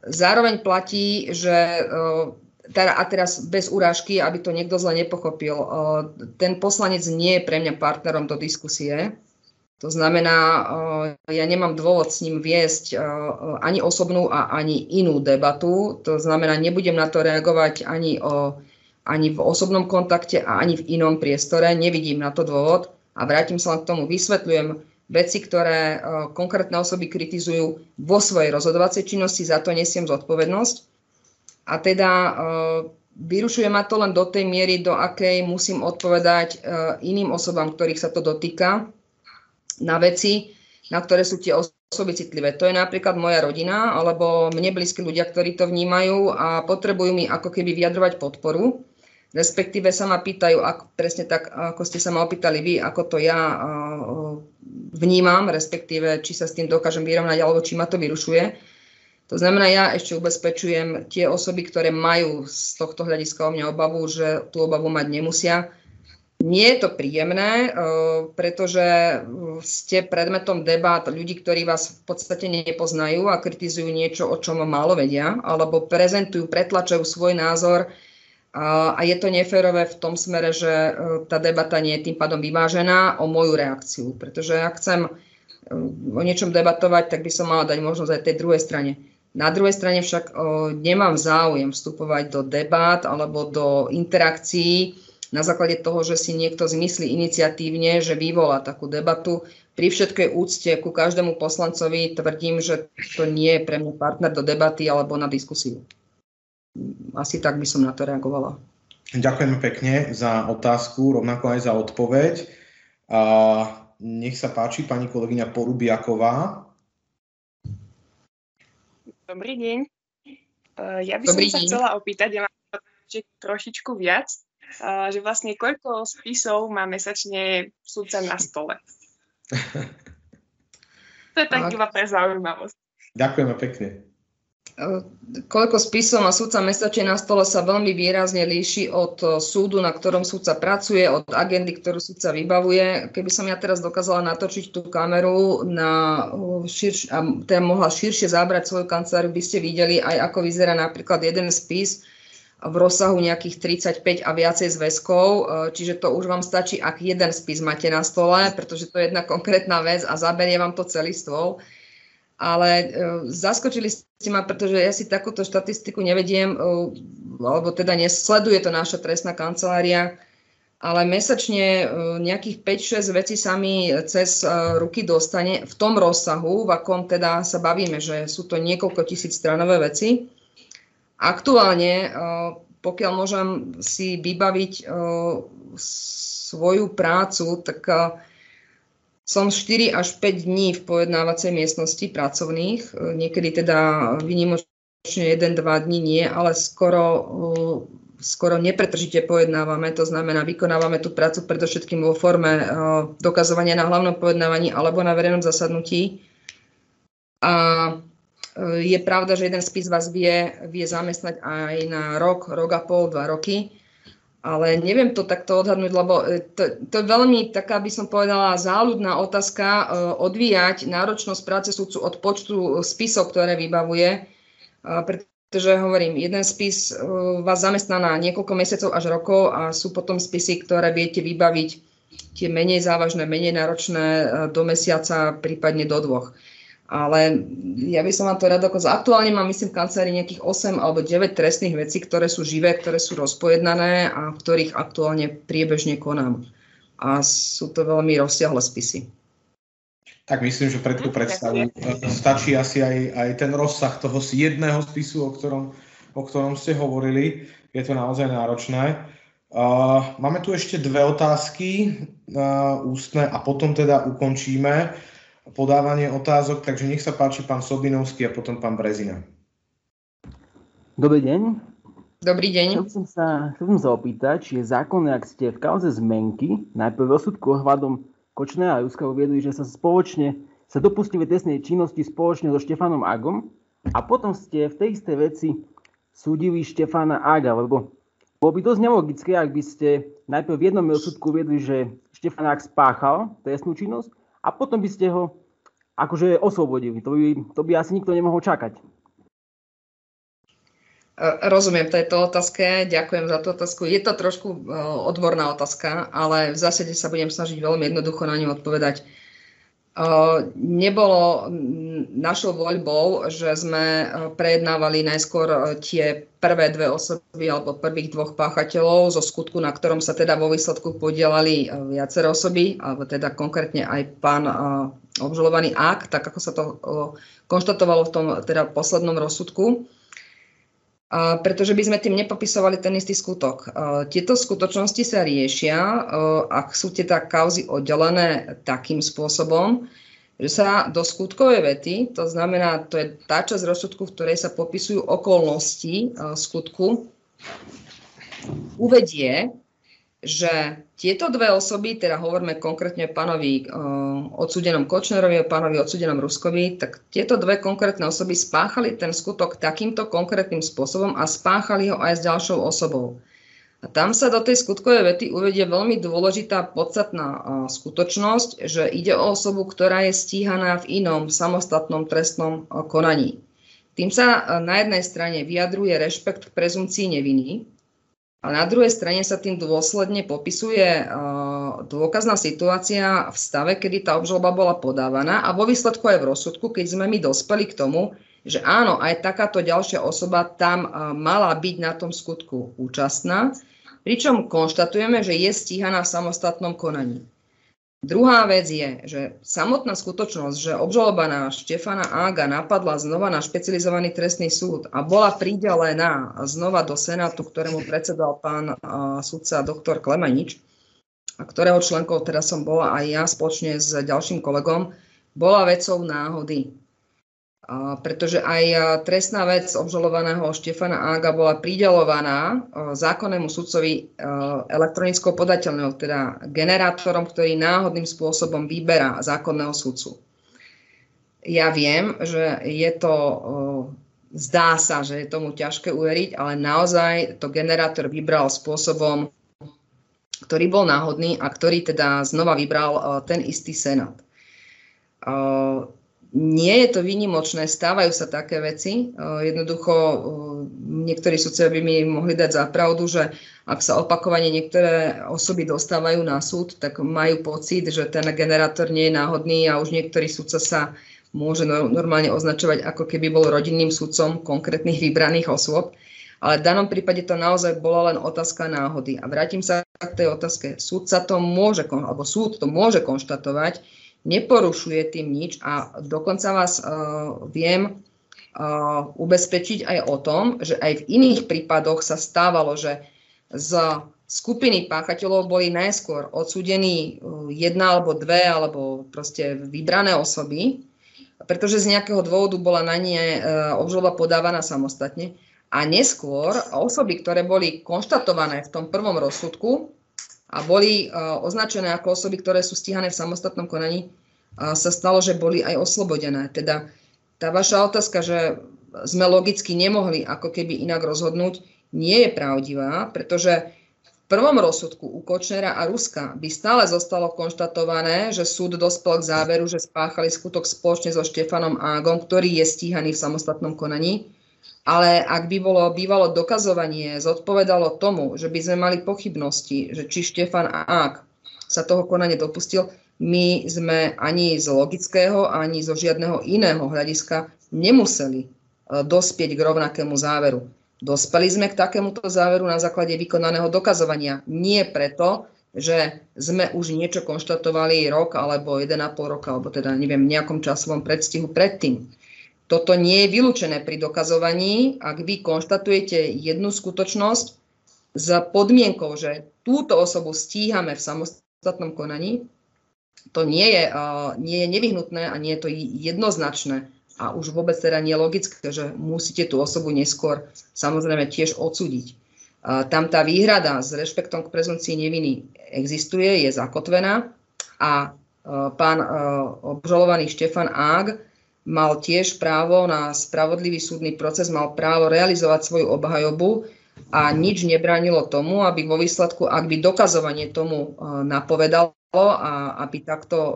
[SPEAKER 2] Zároveň platí, že a teraz bez urážky, aby to niekto zle nepochopil, ten poslanec nie je pre mňa partnerom do diskusie. To znamená, ja nemám dôvod s ním viesť ani osobnú a ani inú debatu. To znamená, nebudem na to reagovať ani, o, ani v osobnom kontakte a ani v inom priestore. Nevidím na to dôvod a vrátim sa len k tomu. Vysvetľujem veci, ktoré konkrétne osoby kritizujú vo svojej rozhodovacej činnosti, za to nesiem zodpovednosť. A teda vyrušuje ma to len do tej miery, do akej musím odpovedať iným osobám, ktorých sa to dotýka na veci, na ktoré sú tie osoby citlivé. To je napríklad moja rodina alebo mne blízki ľudia, ktorí to vnímajú a potrebujú mi ako keby vyjadrovať podporu. Respektíve sa ma pýtajú, ako, presne tak, ako ste sa ma opýtali vy, ako to ja vnímam, respektíve či sa s tým dokážem vyrovnať, alebo či ma to vyrušuje. To znamená, ja ešte ubezpečujem tie osoby, ktoré majú z tohto hľadiska o mňa obavu, že tú obavu mať nemusia, nie je to príjemné, eh, pretože ste predmetom debát ľudí, ktorí vás v podstate nepoznajú a kritizujú niečo, o čom málo vedia, alebo prezentujú, pretlačajú svoj názor a je to neférové v tom smere, že eh, tá debata nie je tým pádom vyvážená o moju reakciu. Pretože ak chcem o niečom debatovať, tak by som mala dať možnosť aj tej druhej strane. Na druhej strane však nemám záujem vstupovať do debát alebo do interakcií, na základe toho, že si niekto zmyslí iniciatívne, že vyvolá takú debatu. Pri všetkej úcte ku každému poslancovi tvrdím, že to nie je pre mňa partner do debaty alebo na diskusiu. Asi tak by som na to reagovala.
[SPEAKER 1] Ďakujeme pekne za otázku, rovnako aj za odpoveď. A nech sa páči pani kolegyňa Porubiaková.
[SPEAKER 4] Dobrý deň. Ja by Dobrý som sa deň. chcela opýtať, ja mám trošičku viac že vlastne koľko spisov má mesačne súdca na stole? To je tak iba pre zaujímavosť.
[SPEAKER 1] Ďakujeme pekne.
[SPEAKER 2] Koľko spisov má súdca mesačne na stole sa veľmi výrazne líši od súdu, na ktorom súdca pracuje, od agendy, ktorú súdca vybavuje. Keby som ja teraz dokázala natočiť tú kameru na širš, a teda mohla širšie zábrať svoju kanceláriu, by ste videli aj ako vyzerá napríklad jeden spis v rozsahu nejakých 35 a viacej zväzkov, čiže to už vám stačí, ak jeden spis máte na stole, pretože to je jedna konkrétna vec a zaberie vám to celý stôl ale uh, zaskočili ste ma, pretože ja si takúto štatistiku nevediem, uh, alebo teda nesleduje to naša trestná kancelária, ale mesačne nejakých 5-6 vecí sa mi cez ruky dostane v tom rozsahu, v akom teda sa bavíme, že sú to niekoľko tisíc stranové veci. Aktuálne, uh, pokiaľ môžem si vybaviť uh, svoju prácu, tak uh, som 4 až 5 dní v pojednávacej miestnosti pracovných, niekedy teda vynimočne 1-2 dní nie, ale skoro, skoro nepretržite pojednávame, to znamená vykonávame tú prácu predovšetkým vo forme dokazovania na hlavnom pojednávaní alebo na verejnom zasadnutí. A je pravda, že jeden spis vás vie, vie zamestnať aj na rok, rok a pol, dva roky ale neviem to takto odhadnúť, lebo e, to, to je veľmi taká, by som povedala, záľudná otázka uh, odvíjať náročnosť práce súdcu od počtu spisov, ktoré vybavuje, pretože hovorím, jeden spis vás zamestná na niekoľko mesiacov až rokov a sú potom spisy, ktoré viete vybaviť tie menej závažné, menej náročné do mesiaca, prípadne do dvoch ale ja by som vám to rada dokázala. Aktuálne mám, myslím, v kancelárii nejakých 8 alebo 9 trestných vecí, ktoré sú živé, ktoré sú rozpojednané a v ktorých aktuálne priebežne konám. A sú to veľmi rozsiahle spisy.
[SPEAKER 1] Tak myslím, že pre tú predstavu stačí asi aj, aj ten rozsah toho jedného spisu, o ktorom, o ktorom ste hovorili. Je to naozaj náročné. Uh, máme tu ešte dve otázky uh, ústne a potom teda ukončíme podávanie otázok, takže nech sa páči pán Sobinovský a potom pán Brezina.
[SPEAKER 5] Dobrý deň.
[SPEAKER 2] Dobrý deň.
[SPEAKER 5] Chcel som sa, chcel som sa opýtať, či je zákonné, ak ste v kauze zmenky, najprv v rozsudku ohľadom Kočného a Ruska uviedli, že sa spoločne sa dopustili trestnej činnosti spoločne so Štefanom Agom a potom ste v tej istej veci súdili Štefana Aga, lebo bolo by dosť nelogické, ak by ste najprv v jednom rozsudku uviedli, že Štefan Ag spáchal trestnú činnosť a potom by ste ho akože oslobodili. To by, to by asi nikto nemohol čakať. E,
[SPEAKER 2] rozumiem tejto otázke, ďakujem za tú otázku. Je to trošku e, odborná otázka, ale v zásade sa budem snažiť veľmi jednoducho na ňu odpovedať. Nebolo našou voľbou, že sme prejednávali najskôr tie prvé dve osoby alebo prvých dvoch páchateľov zo skutku, na ktorom sa teda vo výsledku podielali viaceré osoby, alebo teda konkrétne aj pán obžalovaný Ak, tak ako sa to konštatovalo v tom teda poslednom rozsudku pretože by sme tým nepopisovali ten istý skutok. Tieto skutočnosti sa riešia, ak sú tieto kauzy oddelené takým spôsobom, že sa do skutkovej vety, to znamená, to je tá časť rozsudku, v ktorej sa popisujú okolnosti skutku, uvedie, že tieto dve osoby, teda hovoríme konkrétne pánovi uh, odsudenom Kočnerovi a pánovi odsudenom Ruskovi, tak tieto dve konkrétne osoby spáchali ten skutok takýmto konkrétnym spôsobom a spáchali ho aj s ďalšou osobou. A tam sa do tej skutkovej vety uvedie veľmi dôležitá podstatná uh, skutočnosť, že ide o osobu, ktorá je stíhaná v inom samostatnom trestnom uh, konaní. Tým sa na jednej strane vyjadruje rešpekt k prezumcii neviny, a na druhej strane sa tým dôsledne popisuje uh, dôkazná situácia v stave, kedy tá obžaloba bola podávaná a vo výsledku aj v rozsudku, keď sme my dospeli k tomu, že áno, aj takáto ďalšia osoba tam uh, mala byť na tom skutku účastná, pričom konštatujeme, že je stíhaná v samostatnom konaní. Druhá vec je, že samotná skutočnosť, že obžalovaná Štefana Ága napadla znova na špecializovaný trestný súd a bola pridelená znova do Senátu, ktorému predsedal pán uh, sudca doktor Klemenič, a ktorého členkou teda som bola aj ja spoločne s ďalším kolegom, bola vecou náhody pretože aj trestná vec obžalovaného Štefana Ága bola pridelovaná zákonnému sudcovi elektronickou podateľnou, teda generátorom, ktorý náhodným spôsobom vyberá zákonného sudcu. Ja viem, že je to, zdá sa, že je tomu ťažké uveriť, ale naozaj to generátor vybral spôsobom, ktorý bol náhodný a ktorý teda znova vybral ten istý senát nie je to výnimočné, stávajú sa také veci. Jednoducho niektorí sudcovia by mi mohli dať za pravdu, že ak sa opakovane niektoré osoby dostávajú na súd, tak majú pocit, že ten generátor nie je náhodný a už niektorý sudca sa môže normálne označovať ako keby bol rodinným sudcom konkrétnych vybraných osôb. Ale v danom prípade to naozaj bola len otázka náhody. A vrátim sa k tej otázke. Súdca to môže, alebo súd to môže konštatovať, neporušuje tým nič a dokonca vás uh, viem uh, ubezpečiť aj o tom, že aj v iných prípadoch sa stávalo, že z skupiny páchateľov boli najskôr odsúdení uh, jedna alebo dve alebo proste vybrané osoby, pretože z nejakého dôvodu bola na nie uh, obžaloba podávaná samostatne. A neskôr osoby, ktoré boli konštatované v tom prvom rozsudku, a boli uh, označené ako osoby, ktoré sú stíhané v samostatnom konaní, sa stalo, že boli aj oslobodené. Teda tá vaša otázka, že sme logicky nemohli ako keby inak rozhodnúť, nie je pravdivá, pretože v prvom rozsudku u Kočnera a Ruska by stále zostalo konštatované, že súd dospel k záveru, že spáchali skutok spoločne so Štefanom Ágom, ktorý je stíhaný v samostatnom konaní ale ak by bolo bývalo dokazovanie, zodpovedalo tomu, že by sme mali pochybnosti, že či Štefan Ák sa toho konania dopustil, my sme ani z logického, ani zo žiadneho iného hľadiska nemuseli e, dospieť k rovnakému záveru. Dospeli sme k takémuto záveru na základe vykonaného dokazovania. Nie preto, že sme už niečo konštatovali rok alebo 1,5 roka, alebo teda neviem, v nejakom časovom predstihu predtým. Toto nie je vylúčené pri dokazovaní, ak vy konštatujete jednu skutočnosť s podmienkou, že túto osobu stíhame v samostatnom konaní, to nie je, uh, nie je nevyhnutné a nie je to jednoznačné a už vôbec teda nie že musíte tú osobu neskôr samozrejme tiež odsúdiť. Uh, tam tá výhrada s rešpektom k prezumcii neviny existuje, je zakotvená a uh, pán obžalovaný Štefan Ág mal tiež právo na spravodlivý súdny proces, mal právo realizovať svoju obhajobu a nič nebránilo tomu, aby vo výsledku, ak by dokazovanie tomu e, napovedalo a aby takto e,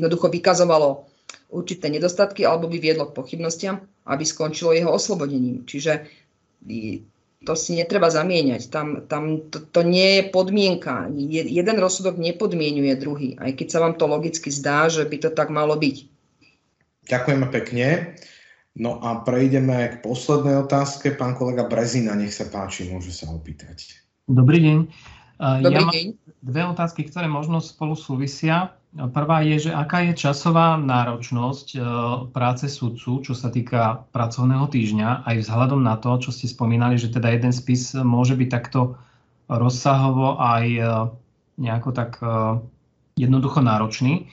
[SPEAKER 2] jednoducho vykazovalo určité nedostatky alebo by viedlo k pochybnostiam, aby skončilo jeho oslobodením. Čiže to si netreba zamieňať. Tam, tam to, to nie je podmienka. Jeden rozsudok nepodmienuje druhý, aj keď sa vám to logicky zdá, že by to tak malo byť.
[SPEAKER 1] Ďakujeme pekne. No a prejdeme k poslednej otázke. Pán kolega Brezina, nech sa páči, môže sa opýtať.
[SPEAKER 6] Dobrý deň.
[SPEAKER 2] Dobrý ja deň.
[SPEAKER 6] dve otázky, ktoré možno spolu súvisia. Prvá je, že aká je časová náročnosť e, práce sudcu, čo sa týka pracovného týždňa, aj vzhľadom na to, čo ste spomínali, že teda jeden spis môže byť takto rozsahovo aj e, nejako tak e, jednoducho náročný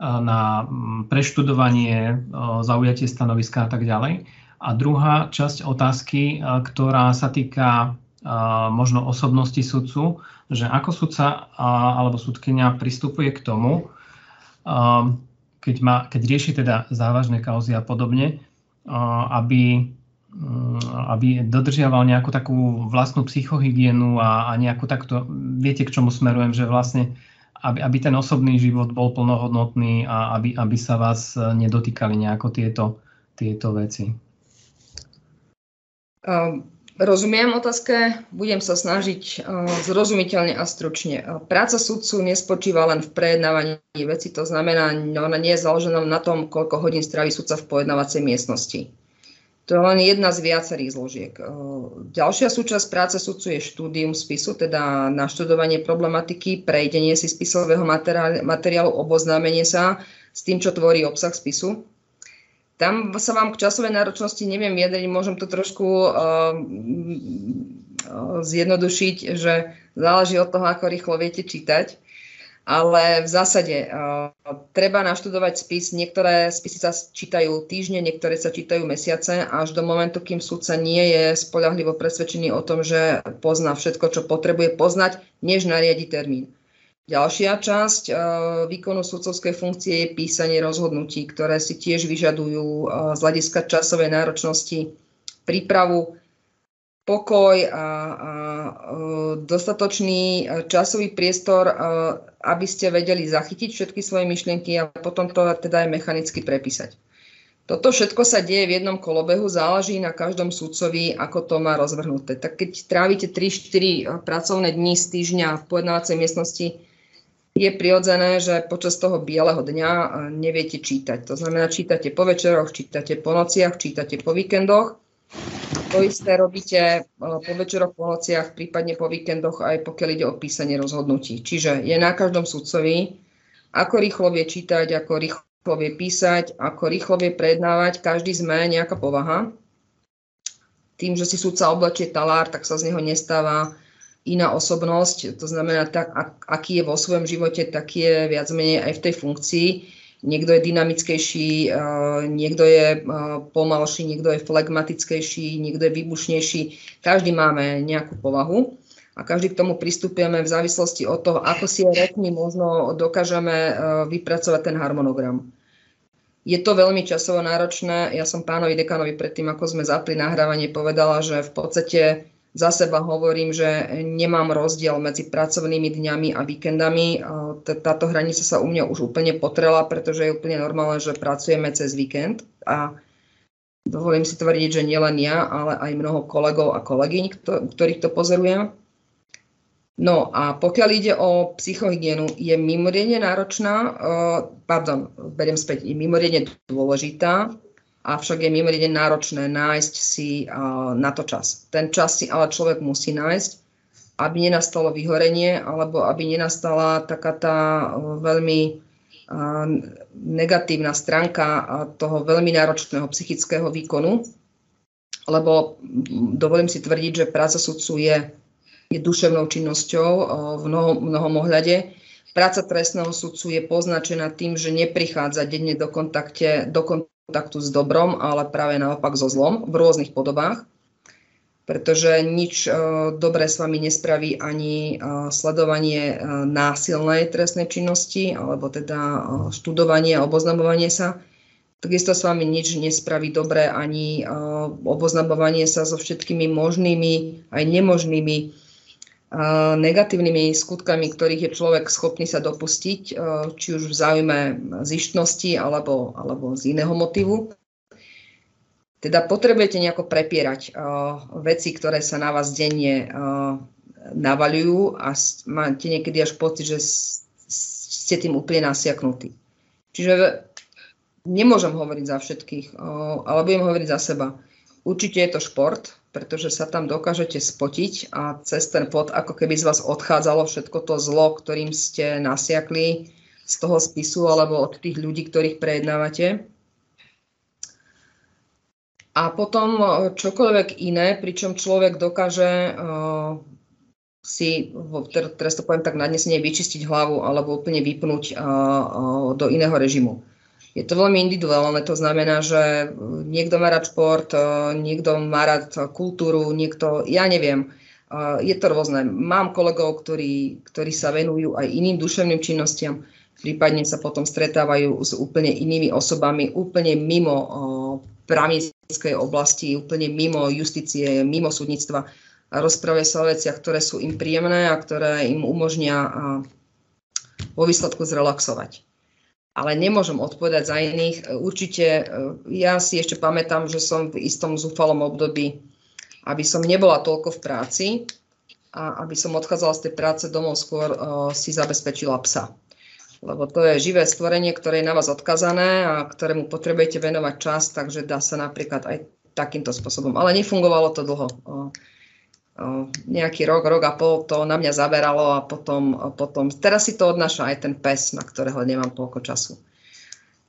[SPEAKER 6] na mm, preštudovanie, e, zaujatie stanoviska a tak ďalej. A druhá časť otázky, e, ktorá sa týka možno osobnosti sudcu, že ako sudca alebo sudkynia pristupuje k tomu, keď, má, keď rieši teda závažné kauzy a podobne, aby, mm, aby dodržiaval nejakú takú vlastnú psychohygienu a, a nejakú takto, viete k čomu smerujem, že vlastne aby, aby ten osobný život bol plnohodnotný a aby, aby sa vás e, nedotýkali nejako tieto, tieto veci.
[SPEAKER 2] Um, rozumiem otázke, budem sa snažiť uh, zrozumiteľne a stručne. Uh, práca sudcu nespočíva len v prejednávaní veci, to znamená, ona nie je založená na tom, koľko hodín strávi sudca v pojednávacej miestnosti. To je len jedna z viacerých zložiek. Ďalšia súčasť práce sudcu je štúdium spisu, teda naštudovanie problematiky, prejdenie si spisového materiálu, oboznámenie sa s tým, čo tvorí obsah spisu. Tam sa vám k časovej náročnosti neviem vyjadriť, môžem to trošku uh, zjednodušiť, že záleží od toho, ako rýchlo viete čítať ale v zásade uh, treba naštudovať spis. Niektoré spisy sa čítajú týždne, niektoré sa čítajú mesiace, až do momentu, kým súdca nie je spolahlivo presvedčený o tom, že pozná všetko, čo potrebuje poznať, než nariadi termín. Ďalšia časť uh, výkonu sudcovskej funkcie je písanie rozhodnutí, ktoré si tiež vyžadujú uh, z hľadiska časovej náročnosti prípravu, pokoj a, a dostatočný časový priestor, aby ste vedeli zachytiť všetky svoje myšlienky a potom to teda aj mechanicky prepísať. Toto všetko sa deje v jednom kolobehu, záleží na každom sudcovi, ako to má rozvrhnuté. Tak keď trávite 3-4 eh, pracovné dní z týždňa v pojednávacej miestnosti, je prirodzené, že počas toho bieleho dňa eh, neviete čítať. To znamená, čítate po večeroch, čítate po nociach, čítate po víkendoch. To isté robíte eh, po večeroch, po nociach, prípadne po víkendoch, aj pokiaľ ide o písanie rozhodnutí. Čiže je na každom sudcovi, ako rýchlo vie čítať, ako rýchlo vie písať, ako rýchlo vie prednávať, každý sme nejaká povaha. Tým, že si súdca oblečie talár, tak sa z neho nestáva iná osobnosť, to znamená, tak, aký je vo svojom živote, tak je viac menej aj v tej funkcii. Niekto je dynamickejší, niekto je pomalší, niekto je flegmatickejší, niekto je výbušnejší. Každý máme nejakú povahu a každý k tomu pristupujeme v závislosti od toho, ako si rokmi možno dokážeme vypracovať ten harmonogram. Je to veľmi časovo náročné. Ja som pánovi dekanovi predtým, ako sme zapli nahrávanie, povedala, že v podstate za seba hovorím, že nemám rozdiel medzi pracovnými dňami a víkendami. Táto hranica sa u mňa už úplne potrela, pretože je úplne normálne, že pracujeme cez víkend a dovolím si tvrdiť, že nielen ja, ale aj mnoho kolegov a kolegyň, ktorých to pozorujem. No a pokiaľ ide o psychohygienu, je mimoriadne náročná, uh, pardon, beriem späť, je mimoriadne dôležitá, avšak je mimoriadne náročné nájsť si na to čas. Ten čas si ale človek musí nájsť, aby nenastalo vyhorenie, alebo aby nenastala taká tá uh, veľmi negatívna stránka toho veľmi náročného psychického výkonu, lebo dovolím si tvrdiť, že práca sudcu je je duševnou činnosťou v mnohom, mnohom ohľade. Práca trestného sudcu je poznačená tým, že neprichádza denne do, kontakte, do kontaktu s dobrom, ale práve naopak so zlom v rôznych podobách pretože nič uh, dobré s vami nespraví ani uh, sledovanie uh, násilnej trestnej činnosti, alebo teda študovanie a oboznamovanie sa. Takisto s vami nič nespraví dobré ani oboznamovanie sa so všetkými možnými aj nemožnými negatívnymi skutkami, ktorých je človek schopný sa dopustiť, či už v záujme zištnosti alebo, alebo z iného motivu. Teda potrebujete nejako prepierať veci, ktoré sa na vás denne navaľujú a máte niekedy až pocit, že ste tým úplne nasiaknutí. Čiže nemôžem hovoriť za všetkých, ale budem hovoriť za seba. Určite je to šport, pretože sa tam dokážete spotiť a cez ten pot ako keby z vás odchádzalo všetko to zlo, ktorým ste nasiakli z toho spisu alebo od tých ľudí, ktorých prejednávate. A potom e, čokoľvek iné, pričom človek dokáže uh, si, teraz to poviem tak nadnesenie, vyčistiť hlavu alebo úplne vypnúť uh, do iného režimu. Je to veľmi individuálne, to znamená, že niekto má rád šport, e, niekto má rád kultúru, niekto, ja neviem, e, je to rôzne. Mám kolegov, ktorí, ktorí sa venujú aj iným duševným činnostiam, prípadne sa potom stretávajú s úplne inými osobami, úplne mimo e, právnickej oblasti, úplne mimo justície, mimo súdnictva rozprávajú sa o veciach, ktoré sú im príjemné a ktoré im umožnia vo výsledku zrelaxovať ale nemôžem odpovedať za iných. Určite, e, ja si ešte pamätám, že som v istom zúfalom období, aby som nebola toľko v práci a aby som odchádzala z tej práce domov, skôr uh, si zabezpečila psa. Lebo to je živé stvorenie, ktoré je na vás odkazané a ktorému potrebujete venovať čas, takže dá sa napríklad aj takýmto spôsobom. Ale nefungovalo to dlho. Uh, nejaký rok, rok a pol to na mňa zaberalo a potom, potom teraz si to odnáša aj ten pes, na ktorého nemám toľko času.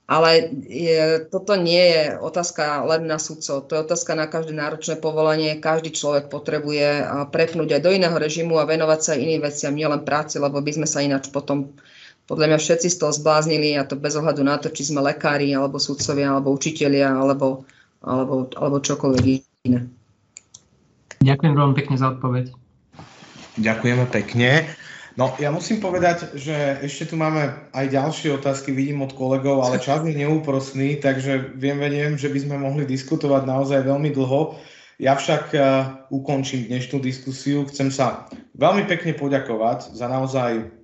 [SPEAKER 2] Ale je, toto nie je otázka len na sudcov, to je otázka na každé náročné povolanie. Každý človek potrebuje prepnúť aj do iného režimu a venovať sa iným veciam, nielen práci, lebo by sme sa ináč potom, podľa mňa všetci z toho zbláznili a to bez ohľadu na to, či sme lekári, alebo sudcovia, alebo učitelia, alebo, alebo, alebo čokoľvek iné.
[SPEAKER 6] Ďakujem veľmi pekne za odpoveď.
[SPEAKER 1] Ďakujeme pekne. No, ja musím povedať, že ešte tu máme aj ďalšie otázky, vidím od kolegov, ale čas je neúprosný, takže viem, viem, že by sme mohli diskutovať naozaj veľmi dlho. Ja však uh, ukončím dnešnú diskusiu. Chcem sa veľmi pekne poďakovať za naozaj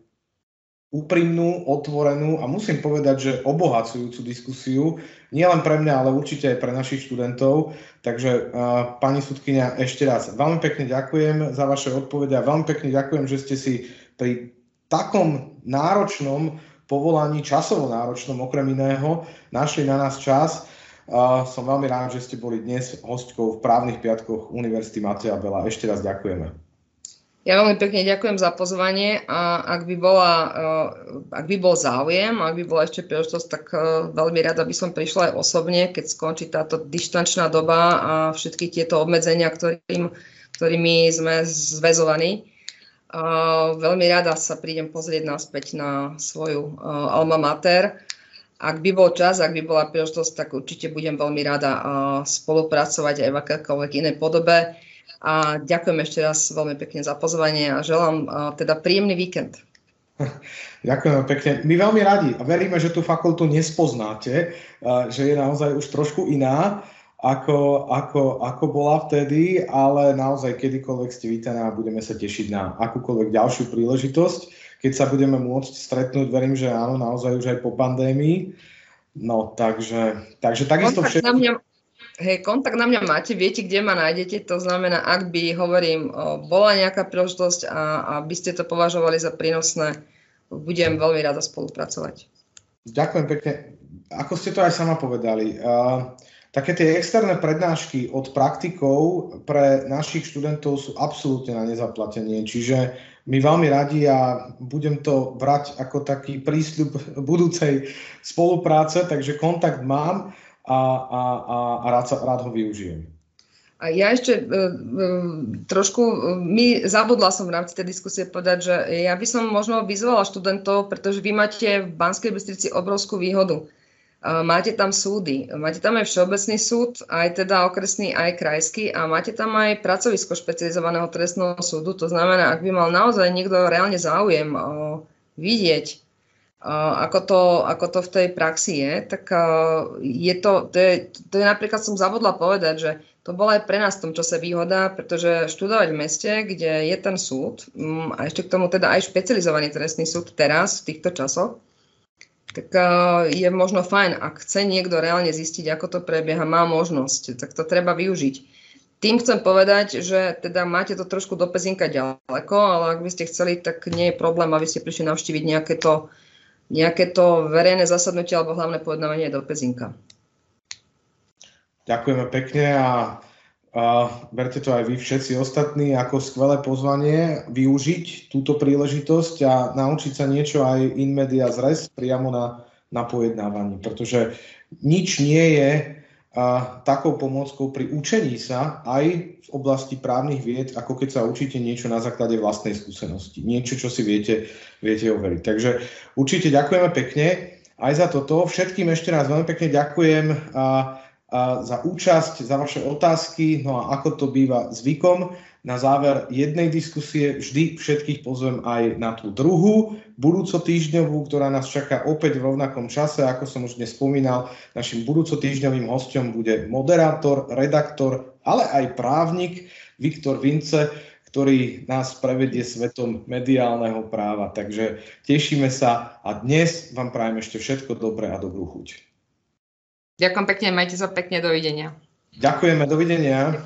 [SPEAKER 1] úprimnú, otvorenú a musím povedať, že obohacujúcu diskusiu, nielen pre mňa, ale určite aj pre našich študentov. Takže pani sudkynia, ešte raz veľmi pekne ďakujem za vaše odpovede a veľmi pekne ďakujem, že ste si pri takom náročnom povolaní, časovo náročnom okrem iného, našli na nás čas. Som veľmi rád, že ste boli dnes hostkou v právnych piatkoch Univerzity Mateja Bela. Ešte raz ďakujeme.
[SPEAKER 2] Ja veľmi pekne ďakujem za pozvanie a ak by, bola, eh, ak by bol záujem, ak by bola ešte príležitosť, tak eh, veľmi rada by som prišla aj osobne, keď skončí táto dištančná doba a všetky tieto obmedzenia, ktorým, ktorými sme zväzovaní. Veľmi rada sa prídem pozrieť naspäť na svoju eh, alma mater. Ak by bol čas, ak by bola príležitosť, tak určite budem veľmi rada spolupracovať aj v akékoľvek inej podobe. A ďakujem ešte raz veľmi pekne za pozvanie a želám teda príjemný víkend.
[SPEAKER 1] Ďakujem pekne. My veľmi radi a veríme, že tú fakultu nespoznáte, že je naozaj už trošku iná, ako, ako, ako bola vtedy, ale naozaj kedykoľvek ste vítaná a budeme sa tešiť na akúkoľvek ďalšiu príležitosť. Keď sa budeme môcť stretnúť, verím, že áno, naozaj už aj po pandémii. No, takže, takže takisto
[SPEAKER 2] všetko... Na mňa, Hej, kontakt na mňa máte, viete, kde ma nájdete, to znamená, ak by, hovorím, bola nejaká príležitosť a, a by ste to považovali za prínosné, budem veľmi rada spolupracovať.
[SPEAKER 1] Ďakujem pekne. Ako ste to aj sama povedali, uh, také tie externé prednášky od praktikov pre našich študentov sú absolútne na nezaplatenie, čiže my veľmi radi a budem to brať ako taký prísľub budúcej spolupráce, takže kontakt mám a, a, a, a rád, sa, rád ho využijem.
[SPEAKER 2] A ja ešte uh, trošku, uh, my, zabudla som v rámci tej diskusie povedať, že ja by som možno vyzvala študentov, pretože vy máte v Banskej Bystrici obrovskú výhodu. Máte tam súdy, máte tam aj Všeobecný súd, aj teda okresný, aj krajský a máte tam aj pracovisko špecializovaného trestného súdu. To znamená, ak by mal naozaj niekto reálne záujem vidieť ako to, ako to v tej praxi je, tak je to, to je, to je napríklad som zavodla povedať, že to bola aj pre nás v tom čase výhoda, pretože študovať v meste, kde je ten súd mm, a ešte k tomu teda aj špecializovaný trestný súd teraz, v týchto časoch, tak je možno fajn, ak chce niekto reálne zistiť, ako to prebieha, má možnosť, tak to treba využiť. Tým chcem povedať, že teda máte to trošku do Pezinka ďaleko, ale ak by ste chceli, tak nie je problém, aby ste prišli navštíviť nejaké to nejaké to verejné zasadnutie alebo hlavné pojednávanie do Pezinka.
[SPEAKER 1] Ďakujeme pekne a, a berte to aj vy všetci ostatní ako skvelé pozvanie využiť túto príležitosť a naučiť sa niečo aj in media zres priamo na, na pojednávaní, pretože nič nie je a, takou pomôckou pri učení sa aj v oblasti právnych vied, ako keď sa učíte niečo na základe vlastnej skúsenosti. Niečo, čo si viete, viete overiť. Takže určite ďakujeme pekne aj za toto. Všetkým ešte raz veľmi pekne ďakujem a, a za účasť, za vaše otázky. No a ako to býva zvykom, na záver jednej diskusie vždy všetkých pozvem aj na tú druhú, budúco týždňovú, ktorá nás čaká opäť v rovnakom čase. Ako som už dnes spomínal, našim budúco týždňovým hostom bude moderátor, redaktor, ale aj právnik Viktor Vince, ktorý nás prevedie svetom mediálneho práva. Takže tešíme sa a dnes vám prajem ešte všetko dobré a dobrú chuť.
[SPEAKER 2] Ďakujem pekne, majte sa pekne, dovidenia.
[SPEAKER 1] Ďakujeme, dovidenia.